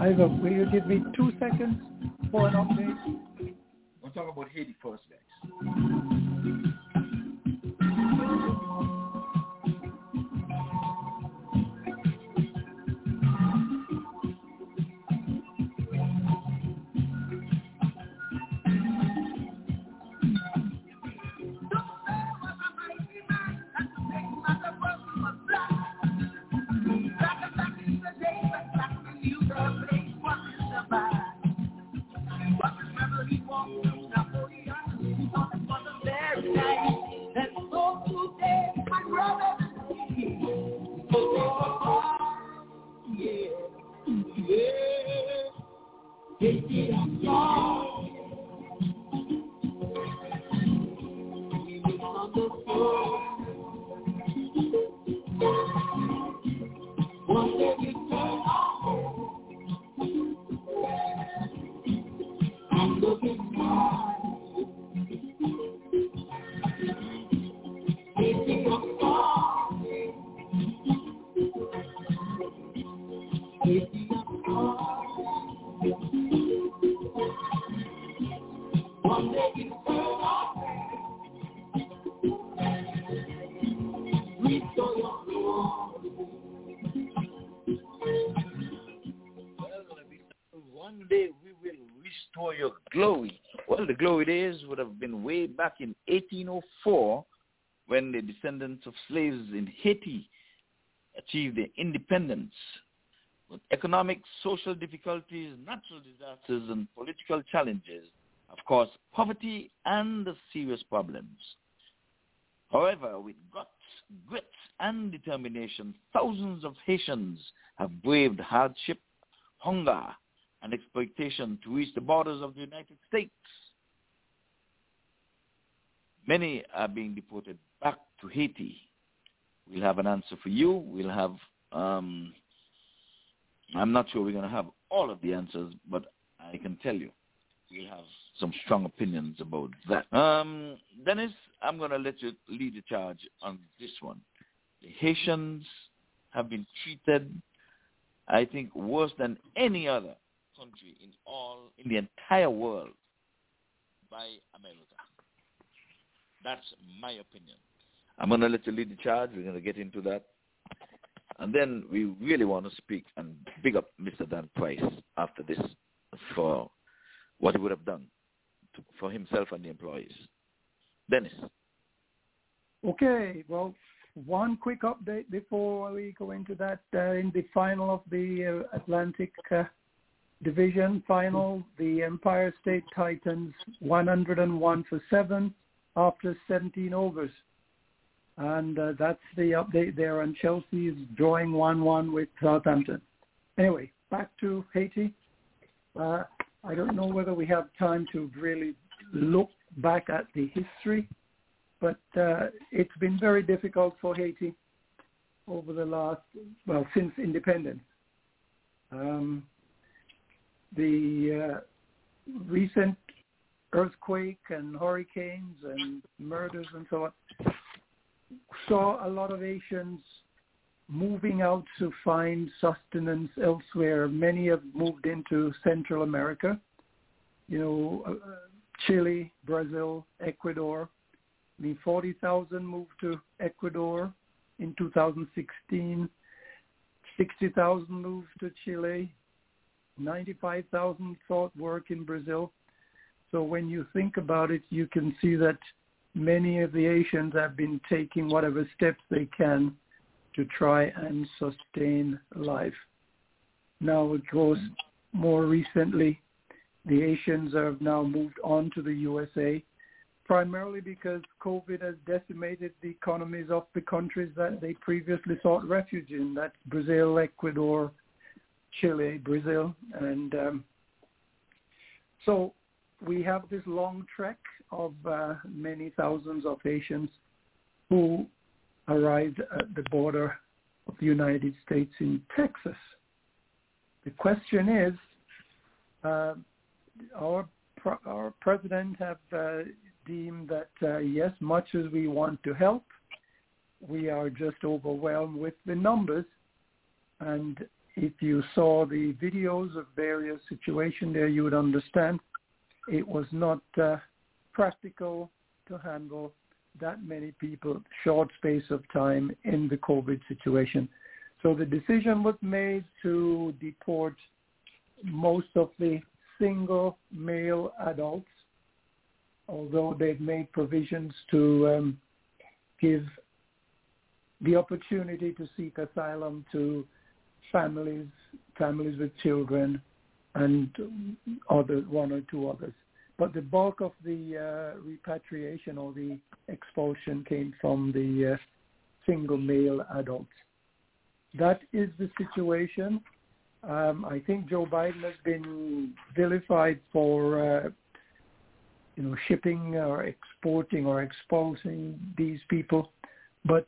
Ivor, will you give me two seconds for an update? We'll talk about Haiti first, guys. One day we will restore your glory. Well, the glory days would have been way back in 1804 when the descendants of slaves in Haiti achieved their independence. But economic, social difficulties, natural disasters, and political challenges of course, poverty and serious problems. However, with guts, grit, and determination, thousands of Haitians have braved hardship, hunger, and exploitation to reach the borders of the United States. Many are being deported back to Haiti. We'll have an answer for you. We'll have, um, I'm not sure we're going to have all of the answers, but I can tell you we'll have some strong opinions about that. Um, Dennis, I'm going to let you lead the charge on this one. The Haitians have been treated, I think, worse than any other country in all in the entire world by America. That's my opinion. I'm going to let you lead the charge. We're going to get into that. And then we really want to speak and big up Mr. Dan Price after this for what he would have done to, for himself and the employees. Dennis. Okay, well, one quick update before we go into that. Uh, in the final of the uh, Atlantic uh, Division final, the Empire State Titans 101 for 7 after 17 overs. And uh, that's the update there. And Chelsea is drawing 1-1 with Southampton. Anyway, back to Haiti. I don't know whether we have time to really look back at the history, but uh, it's been very difficult for Haiti over the last, well, since independence. Um, the uh, recent earthquake and hurricanes and murders and so on saw a lot of Haitians moving out to find sustenance elsewhere. Many have moved into Central America, you know, uh, Chile, Brazil, Ecuador. I mean, 40,000 moved to Ecuador in 2016. 60,000 moved to Chile. 95,000 sought work in Brazil. So when you think about it, you can see that many of the Haitians have been taking whatever steps they can to try and sustain life. Now, of course, more recently, the Haitians have now moved on to the USA, primarily because COVID has decimated the economies of the countries that they previously sought refuge in. That's Brazil, Ecuador, Chile, Brazil, and um, so we have this long trek of uh, many thousands of Haitians who arrived at the border of the United States in Texas. The question is, uh, our our president have uh, deemed that uh, yes, much as we want to help, we are just overwhelmed with the numbers. And if you saw the videos of various situations there, you would understand it was not uh, practical to handle that many people short space of time in the COVID situation. So the decision was made to deport most of the single male adults, although they've made provisions to um, give the opportunity to seek asylum to families, families with children, and other one or two others. But the bulk of the uh, repatriation or the expulsion came from the uh, single male adults. That is the situation. Um, I think Joe Biden has been vilified for, uh, you know, shipping or exporting or expulsing these people, but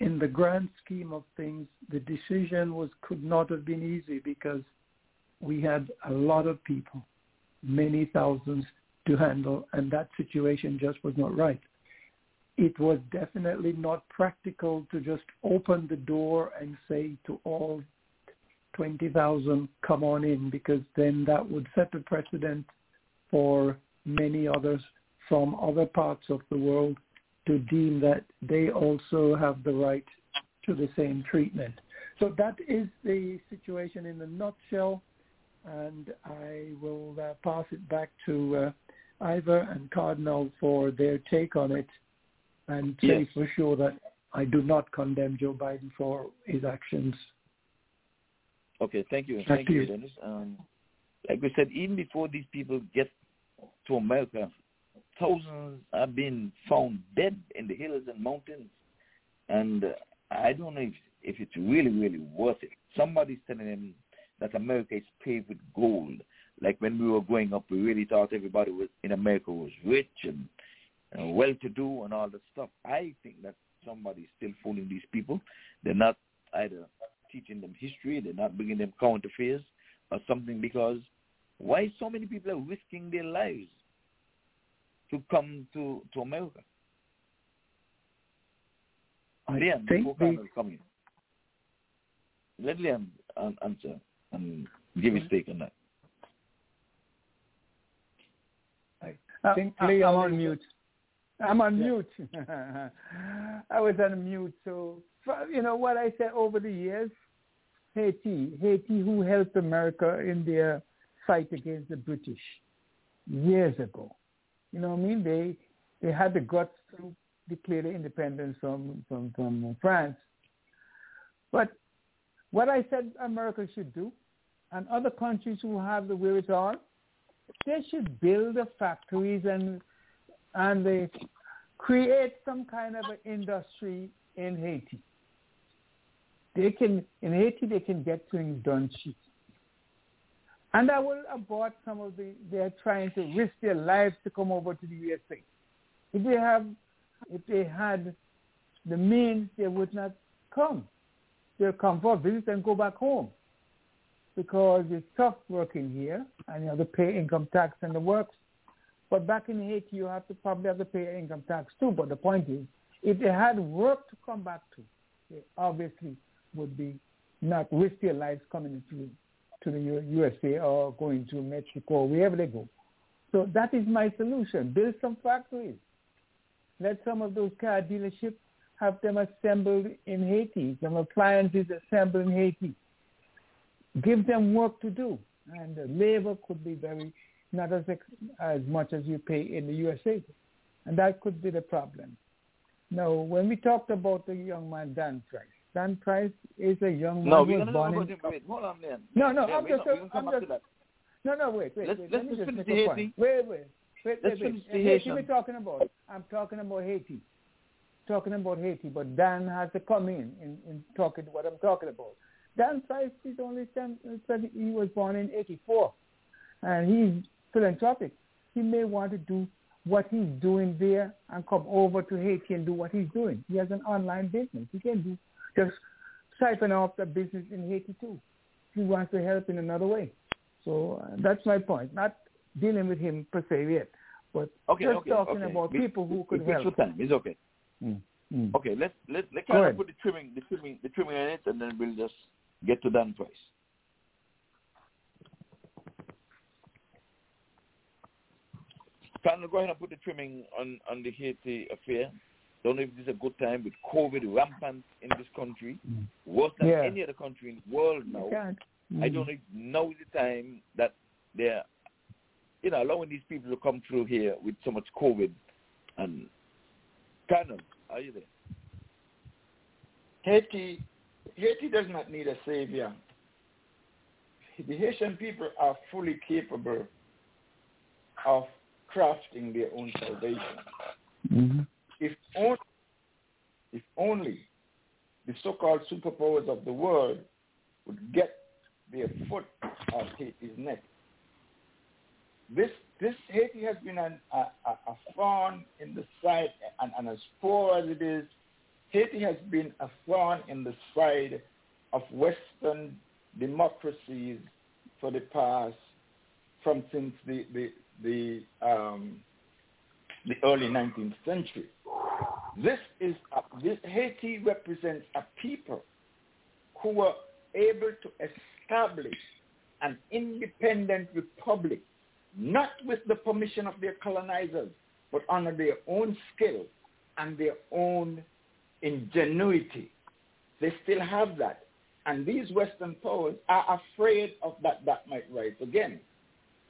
in the grand scheme of things, the decision was could not have been easy because we had a lot of people, many thousands to handle, and that situation just was not right. It was definitely not practical to just open the door and say to all 20,000, come on in, because then that would set a precedent for many others from other parts of the world to deem that they also have the right to the same treatment. So that is the situation in a nutshell and I will uh, pass it back to uh, Ivor and Cardinal for their take on it and say Yes. for sure that I do not condemn Joe Biden for his actions. Okay, thank you. Back Thank you, you. Dennis. Um, like we said, even before these people get to America, thousands have been found dead in the hills and mountains. And uh, I don't know if, if it's really, really worth it. Somebody's telling them that America is paved with gold. Like when we were growing up, we really thought everybody was in America was rich and uh, well-to-do and all that stuff. I think that somebody's still fooling these people. They're not either teaching them history, they're not bringing them current affairs or something because why so many people are risking their lives to come to, to America? I Leon, think before the, come in. let Liam answer and give his take on that. I uh, think uh, I'm on is- mute. I'm on Yeah. mute. I was on mute. So, you know what I said over the years? Haiti, Haiti, who helped America in their fight against the British years ago. You know what I mean? They they had the guts to declare their independence from from from France. But what I said America should do, and other countries who have the wherewithal, they should build the factories and and they create some kind of an industry in Haiti. They can in Haiti they can get things done cheap. And I will abort some of the they're trying to risk their lives to come over to the USA. If they have if they had the means they would not come. They'll come for a visit and go back home. Because it's tough working here and you have to pay income tax and the works. But back in Haiti, you have to probably have to pay income tax too. But the point is, if they had work to come back to, they obviously would be not risk their lives coming into to the USA or going to Mexico or wherever they go. So that is my solution. Build some factories. Let some of those car dealerships have them assembled in Haiti, some appliances assembled in Haiti. Give them work to do. And the labor could be very not as ex- as much as you pay in the USA, and that could be the problem. Now, when we talked about the young man Dan Price, Dan Price is a young man No, we're gonna born talk about him. Wait, hold on, Liam. No, no, Yeah, I'm just, not- I'm just, no, no, wait, wait, Let's- wait. let's Let me just just finish make the a point. Wait, wait, wait, Let's wait, wait. finish the Haiti we're talking about. I'm talking about Haiti. Talking about Haiti, but Dan has to come in in, in talking what I'm talking about. Dan Price is only 10, said he was born in 84, and he's philanthropic. He may want to do what he's doing there and come over to Haiti and do what he's doing. He has an online business. He can do just siphon off the business in Haiti too. He wants to help in another way. So uh, that's my point. Not dealing with him per se yet, but Okay, just okay, talking okay. about people who could fix help. for time. It's okay. Mm, mm. Okay, let's let let's kind of put the trimming, the trimming, the trimming in it, and then we'll just get to Dan Price. Kind of go ahead and put the trimming on on the Haiti affair. Don't know if this is a good time with COVID rampant in this country, worse than Yeah. any other country in the world now. You can't. I Mm. don't know if now is the time that they're, you know, allowing these people to come through here with so much COVID. And Colonel, are you there? Haiti, Haiti does not need a savior. The Haitian people are fully capable of crafting their own salvation. Mm-hmm. If only, if only the so-called superpowers of the world would get their foot off Haiti's neck. This this Haiti has been an, a, a, a thorn in the side, and, and as poor as it is, Haiti has been a thorn in the side of Western democracies for the past, from since the the the um, the early 19th century. This is a, this, Haiti represents a people who were able to establish an independent republic, not with the permission of their colonizers, but under their own skill and their own ingenuity. They still have that. And these Western powers are afraid of that that might rise again.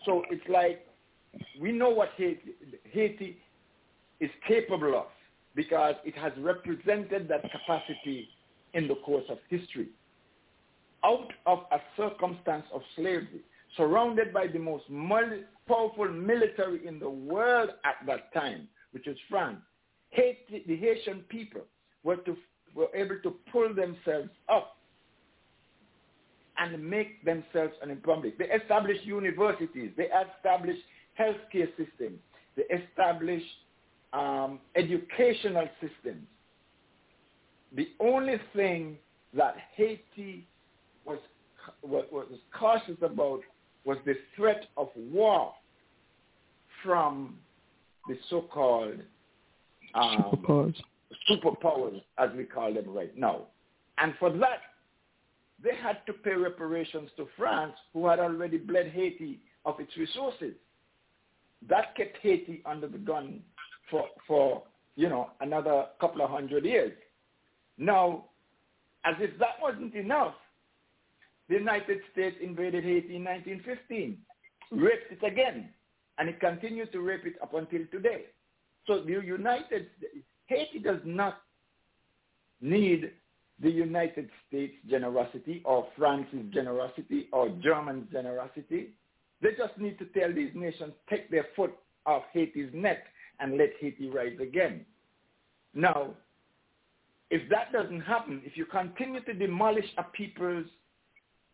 So it's like we know what Haiti, Haiti is capable of because it has represented that capacity in the course of history. Out of a circumstance of slavery, surrounded by the most powerful military in the world at that time, which is France, Haiti, the Haitian people were, to, were able to pull themselves up and make themselves an republic. They established universities. They established healthcare systems. They established um, educational systems. The only thing that Haiti was, was, was cautious about was the threat of war from the so-called um, Superpowers. as we call them right now. And for that, they had to pay reparations to France, who had already bled Haiti of its resources. That kept Haiti under the gun for, for you know, another couple of hundred years. Now, as if that wasn't enough, the United States invaded Haiti in 1915, raped it again, and it continues to rape it up until today. So the United Haiti does not need the United States generosity or France's generosity or German's generosity. They just need to tell these nations, take their foot off Haiti's neck and let Haiti rise again. Now, if that doesn't happen, if you continue to demolish a people's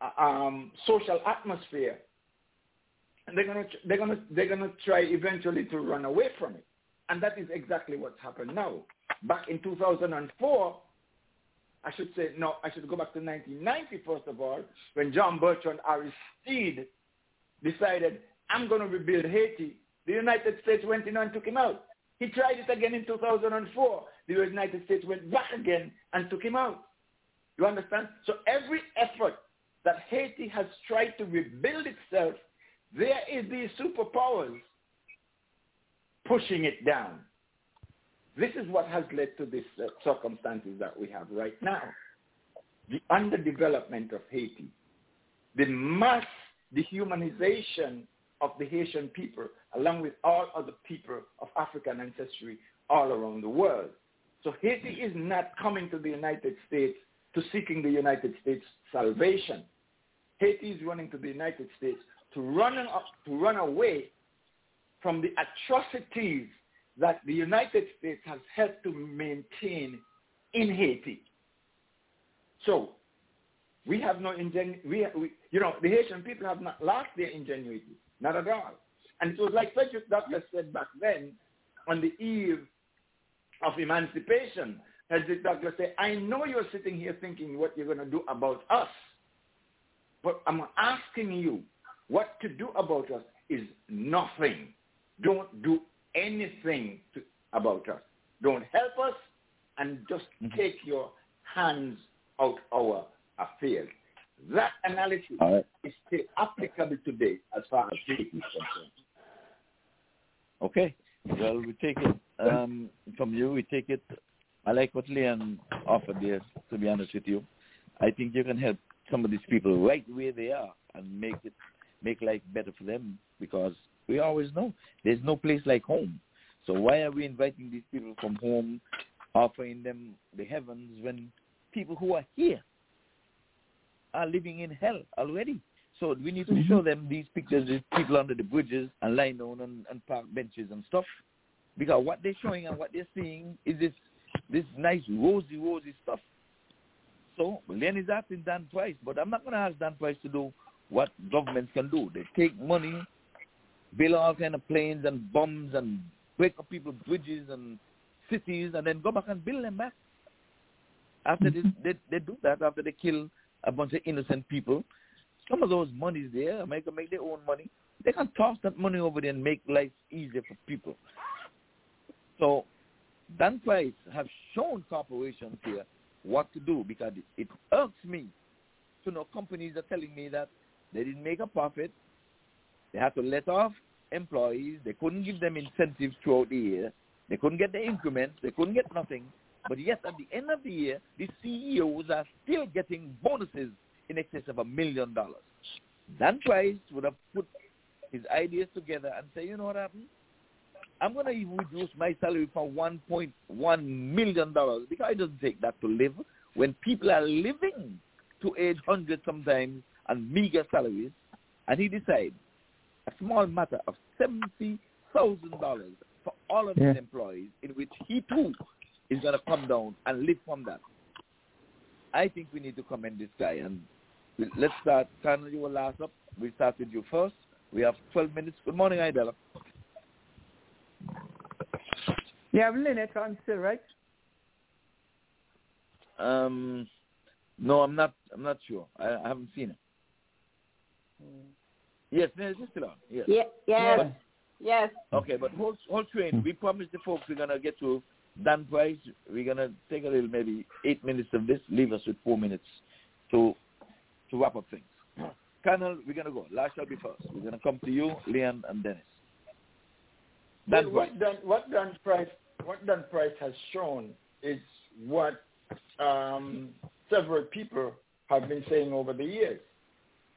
uh, um, social atmosphere, they're gonna they're gonna they're gonna try eventually to run away from it, and that is exactly what's happened now. Back in 2004, I should say no, I should go back to 1990 first of all, when Jean Bertrand Aristide decided I'm going to rebuild Haiti. The United States went in and took him out. He tried it again in 2004. The United States went back again and took him out. You understand? So every effort that Haiti has tried to rebuild itself, there is these superpowers pushing it down. This is what has led to these uh, circumstances that we have right now. The underdevelopment of Haiti, the mass dehumanization of the Haitian people, along with all other people of African ancestry all around the world. So Haiti is not coming to the United States to seeking the United States salvation. Haiti is running to the United States to run, up, to run away from the atrocities that the United States has helped to maintain in Haiti. So we have no ingenuity. We, we, you know, the Haitian people have not lost their ingenuity, not at all. And it was like Frederick Douglass said back then, on the eve of emancipation, Frederick Douglass said, I know you're sitting here thinking what you're going to do about us, but I'm asking you, what to do about us is nothing. Don't do anything to, about us. Don't help us and just mm-hmm. take your hands out our affairs. That analysis right. is still applicable today as far as faith is concerned. Okay. Well, we take it um, from you. We take it. I like what Leon offered there, to be honest with you. I think you can help some of these people right where they are and make it make life better for them because we always know there's no place like home. So why are we inviting these people from home, offering them the heavens when people who are here are living in hell already? So we need to show mm-hmm. them these pictures of people under the bridges and lying down on, on park benches and stuff. Because what they're showing and what they're seeing is this this nice rosy, rosy stuff. So Len is asking Dan Price, but I'm not going to ask Dan Price to do what governments can do. They take money build all kind of planes and bombs and break up people's bridges and cities and then go back and build them back. After they, mm-hmm. they, they do that, after they kill a bunch of innocent people, some of those monies there, America make their own money. They can toss that money over there and make life easier for people. So Dan Price have shown corporations here what to do because it, it irks me to know companies are telling me that they didn't make a profit, they had to let off employees. They couldn't give them incentives throughout the year. They couldn't get the increments. They couldn't get nothing. But yet, at the end of the year, the CEOs are still getting bonuses in excess of a million dollars. Dan Price would have put his ideas together and say, you know what happened? I'm going to reduce my salary from $1.1 million because it doesn't take that to live. When people are living to age 100 sometimes on meager salaries, and he decides a small matter of $70,000 for all of yeah. his employees, in which he too is going to come down and live from that. I think we need to commend this guy. And let's start. Colonel, you were last up. We start with you first. We have 12 minutes. Good morning, Idella. You have Lynette on still, right? Um, no, I'm not. I'm not sure. I, I haven't seen it. Mm. Yes, it's still on. Yes. Yeah, yes. But, yes. Okay, but hold, hold train. We promised the folks we're going to get to Dan Price. We're going to take a little, maybe eight minutes of this, leave us with four minutes to to wrap up things. Colonel, we're going to go. Last shall be first. We're going to come to you, Leon, and Dennis. Well, what Dan, what Dan Price what Dan Price has shown is what um, several people have been saying over the years,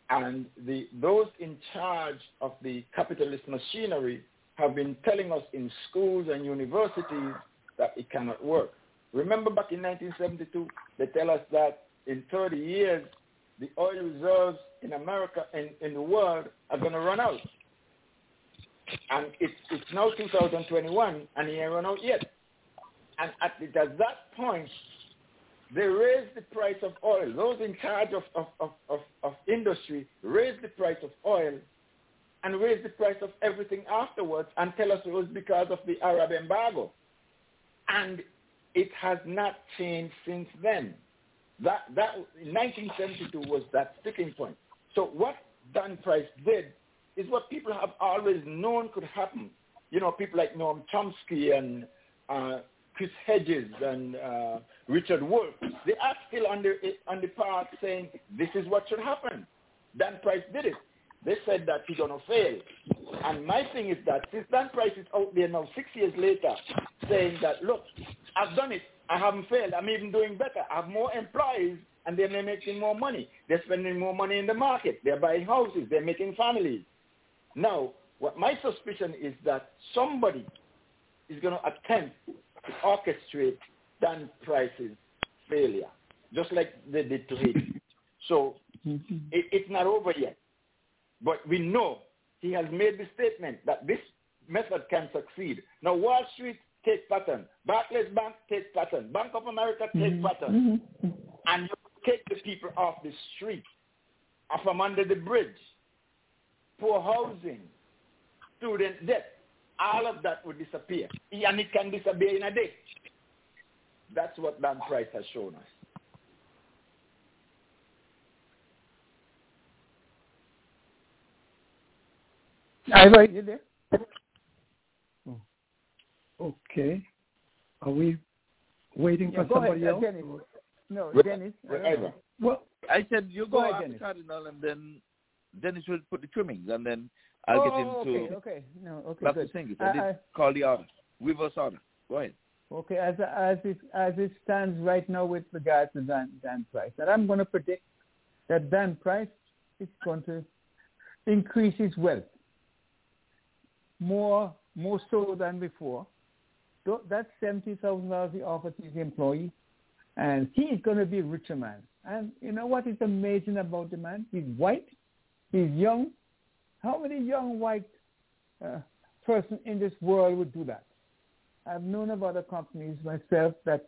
and the those in charge of the capitalist machinery have been telling us in schools and universities that it cannot work. Remember back in 1972, they tell us that in 30 years, the oil reserves in America and in the world are going to run out. And it's, it's now 2021 and it ain't run out yet. And at, at that point, they raised the price of oil. Those in charge of, of, of, of, industry raised the price of oil and raised the price of everything afterwards and tell us it was because of the Arab embargo. And it has not changed since then. That, that 1972 was that sticking point. So what Dan Price did is what people have always known could happen. You know, people like Noam Chomsky and uh, Chris Hedges and uh, Richard Wolff, they are still on the, on the path saying this is what should happen. Dan Price did it. They said that he's going to fail. And my thing is that since Dan Price is out there now six years later saying that, look, I've done it. I haven't failed. I'm even doing better. I have more employees and they're making more money. They're spending more money in the market. They're buying houses. They're making families. Now, what my suspicion is that somebody is going to attempt to orchestrate Dan Price's failure, just like they did to Haiti. So it, it's not over yet. But we know he has made the statement that this method can succeed. Now, Wall Street takes pattern. Barclays Bank takes pattern. Bank of America takes Mm-hmm. pattern. And you take the people off the street, off from under the bridge, poor housing, student debt, all of that would disappear. And it can disappear in a day. That's what Dan Price has shown us. Ivor, you there? Oh, okay. Are we waiting Yeah, for go somebody ahead, else? Dennis. No, Well, Dennis. I don't Whatever. know. Well, I said you Go go ahead, after Dennis. Cardinal, and then Dennis will put the trimmings, and then I'll get him oh, to okay, okay. No, okay, good. to sing it. I- I I- call the order, reverse order. Go ahead. Okay, as as it as it stands right now with regards to Dan, Dan Price, and I'm going to predict that Dan Price is going to increase his wealth more more so than before. That seventy thousand dollars he offered his employee, and he's going to be a richer man. And you know what is amazing about the man? He's white, he's young. How many young white uh, person in this world would do that? I've known of other companies myself that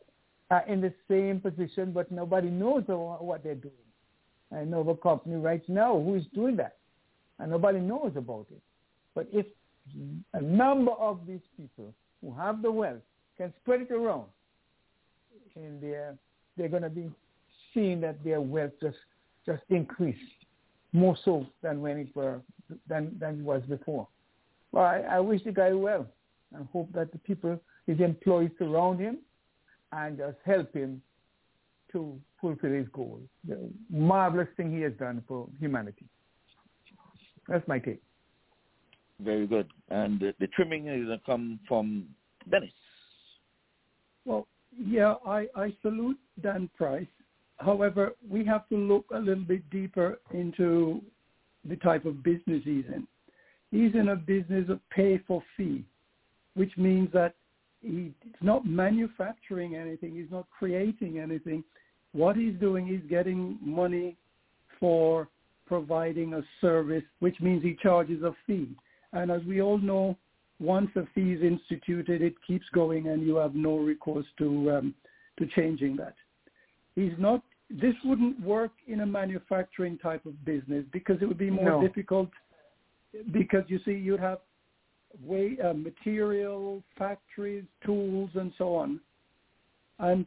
are in the same position, but nobody knows what they're doing. I know of a company right now who is doing that, and nobody knows about it. But if a number of these people who have the wealth can spread it around, and they're they're going to be seeing that their wealth just just increase more so than when it were than than it was before. Well, I, I wish the guy well and hope that the people, his employees surround him and just help him to fulfill his goal. The marvelous thing he has done for humanity. That's my take. Very good. And the, the trimming is going to come from Dennis. Well, yeah, I, I salute Dan Price. However, we have to look a little bit deeper into the type of business he's in. He's in a business of pay for fee, which means that he's not manufacturing anything. He's not creating anything. What he's doing is getting money for providing a service, which means he charges a fee. And as we all know, once a fee is instituted, it keeps going, and you have no recourse to um, to changing that. He's not. This wouldn't work in a manufacturing type of business because it would be more No. difficult. Because you see, you'd have way uh, material, factories, tools, and so on. And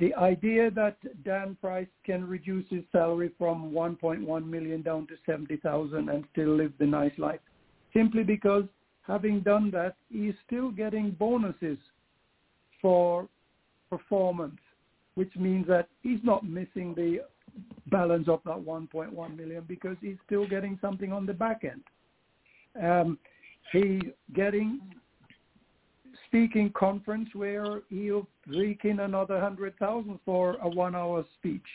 the idea that Dan Price can reduce his salary from 1.1 million down to 70,000 and still live the nice life, simply because having done that, he's still getting bonuses for performance, which means that he's not missing the balance of that 1.1 million because he's still getting something on the back end. Um, he's getting speaking conference where he'll rake in another hundred thousand for a one-hour speech.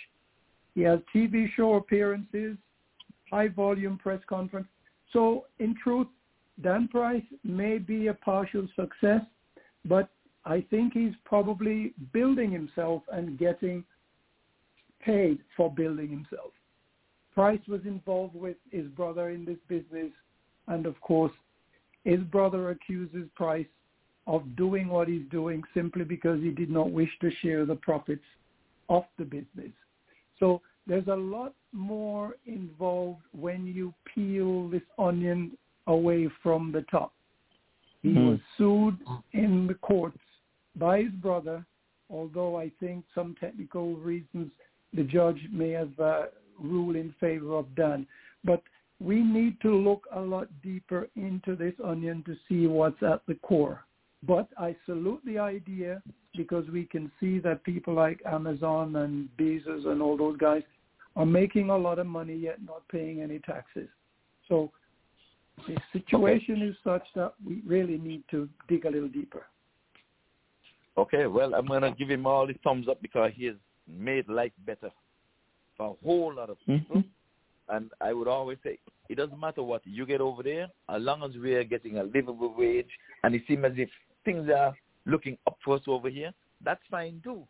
He has TV show appearances, high-volume press conference. So, in truth, Dan Price may be a partial success, but I think he's probably building himself and getting paid for building himself. Price was involved with his brother in this business, and of course, his brother accuses Price of doing what he's doing simply because he did not wish to share the profits of the business. So there's a lot more involved when you peel this onion away from the top. He Mm. was sued in the courts by his brother, although I think some technical reasons the judge may have uh, ruled in favor of Dan. But we need to look a lot deeper into this onion to see what's at the core. But I salute the idea because we can see that people like Amazon and Bezos and all those guys are making a lot of money yet not paying any taxes. So the situation is such that we really need to dig a little deeper. Okay, well, I'm going to give him all the thumbs up because he has made life better for a whole lot of mm-hmm. people. And I would always say, it doesn't matter what you get over there, as long as we're getting a livable wage and it seems as if things are looking up for us over here, that's fine too.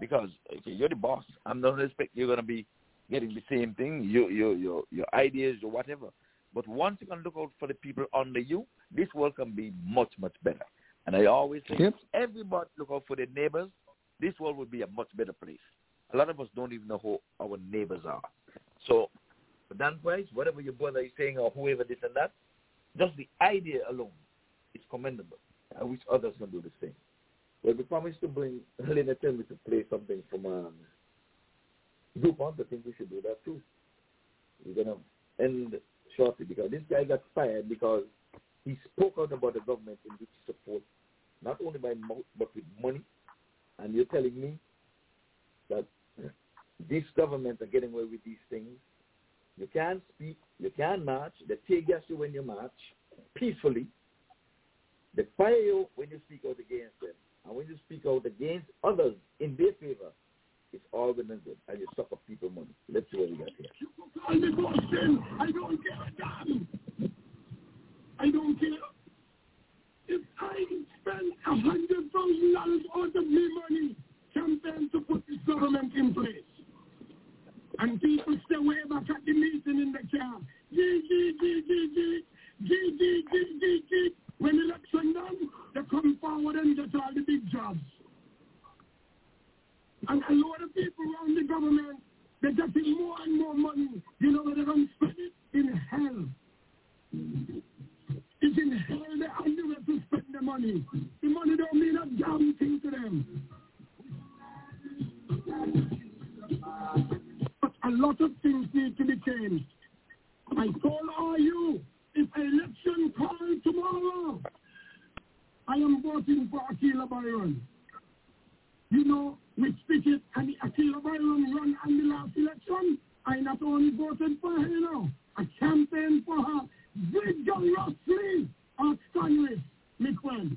Because okay, you're the boss. I'm not expect you're going to be getting the same thing, your, your, your, your ideas or whatever. But once you can look out for the people under you, this world can be much, much better. And I always say, Yep. everybody look out for their neighbors. This world would be a much better place. A lot of us don't even know who our neighbors are. So, Dan Price, whatever your brother is saying or whoever this and that, just the idea alone is commendable. I wish others can do the same. Well, we promised to bring Lynette to play something from um, DuPont. I think we should do that too. We're going to end shortly because this guy got fired because he spoke out about the government in which he supports, not only by mouth but with money. And you're telling me that this government are getting away with these things. You can't speak, you can't march. They tear gas you when you march peacefully. They fire you when you speak out against them. And when you speak out against others in their favor, it's all good and good. And you suck up people money. Let's see what we got here. Call me Boston. I don't a damn. I don't care. If I spend a hundred thousand dollars out of my money campaign to put this government in place. And people stay way back at the meeting in the car. When election done, they come forward and get all the big jobs. And a lot of people around the government, they're getting more and more money. You know where they're going to spend it? In hell. It's in hell they are nowhere to spend the money. The money don't mean a damn thing to them. But a lot of things need to be changed. I call all you, if election call tomorrow, I am voting for Akilah Byron. You know, with Spicket and Akilah Byron run on the last election, I not only voted for her, you know, I campaigned for her vigorously my friend.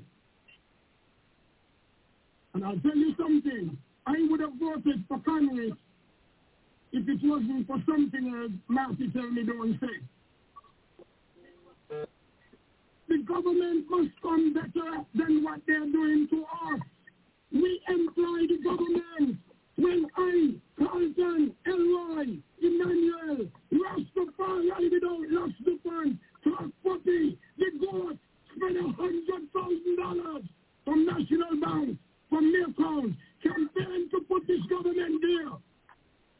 And I'll tell you something, I would have voted for Congress if it wasn't for something uh, Marty tell me don't say. The government must come better than what they're doing to us. We employ the government. When I, Carlton, Elroy, Emmanuel, Rastafari without Rastafan, Clark Puppy, the goat, spend a hundred thousand dollars from National Bank, from account, campaign to put this government there.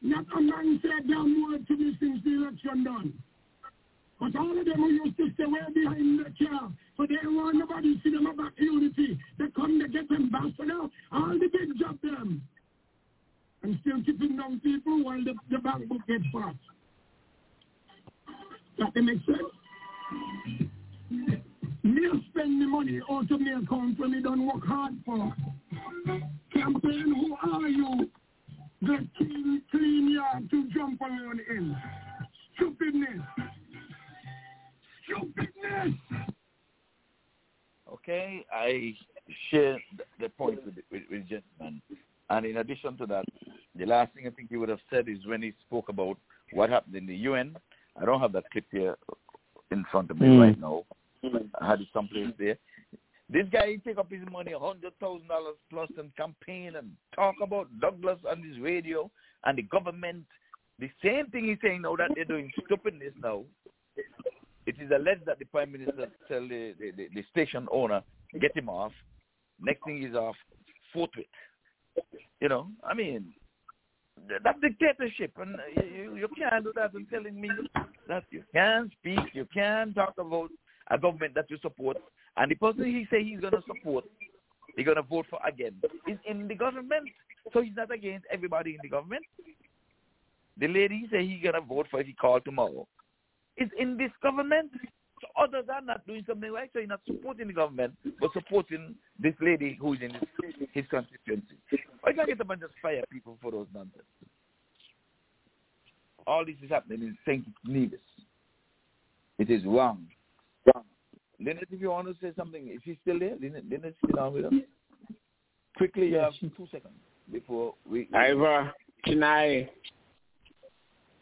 Not a man said damn word to me since the election done. But all of them who used to stay way behind the chair, so they don't want nobody to see them about unity. They come, they get ambassador, all the big job them. And still keeping down people while the, the bank book gets fat. That make sense? Me spend the money out of my account when me don't work hard for. Campaign, who are you? The clean, clean yard to jump the end. Stupidness. Stupidness. Okay, I share the point with, with, with gentleman. And in addition to that, the last thing I think he would have said is when he spoke about what happened in the UN. I don't have that clip here in front of me Mm. right now. I had it someplace there. This guy he take up his money, hundred thousand dollars plus, and campaign and talk about Douglas on his radio and the government. The same thing he's saying now that they're doing stupidness now. It is alleged that the prime minister tell the, the, the, the station owner get him off. Next thing he's off forthwith. You know, I mean, th- that's dictatorship, and uh, you, you can't do that and telling me that you can't speak, you can't talk about a government that you support, and the person he say he's going to support, he's going to vote for again, is in the government. So he's not against everybody in the government. The lady say he's going to vote for if he call tomorrow is in this government. So other than not doing something right, so he's not supporting the government, but supporting this lady who's in his, his constituency. Why can't get up and just fire people for those nonsense? All this is happening in St. Nevis. It is wrong. Wrong. Lynette, if you want to say something, is she still there? Lynette, Lynette still on with us? Quickly, you have two seconds before we... Ivor, can I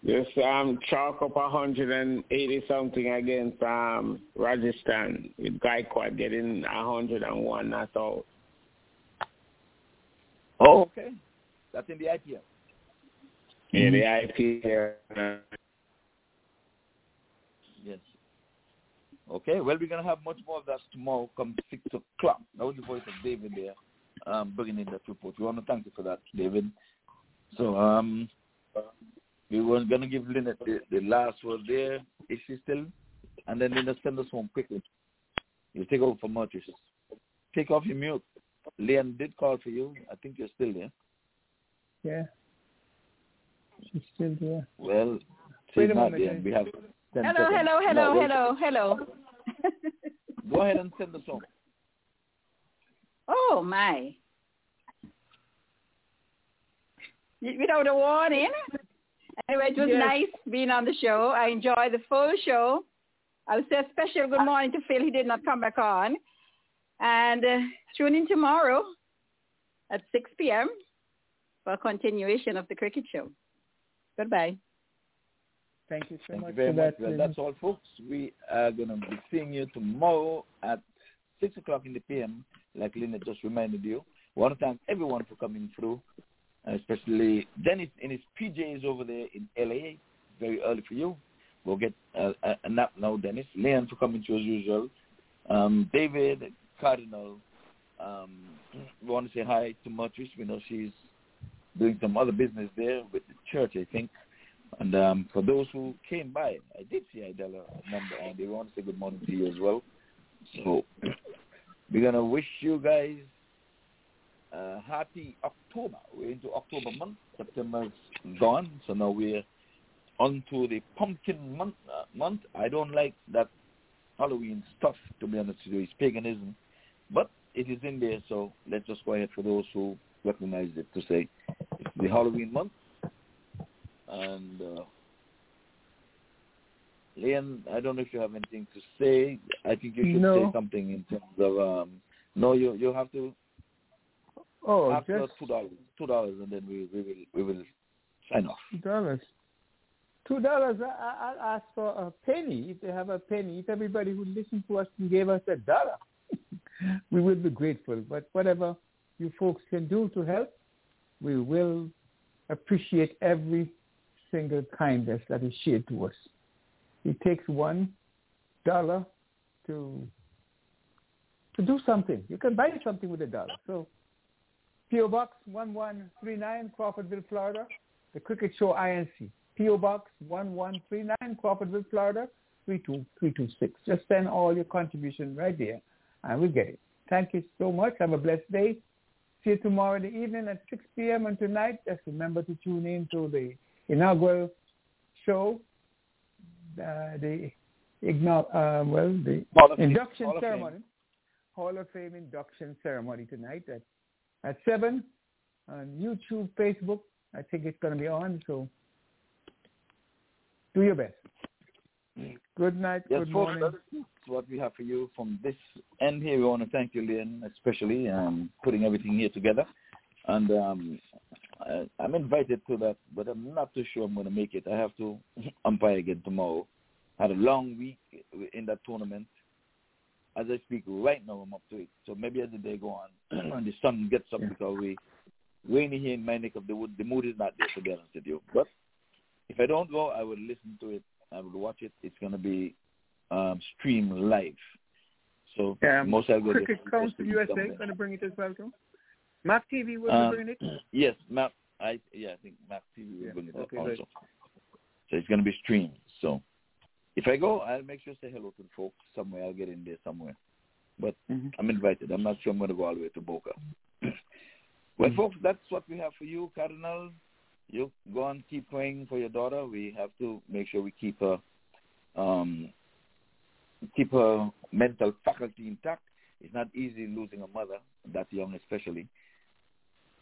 just um chalk up a hundred and eighty something against um Rajasthan with Gaikwad getting a hundred and one not out. Oh, okay. That's in the IPL. Yeah, the IPL. uh, Yes. Okay, well, we're going to have much more of that tomorrow come 6 o'clock. That was the voice of David there, um, bringing in that report. We want to thank you for that, David. So um, we weren't going to give Lynette the, the last word there. Is she still? And then Lynette send us home quickly. You take over for Marcus. Take off your mute. Leon did call for you. I think you're still there. Yeah. She's still there. Well, Wait she's a not there. We have 10 Hello, seconds. hello, No, hello, hello, hello. Go ahead and send us home. Oh my. Without a warning. Anyway, it was Yes. nice being on the show. I enjoyed the full show. I'll say a special good morning to Phil. He did not come back on. And uh, tune in tomorrow at 6 p.m. for a continuation of the cricket show. Goodbye. Thank you so Thank much you very for much. that. Well, that's all, folks. We are going to be seeing you tomorrow at 6 o'clock in the p.m., like Lynette just reminded you. We want to thank everyone for coming through, especially Dennis in his PJs over there in L.A. Very early for you. We'll get a, a, a nap now, Dennis. Leon for coming through as usual. Um, David, Cardinal. Um, we want to say hi to Matrice. We know she's doing some other business there with the church, I think. And um, for those who came by, I did see Idella number, and they want to say good morning to you as well. So we're gonna wish you guys a happy October. We're into October month. September's gone, so now we're on to the pumpkin month. Uh, month. I don't like that Halloween stuff, to be honest with you. It's paganism, but it is in there. So let's just go ahead for those who recognize it to say it's the Halloween month. And uh, Leon, I don't know if you have anything to say. I think you should No. say something in terms of um, no, you you have to Oh, after just two dollars, two dollars, and then we we will we will sign off. two dollars. Two dollars. I, I, I'll ask for a penny if they have a penny. If everybody who listened to us and gave us a dollar, we will be grateful. But whatever you folks can do to help, we will appreciate every single kindness that is shared to us. It takes one dollar to to do something. You can buy something with a dollar. So P.O. Box 1139, Crawfordville, Florida. The Cricket Show INC. P.O. Box 1139, Crawfordville, Florida, 32326. Just send all your contribution right there, and we'll get it. Thank you so much. Have a blessed day. See you tomorrow in the evening at 6 p.m. And tonight, just remember to tune in to the inaugural show, uh, the igno- uh, well, the Hall induction ceremony. Hall of Fame induction ceremony tonight at at seven on YouTube, Facebook. I think it's going to be on. So Do your best. Good night. Yes, good folks, morning. that's what we have for you from this end here. We want to thank you, Lynn, especially um, putting everything here together. And um, I, I'm invited to that, but I'm not too sure I'm going to make it. I have to umpire again tomorrow. Had a long week in that tournament. As I speak right now, I'm up to it. So maybe as the day go on and the sun gets up because we rainy here in my neck of the wood. The mood is not there to be honest with you. But if I don't go, I will listen to it. I will watch it. It's going to be um, streamed live. So Um, most likely Cricket they- Council USA something. going to bring it as well too. Map TV will Um, be bringing it. Yes, Map. I yeah, I think Map TV will Yeah, bring it okay, up good. also. So it's going to be streamed. So if I go, I'll make sure to say hello to the folks somewhere. I'll get in there somewhere. But Mm-hmm. I'm invited. I'm not sure I'm going to go all the way to Boca. well, folks, that's what we have for you, Cardinal. You go and keep praying for your daughter. We have to make sure we keep her, um, keep her mental faculty intact. It's not easy losing a mother that young, especially.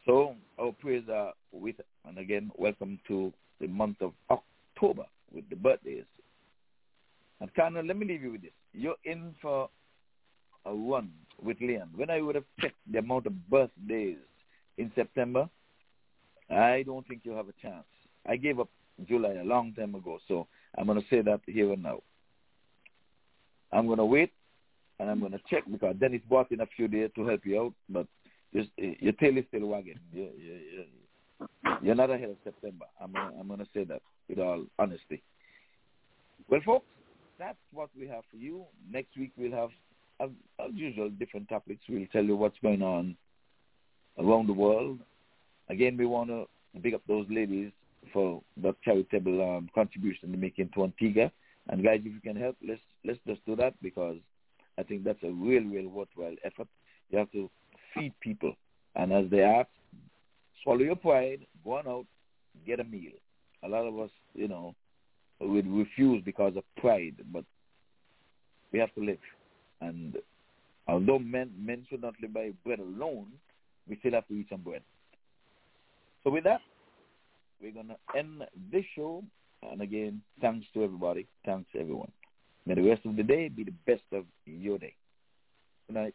So our prayers are with, and again, welcome to the month of October with the birthdays. And Cardinal, let me leave you with this. You're in for a run with Leon. When I would have checked the amount of birthdays in September, I don't think you have a chance. I gave up July a long time ago, so I'm going to say that here and now. I'm going to wait and I'm going to check because Dennis bought in a few days to help you out, but just, your tail is still wagging. You, you, you, you're not ahead of September. I'm gonna, I'm going to say that with all honesty. Well, folks, that's what we have for you. Next week we'll have, as, as usual, different topics. We'll tell you what's going on around the world. Again, we want to pick up those ladies for that charitable um, contribution they're making to Antigua. And guys, if you can help, let's let's just do that because I think that's a real, real worthwhile effort. You have to feed people, and as they ask, swallow your pride, go on out, get a meal. A lot of us, you know, would refuse because of pride, but we have to live. And although men men should not live by bread alone, we still have to eat some bread. So with that, we're gonna end this show. And again, thanks to everybody. Thanks everyone. May the rest of the day be the best of your day. Good night.